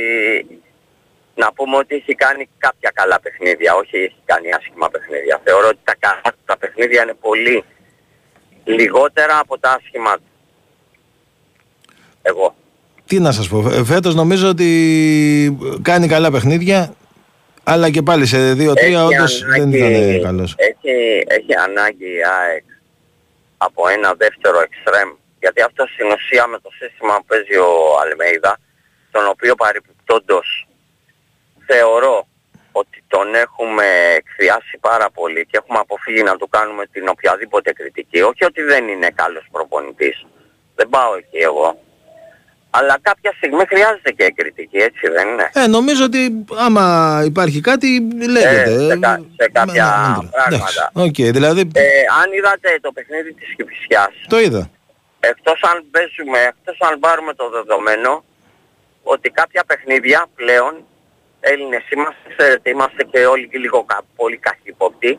να πούμε ότι έχει κάνει κάποια καλά παιχνίδια, όχι έχει κάνει άσχημα παιχνίδια. Θεωρώ ότι τα καλά του τα παιχνίδια είναι πολύ λιγότερα από τα άσχημα του. Εγώ. Τι να σας πω. Φέτος νομίζω ότι κάνει καλά παιχνίδια. Αλλά και πάλι σε 2-3 Έχει όντως δεν ανάγκη- ήταν καλός. Έχει, έχει ανάγκη η ΑΕΚ από ένα δεύτερο εξτρέμ. Γιατί αυτό στην ουσία με το σύστημα που παίζει ο Αλμέιδα, τον οποίο παρεπιπτόντος θεωρώ ότι τον έχουμε εκθειάσει πάρα πολύ και έχουμε αποφύγει να του κάνουμε την οποιαδήποτε κριτική. Όχι ότι δεν είναι καλός προπονητής. Δεν πάω εκεί εγώ. Αλλά κάποια στιγμή χρειάζεται και κριτική, έτσι δεν είναι; Ε, νομίζω ότι άμα υπάρχει κάτι λέγεται. Ε, σε, κα- σε κάποια Εντάξει, πράγματα. Οκ, δηλαδή Ε, αν είδατε το παιχνίδι της Κηφισιάς, το είδα. εκτός αν παίζουμε, εκτός αν πάρουμε το δεδομένο ότι κάποια παιχνίδια πλέον Έλληνες είμαστε, ξέρετε, είμαστε και όλοι και λίγο κα, πολύ καχύποπτοι.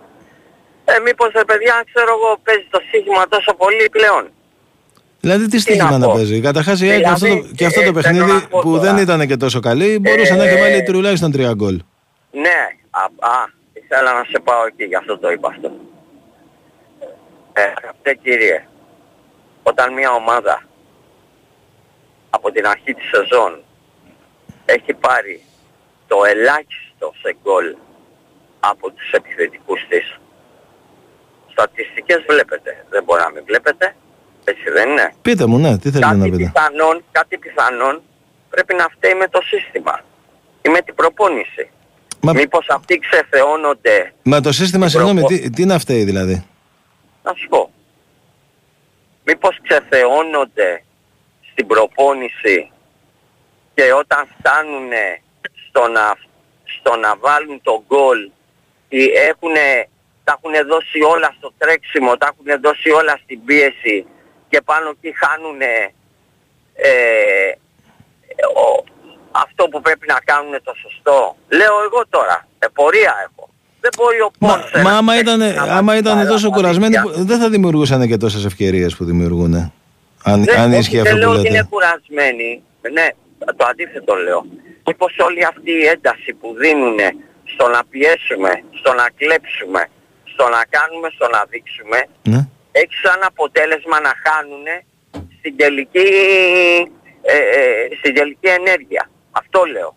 Ε, μήπως ρε παιδιά, ξέρω εγώ, παίζει το σύγχυμα τόσο πολύ πλέον; Δηλαδή τι να στοίχημα να πω. παίζει. Καταρχάς η ΑΕΚ με αυτό το, Δηλαδή, και αυτό ε, το θέλω παιχνίδι να πω που τώρα. δεν ήταν και τόσο καλή μπορούσε να έχει Ε, βάλει τουλάχιστον τρία γκολ. Ναι, α, α, ήθελα να σε πάω εκεί, γι' αυτό το είπα αυτό. Ε, αγαπητέ κύριε, όταν μια ομάδα από την αρχή της σεζόν έχει πάρει το ελάχιστο σε γκολ από τους επιθετικούς της, στατιστικές βλέπετε, δεν μπορεί να μην βλέπετε, έτσι δεν είναι; Πείτε μου, ναι, τι θέλετε να Κάτι πείτε. πιθανόν, κάτι πιθανόν πρέπει να φταίει με το σύστημα ή με την προπόνηση. Μα- Μήπως αυτοί ξεθεώνονται, Μα το σύστημα, την συγγνώμη, προπο- τι, τι είναι αυτή δηλαδή; να σου πω, μήπως ξεθεώνονται στην προπόνηση και όταν φτάνουν στο να, στο να βάλουν το γκολ ή έχουνε, τα έχουν δώσει όλα στο τρέξιμο, τα έχουν δώσει όλα στην πίεση και πάνω εκεί χάνουν αυτό που πρέπει να κάνουν το σωστό. Λέω εγώ τώρα, επορία έχω. Δεν μπορεί ο Μα, Πόνσερ μα άμα να ήταν, παίξει να άμα βάλει ήταν μπάλα τόσο στα κουρασμένοι, δίχτυα. που- δεν θα δημιουργούσαν και τόσες ευκαιρίες που δημιουργούν. Αν, Δεν, αν όχι, ίσχυε δεν αυτό λέω που ότι είναι λέτε. κουρασμένοι. Ναι, το αντίθετο λέω. Μήπως όλη αυτή η ένταση που δίνουν στο να πιέσουμε, στο να κλέψουμε, στο να κάνουμε, στο να δείξουμε, Ναι. Έχει σαν αποτέλεσμα να χάνουν στην τελική, ε, ε, στην τελική ενέργεια. Αυτό λέω.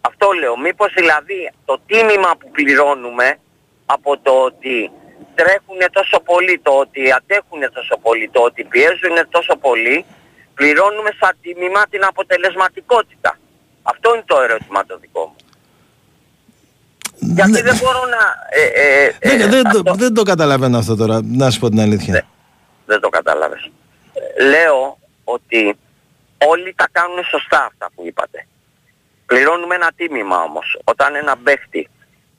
Αυτό λέω. Μήπως δηλαδή το τίμημα που πληρώνουμε από το ότι τρέχουν τόσο πολύ, το ότι αντέχουν τόσο πολύ, το ότι πιέζουν τόσο πολύ, πληρώνουμε σαν τίμημα την αποτελεσματικότητα. Αυτό είναι το ερώτημα το δικό μου. Γιατί δεν μπορώ να... Ε, ε, ε, Ναι. Δεν, δεν, αυτό- το, δεν το καταλαβαίνω αυτό τώρα, να σου πω την αλήθεια. δεν το κατάλαβες. Ε, Λέω ότι όλοι τα κάνουν σωστά αυτά που είπατε. Πληρώνουμε ένα τίμημα όμως. Όταν ένα παίχτη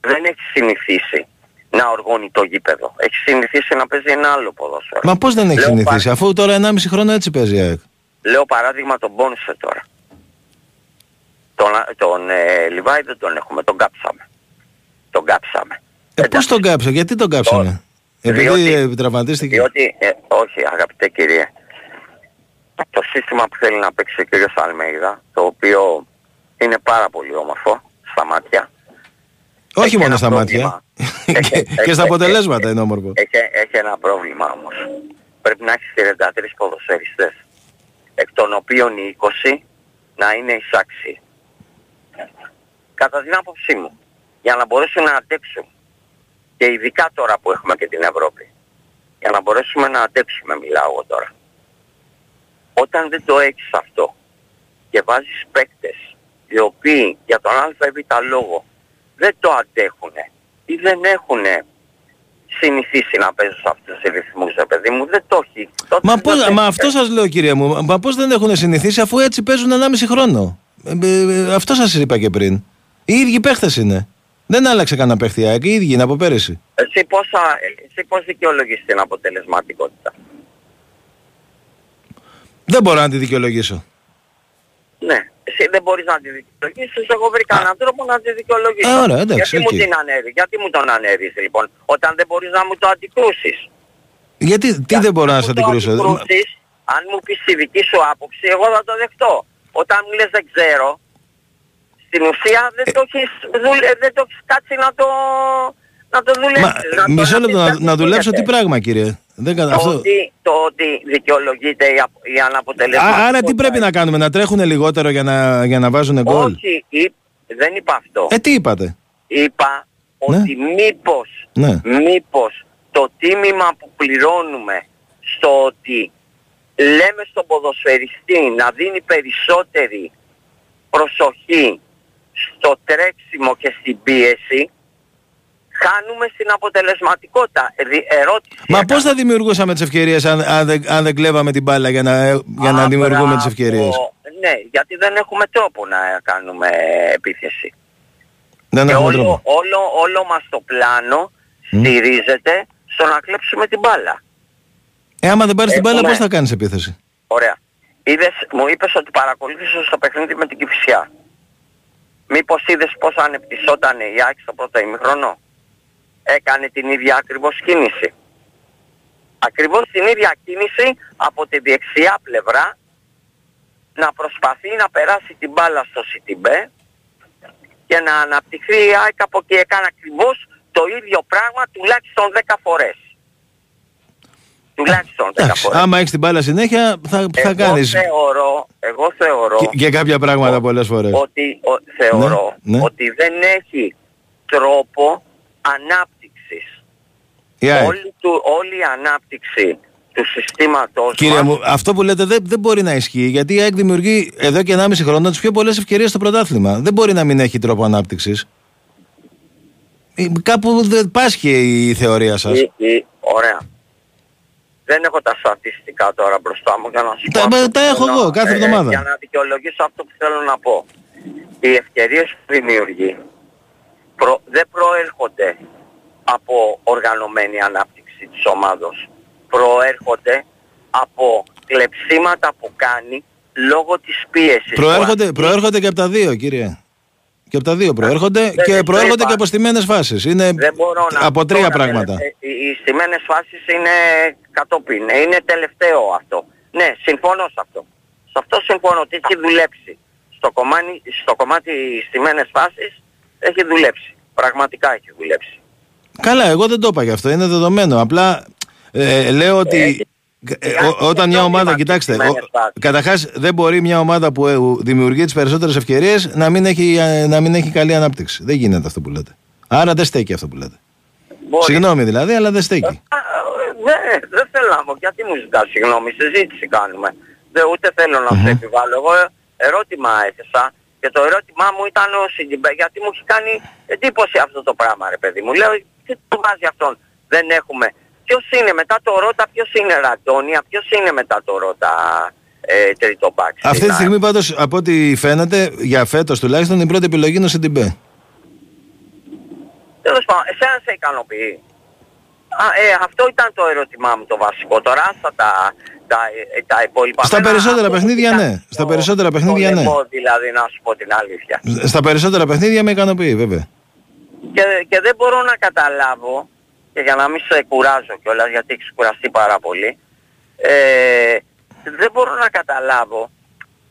δεν έχει συνηθίσει να οργώνει το γήπεδο. Έχει συνηθίσει να παίζει ένα άλλο ποδόσφαιρο. Μα πώς δεν έχει Λέω συνηθίσει, αφού τώρα 1,5 χρόνο έτσι παίζει η ΑΕΚ. Λέω παράδειγμα τον Μπόνσε τώρα. Τον, τον ε, Λιβάη δεν τον έχουμε, τον κάψαμε. Τον κάψαμε. Ε, πώς τον κάψα, γιατί τον κάψανε; Επειδή διότι- ε, τραυματίστηκε. Διότι, ε, όχι αγαπητέ κύριε, το σύστημα που θέλει να παίξει ο κύριος Αλμέιδα, το οποίο είναι πάρα πολύ όμορφο στα μάτια, Όχι έχει μόνο ένα στα πρόβλημα. μάτια. και, και στα αποτελέσματα είναι όμορφο. έχει, έχει ένα πρόβλημα όμως. Πρέπει να έχεις 33 ποδοσφαιριστές, εκ των οποίων οι 20 να είναι εισάξιοι. Κατά την άποψή μου, για να μπορέσουν να αντέξουν, και ειδικά τώρα που έχουμε και την Ευρώπη, για να μπορέσουμε να αντέξουμε μιλάω εγώ τώρα. Όταν δεν το έχεις αυτό και βάζεις παίκτες οι οποίοι για τον ΑΒ λόγο δεν το αντέχουν ή δεν έχουν συνηθίσει να παίζουν σε αυτούς τους ρυθμούς, ρε παιδί μου, δεν το έχει. Τότε Μα, δεν πώς, το μα έχεις. αυτός σας λέω κύριε μου, μα πώς δεν έχουν συνηθίσει αφού έτσι παίζουν 1,5 χρόνο. Ε, ε, ε, αυτό σας είπα και πριν. Οι ίδιοι παίχτες είναι. Δεν άλλαξε κανένα παίχτη, η ΑΕΚ, οι ίδιοι είναι από πέρυσι. Εσύ πώς, θα- εσύ πώς δικαιολογείς την αποτελεσματικότητα; Δεν μπορώ να τη δικαιολογήσω. Ναι, εσύ δεν μπορείς να τη δικαιολογήσεις, εγώ βρήκα έναν τρόπο να τη δικαιολογήσω. Α, ωραία, εντάξει, γιατί οκ. μου την ανέβει, γιατί μου τον ανέβεις λοιπόν, όταν δεν μπορείς να μου το αντικρούσεις; Γιατί, τι δεν μπορώ να σας το αντικρούσω; αντικρούσεις, αν μου πεις τη δική σου άποψη, εγώ θα το δεχτώ. Όταν μου λες δεν ξέρω, στην ουσία δεν Ε. το έχεις, δουλε- δεν το έχεις κάτσει να το, να το Μα, δουλέψεις. να το- μισό να λεπτό δεις να, να δουλέψω τι γίνεται. πράγμα κύριε; Δεν κατα... Το, αυτό... ότι, το ότι δικαιολογείται η, απ- η Α, αναποτελεσματικότητα. άρα τι πρέπει να κάνουμε, να τρέχουν λιγότερο για να, για να βάζουν γκολ; Όχι, είπ- δεν είπα αυτό. Ε, τι είπατε; Είπα ότι μήπως, Ναι. μήπως το τίμημα που πληρώνουμε στο ότι λέμε στον ποδοσφαιριστή να δίνει περισσότερη προσοχή στο τρέξιμο και στην πίεση, χάνουμε στην αποτελεσματικότητα. Ε, δι- ερώτηση. Μα έκανα. πώς θα δημιουργούσαμε τις ευκαιρίες αν, αν, δεν, αν δεν κλέβαμε την μπάλα για να, για να Α, δημιουργούμε τις μπράβο. ευκαιρίες; Ναι, γιατί δεν έχουμε τρόπο να κάνουμε επίθεση. Δεν και έχουμε όλο, τρόπο. όλο, όλο μας το πλάνο στηρίζεται στο να κλέψουμε την μπάλα. Ε, άμα δεν πάρεις την μπάλα Έχουμε- πώς θα κάνεις επίθεση; Ωραία. Είδες, μου είπες ότι παρακολούθησες το παιχνίδι με την Κηφισιά. Μήπως είδες πώς ανεπτυσσόταν η Άκη στο πρώτο ημιχρόνο. Έκανε την ίδια ακριβώς κίνηση. Ακριβώς την ίδια κίνηση από τη δεξιά πλευρά να προσπαθεί να περάσει την μπάλα στο Σιτιμπέ και να αναπτυχθεί η ΑΕΚ από εκεί έκανε ακριβώς το ίδιο πράγμα τουλάχιστον 10 φορές. Τουλάχιστον 10 Εντάξει, φορές. άμα έχεις την μπάλα συνέχεια θα, θα Εγώ κάνεις θεωρώ, εγώ θεωρώ και, και κάποια πράγματα πολλές φορές. ότι ο, θεωρώ Ναι, ναι. ότι δεν έχει τρόπο ανάπτυξης. Η ΑΕΚ. Όλη, του, όλη η ανάπτυξη του συστήματος Κύριε μας μου, αυτό που λέτε δεν, δεν μπορεί να ισχύει γιατί η ΑΕΚ δημιουργεί εδώ και 1,5 χρόνο τις πιο πολλές ευκαιρίες στο πρωτάθλημα. Δεν μπορεί να μην έχει τρόπο ανάπτυξης. Ε, Κάπου δεν πάσχει η θεωρία σας. η- η- ωραία. Δεν έχω τα στατιστικά τώρα μπροστά μου για να σου Τα- πω μα αυτό τα που έχω θέλω εγώ να- κάθε ε, εβδομάδα. Για να δικαιολογήσω αυτό που θέλω να πω. Οι ευκαιρίες που δημιουργεί προ- δεν προέρχονται από οργανωμένη ανάπτυξη της ομάδος. Προέρχονται από κλεψίματα που κάνει λόγω της πίεσης. Προέρχονται, που προέρχονται και από τα δύο, κύριε. Και από τα δύο προέρχονται δεν και το προέρχονται είπα. και από στιμένες φάσεις. Είναι Δεν μπορώ να από πω τρία τώρα, πράγματα. ε, Οι, οι στιμένες φάσεις είναι κατόπιν. Ε, Είναι τελευταίο αυτό. Ναι, συμφωνώ σε αυτό. Σε αυτό συμφωνώ ότι έχει δουλέψει. Στο κομμάτι, στο κομμάτι στιμένες φάσεις έχει δουλέψει. Πραγματικά έχει δουλέψει. Καλά, εγώ δεν το είπα γι' αυτό, είναι δεδομένο. Απλά ε, λέω ότι ε, ό- όταν μια ομάδα, κοιτάξτε, καταρχάς δεν μπορεί μια ομάδα που ε, δημιουργεί τις περισσότερες ευκαιρίες να, μην έχει, ε, να μην έχει καλή ανάπτυξη. Δεν γίνεται αυτό που λέτε. Άρα δεν στέκει αυτό που λέτε. Μπορεί. Συγγνώμη δηλαδή, αλλά δεν στέκει. Α, Ναι, δεν θέλω να πω. Γιατί μου ζητάς συγγνώμη, συζήτηση κάνουμε. Δεν, ούτε θέλω να σε επιβάλλω. Εγώ ε, ερώτημα έθεσα και το ερώτημά μου ήταν ο Σιντιμπέ γιατί μου έχει κάνει εντύπωση αυτό το πράγμα ρε παιδί μου. Λέω τι του βάζει αυτόν; Δεν έχουμε. Ποιος είναι μετά το Ρότα, ποιος είναι Ραντόνια, ποιος είναι μετά το Ρότα ε, τρίτο μπακ. Αυτή τη στιγμή πάντως από ό,τι φαίνεται, για φέτος τουλάχιστον, η πρώτη επιλογή είναι ο Σιντιμπέ. Τέλος πάντων, εσένα σε ικανοποιεί. Α, ε, αυτό ήταν το ερώτημά μου το βασικό. Τώρα άστα τα, τα, ε, τα υπόλοιπα. Στα Εμένα περισσότερα αυτό που παιχνίδια ήταν ναι. Στα περισσότερα το παιχνίδια ναι. λαιμό, δηλαδή να σου πω την αλήθεια. Στα περισσότερα παιχνίδια με ικανοποιεί βέβαια. Και, και δεν μπορώ να καταλάβω, και για να μην σε κουράζω κιόλας γιατί έχεις κουραστεί πάρα πολύ, ε, δεν μπορώ να καταλάβω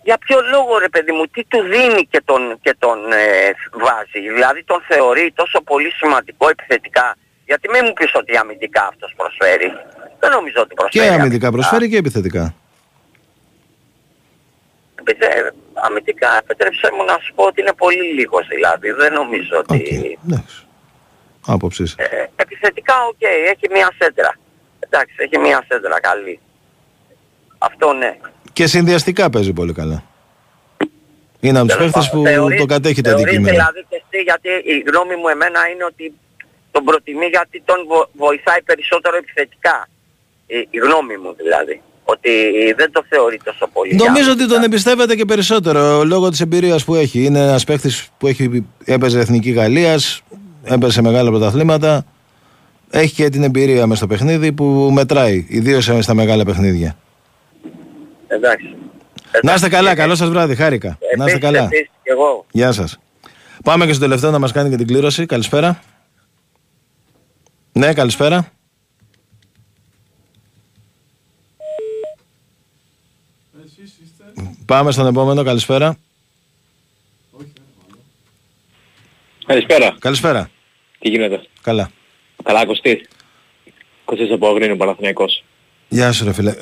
για ποιο λόγο ρε παιδί μου, τι του δίνει και τον, και τον ε, βάζει. Δηλαδή τον θεωρεί τόσο πολύ σημαντικό επιθετικά. Γιατί μην μου πεις ότι αμυντικά αυτός προσφέρει. Δεν νομίζω ότι προσφέρει. Και αμυντικά προσφέρει και επιθετικά. Επιθε- αμυντικά επιτρέψε μου να σου πω ότι είναι πολύ λίγος δηλαδή. Δεν νομίζω ότι... Εντάξει. Άποψης. Ε, επιθετικά οκ, έχει μία σέντρα. Εντάξει, έχει μία σέντρα καλή. Αυτό ναι. Και συνδυαστικά παίζει πολύ καλά. Είναι από τους Τέλος παίχτες που πάντων, θεωρείς- το κατέχει το θεωρείς αντικείμενο. δηλαδή και εσύ, γιατί η γνώμη μου εμένα είναι ότι τον προτιμεί γιατί τον βο- βοηθάει περισσότερο επιθετικά. Η, η γνώμη μου δηλαδή. Ότι δεν το θεωρεί τόσο πολύ. Νομίζω ότι τον εμπιστεύεται και περισσότερο λόγω της εμπειρίας που έχει. Είναι ένας παίχτης που έχει, έπαιζε Εθνική Γαλλίας, έπαιζε σε μεγάλα πρωταθλήματα. Έχει και την εμπειρία μες στο παιχνίδι που μετράει, ιδίως στα μεγάλα παιχνίδια. Εντάξει. Να είστε καλά, καλό σας βράδυ, χάρηκα. Να είστε Επίσης, καλά. επίσης, και εγώ. Γεια σας. Πάμε και στο τελευταίο να μας κάνει και την κλήρωση. Καλησπέρα. Ναι, καλησπέρα. Πάμε στον επόμενο, καλησπέρα. Καλησπέρα. Καλησπέρα. Τι γίνεται; Καλά. Καλά, Κωστή. Κωστής από Αγρίνο, Παναθηναϊκός. Γεια σου ρε φίλε.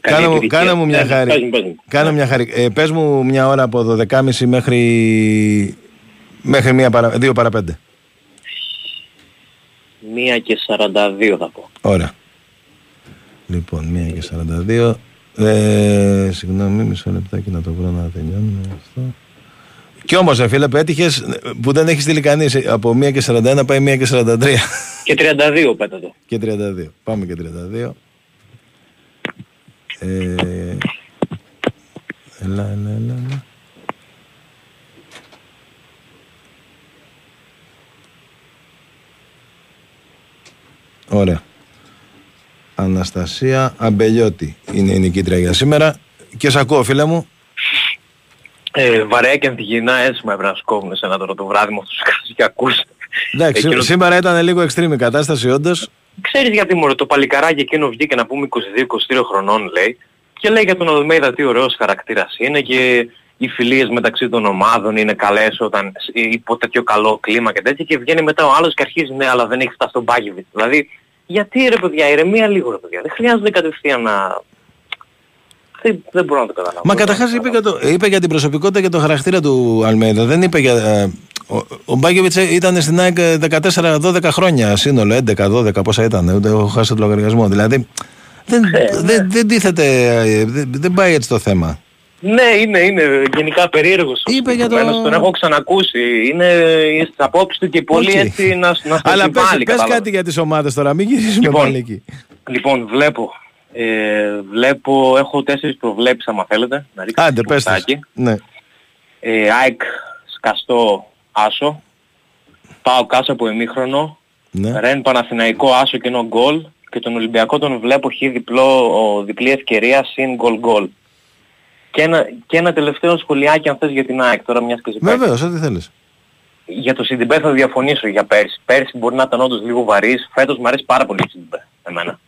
Κάνε μου, επιτυχία. κάνε μου μια Ναι, χάρη. πες μου, πες μου. Κάνε μια χάρη. Ε, πες μου μια ώρα από 12.30 μέχρι, μέχρι μία παρα, 2 παρα 5. Μία και 42 θα πω. Ωραία. Λοιπόν, 1 και 42. Ε, συγγνώμη, μισό λεπτάκι να το βρω να τελειώνουμε αυτό. Κι όμως, ρε φίλε, πέτυχες που δεν έχεις στείλει κανείς. ε, Από 1 και 41 πάει 1 και 43. Και 32 πέτατο. και 32. Πάμε και 32. Ε, έλα, έλα, έλα, έλα. Ωραία. Αναστασία Αμπελιώτη είναι η νικήτρια για σήμερα. Και σ' ακούω φίλε μου. Ε, βαρέα και αντιγυνά έτσι με έπρεπε να σκόβουν σε ένα τώρα το βράδυ με αυτούς τους κάτω και ακούς. Εντάξει, Εκείνο- σήμερα ήταν λίγο extreme η κατάσταση όντως. Ξέρεις γιατί μωρέ, το παλικαράκι εκείνο βγήκε να πούμε 22-23 χρονών λέει και λέει για τον Αλμέιδα τι ωραίος χαρακτήρας είναι και οι φιλίες μεταξύ των ομάδων είναι καλές όταν σ- υπό τέτοιο καλό κλίμα και τέτοια και βγαίνει μετά ο άλλος και αρχίζει ναι αλλά δεν έχει φτάσει στον Μπάγεβιτ. Δηλαδή γιατί ρε παιδιά, ηρεμία λίγο ρε παιδιά, δεν χρειάζεται κατευθείαν να... Δεν, δεν μπορώ να το καταλάβω. Μα καταρχάς είπε, για το- είπε για την προσωπικότητα και το χαρακτήρα του Αλμέιδα. Δεν είπε για. ε, ο, ο Μπάγεβιτς ήταν στην ΑΕΚ 14-12 χρόνια σύνολο, 11-12 πόσα ήταν, ούτε έχω χάσει τον λογαριασμό. Δηλαδή δεν, δεν, δεν τίθεται, ε, δεν, δεν πάει έτσι το θέμα. Ναι, είναι, είναι γενικά περίεργος. Είπε για το- Τον έχω ξανακούσει. Είναι στις απόψεις του και πολύ Οκ. έτσι να, να στο Αλλά πες, επιβάλλει, πες κατάλαβες. κάτι για τις ομάδες τώρα, μην γυρίσουμε Λοιπόν, πάλι εκεί. Λοιπόν, βλέπω. Ε, βλέπω, έχω τέσσερις προβλέψεις άμα θέλετε. Να ρίξω Άντε, πες τις. κουτάκι. Ναι. Ε, ΑΕΚ σκαστό άσο. Πάω και άσο από ημίχρονο. Ναι. Ρεν Παναθηναϊκό άσο και ενώ γκολ. Και τον Ολυμπιακό τον βλέπω χ διπλό, ο, διπλή ευκαιρία συν γκολ γκολ. Και ένα, και ένα τελευταίο σχολιάκι αν θες για την ΑΕΚ τώρα μιας και σε παίρνει. Βεβαίως, ό,τι θέλεις. Για το Σιντιμπέ θα διαφωνήσω για πέρσι. Πέρσι μπορεί να ήταν όντως λίγο βαρύς. Φέτος μου αρέσει πάρα πολύ ο Σιντιμπέ. Εμένα.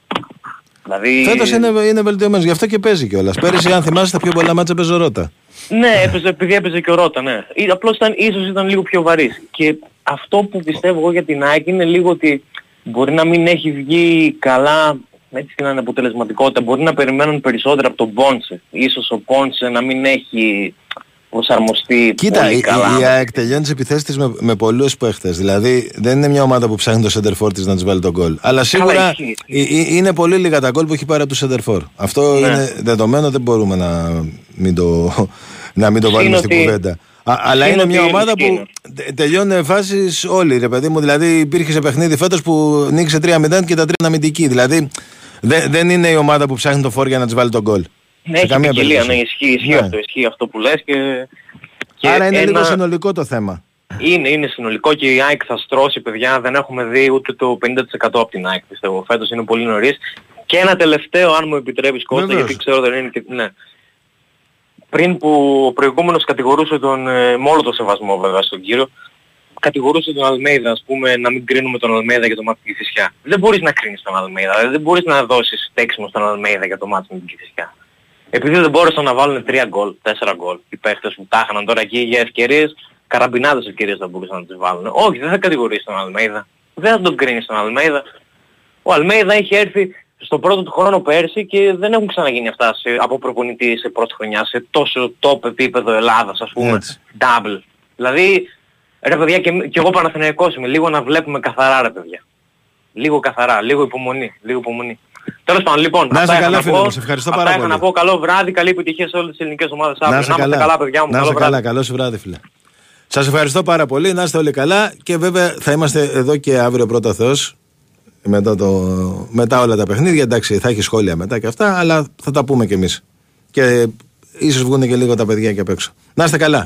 Δηλαδή... Φέτος είναι, είναι βελτιωμένος, γι' αυτό και παίζει κιόλας. Πέρυσι, αν θυμάσαι, τα πιο πολλά μάτσα παίζει ο Ρότα. Ναι, έπαιζε, επειδή έπαιζε και ο Ρώτα, ναι. Ή, απλώς ήταν, ίσως ήταν λίγο πιο βαρύς. Και αυτό που πιστεύω εγώ για την ΑΕΚ είναι λίγο ότι μπορεί να μην έχει βγει καλά έτσι την αναποτελεσματικότητα. Μπορεί να περιμένουν περισσότερο από τον Πόνσε. Ίσως ο Πόνσε να μην έχει προσαρμοστεί Κοίτα, πολύ η, καλά. η ΑΕΚ τελειώνει τις επιθέσεις της με, με πολλούς παίχτες. Δηλαδή δεν είναι μια ομάδα που ψάχνει το center της να της βάλει τον γκολ. Αλλά σίγουρα ισχύει. ε- ε- είναι πολύ λίγα τα γκολ που έχει πάρει από του center Αυτό Ναι. είναι δεδομένο, δεν μπορούμε να μην το, να μην το βάλουμε Είναι στην ότι- κουβέντα. Α, αλλά είναι είναι μια ότι ομάδα που είναι. τε- τελειώνει φάσεις όλοι, ρε παιδί μου. Δηλαδή υπήρχε σε παιχνίδι φέτος που νίκησε 3-0 και τα τρία είναι αμυντική. Δηλαδή δεν, δεν είναι η ομάδα που ψάχνει το φόρ για να της βάλει τον γκολ. Ναι, σε έχει καμία ποικιλία, ναι, περίπτωση. ισχύει, ισχύει Ναι. αυτό, ισχύει αυτό που λες και... και Άρα είναι ένα- λίγο συνολικό το θέμα. Είναι, είναι συνολικό και η ΑΕΚ θα στρώσει παιδιά, δεν έχουμε δει ούτε το 50% από την ΑΕΚ πιστεύω. Φέτος είναι πολύ νωρίς. Και ένα τελευταίο αν μου επιτρέπεις Κώστα, Βεβαίως. γιατί ξέρω δεν είναι και... Ναι. Πριν που ο προηγούμενος κατηγορούσε τον, ε, με όλο το σεβασμό βέβαια στον κύριο, κατηγορούσε τον Αλμέιδα, ας πούμε, να μην κρίνουμε τον Αλμέιδα για το μάτι με την Κηφισιά. Δεν μπορείς να κρίνεις τον Αλμέιδα, δηλαδή δεν μπορείς να δώσεις τέξιμο στον Αλμέιδα για το μάτι με την Κηφισιά. Επειδή δεν μπόρεσαν να βάλουν 3 γκολ, 4 γκολ, οι παίχτες που τα είχαν τώρα εκεί για ευκαιρίες, καραμπινάδες ευκαιρίες θα μπορούσαν να τις βάλουν. Όχι, δεν θα κατηγορείς τον Αλμέιδα. Δεν θα τον κρίνεις τον Αλμέιδα. Ο Αλμέιδα έχει έρθει στον πρώτο του χρόνο πέρσι και δεν έχουν ξαναγίνει αυτά σε, από προπονητή σε πρώτη χρονιά, σε τόσο top επίπεδο Ελλάδας ας πούμε, Έτσι. double. Δηλαδή, ρε παιδιά και, και εγώ Παναθηναϊκός είμαι, λίγο να βλέπουμε καθαρά ρε παιδιά. Λίγο καθαρά, λίγο υπομονή, λίγο υπομονή. Τέλος πάντων, λοιπόν, Να αυτά είσαι είχα καλά, να φίλε πω. μου, σε ευχαριστώ Αυτά πάρα είχα πολύ. να πω καλό βράδυ, καλή επιτυχία σε όλες τις ελληνικές ομάδες αύριο. Να είστε είστε καλά, παιδιά μου. Να καλό είστε βράδυ. καλά, καλό σου βράδυ, φίλε. Σας ευχαριστώ πάρα πολύ, να είστε όλοι καλά και βέβαια θα είμαστε εδώ και αύριο πρώτα Θεός. Μετά, το, μετά όλα τα παιχνίδια, εντάξει, θα έχει σχόλια μετά και αυτά, αλλά θα τα πούμε κι εμείς. Και ίσως βγουν και λίγο τα παιδιά και απ' έξω. Να είστε καλά.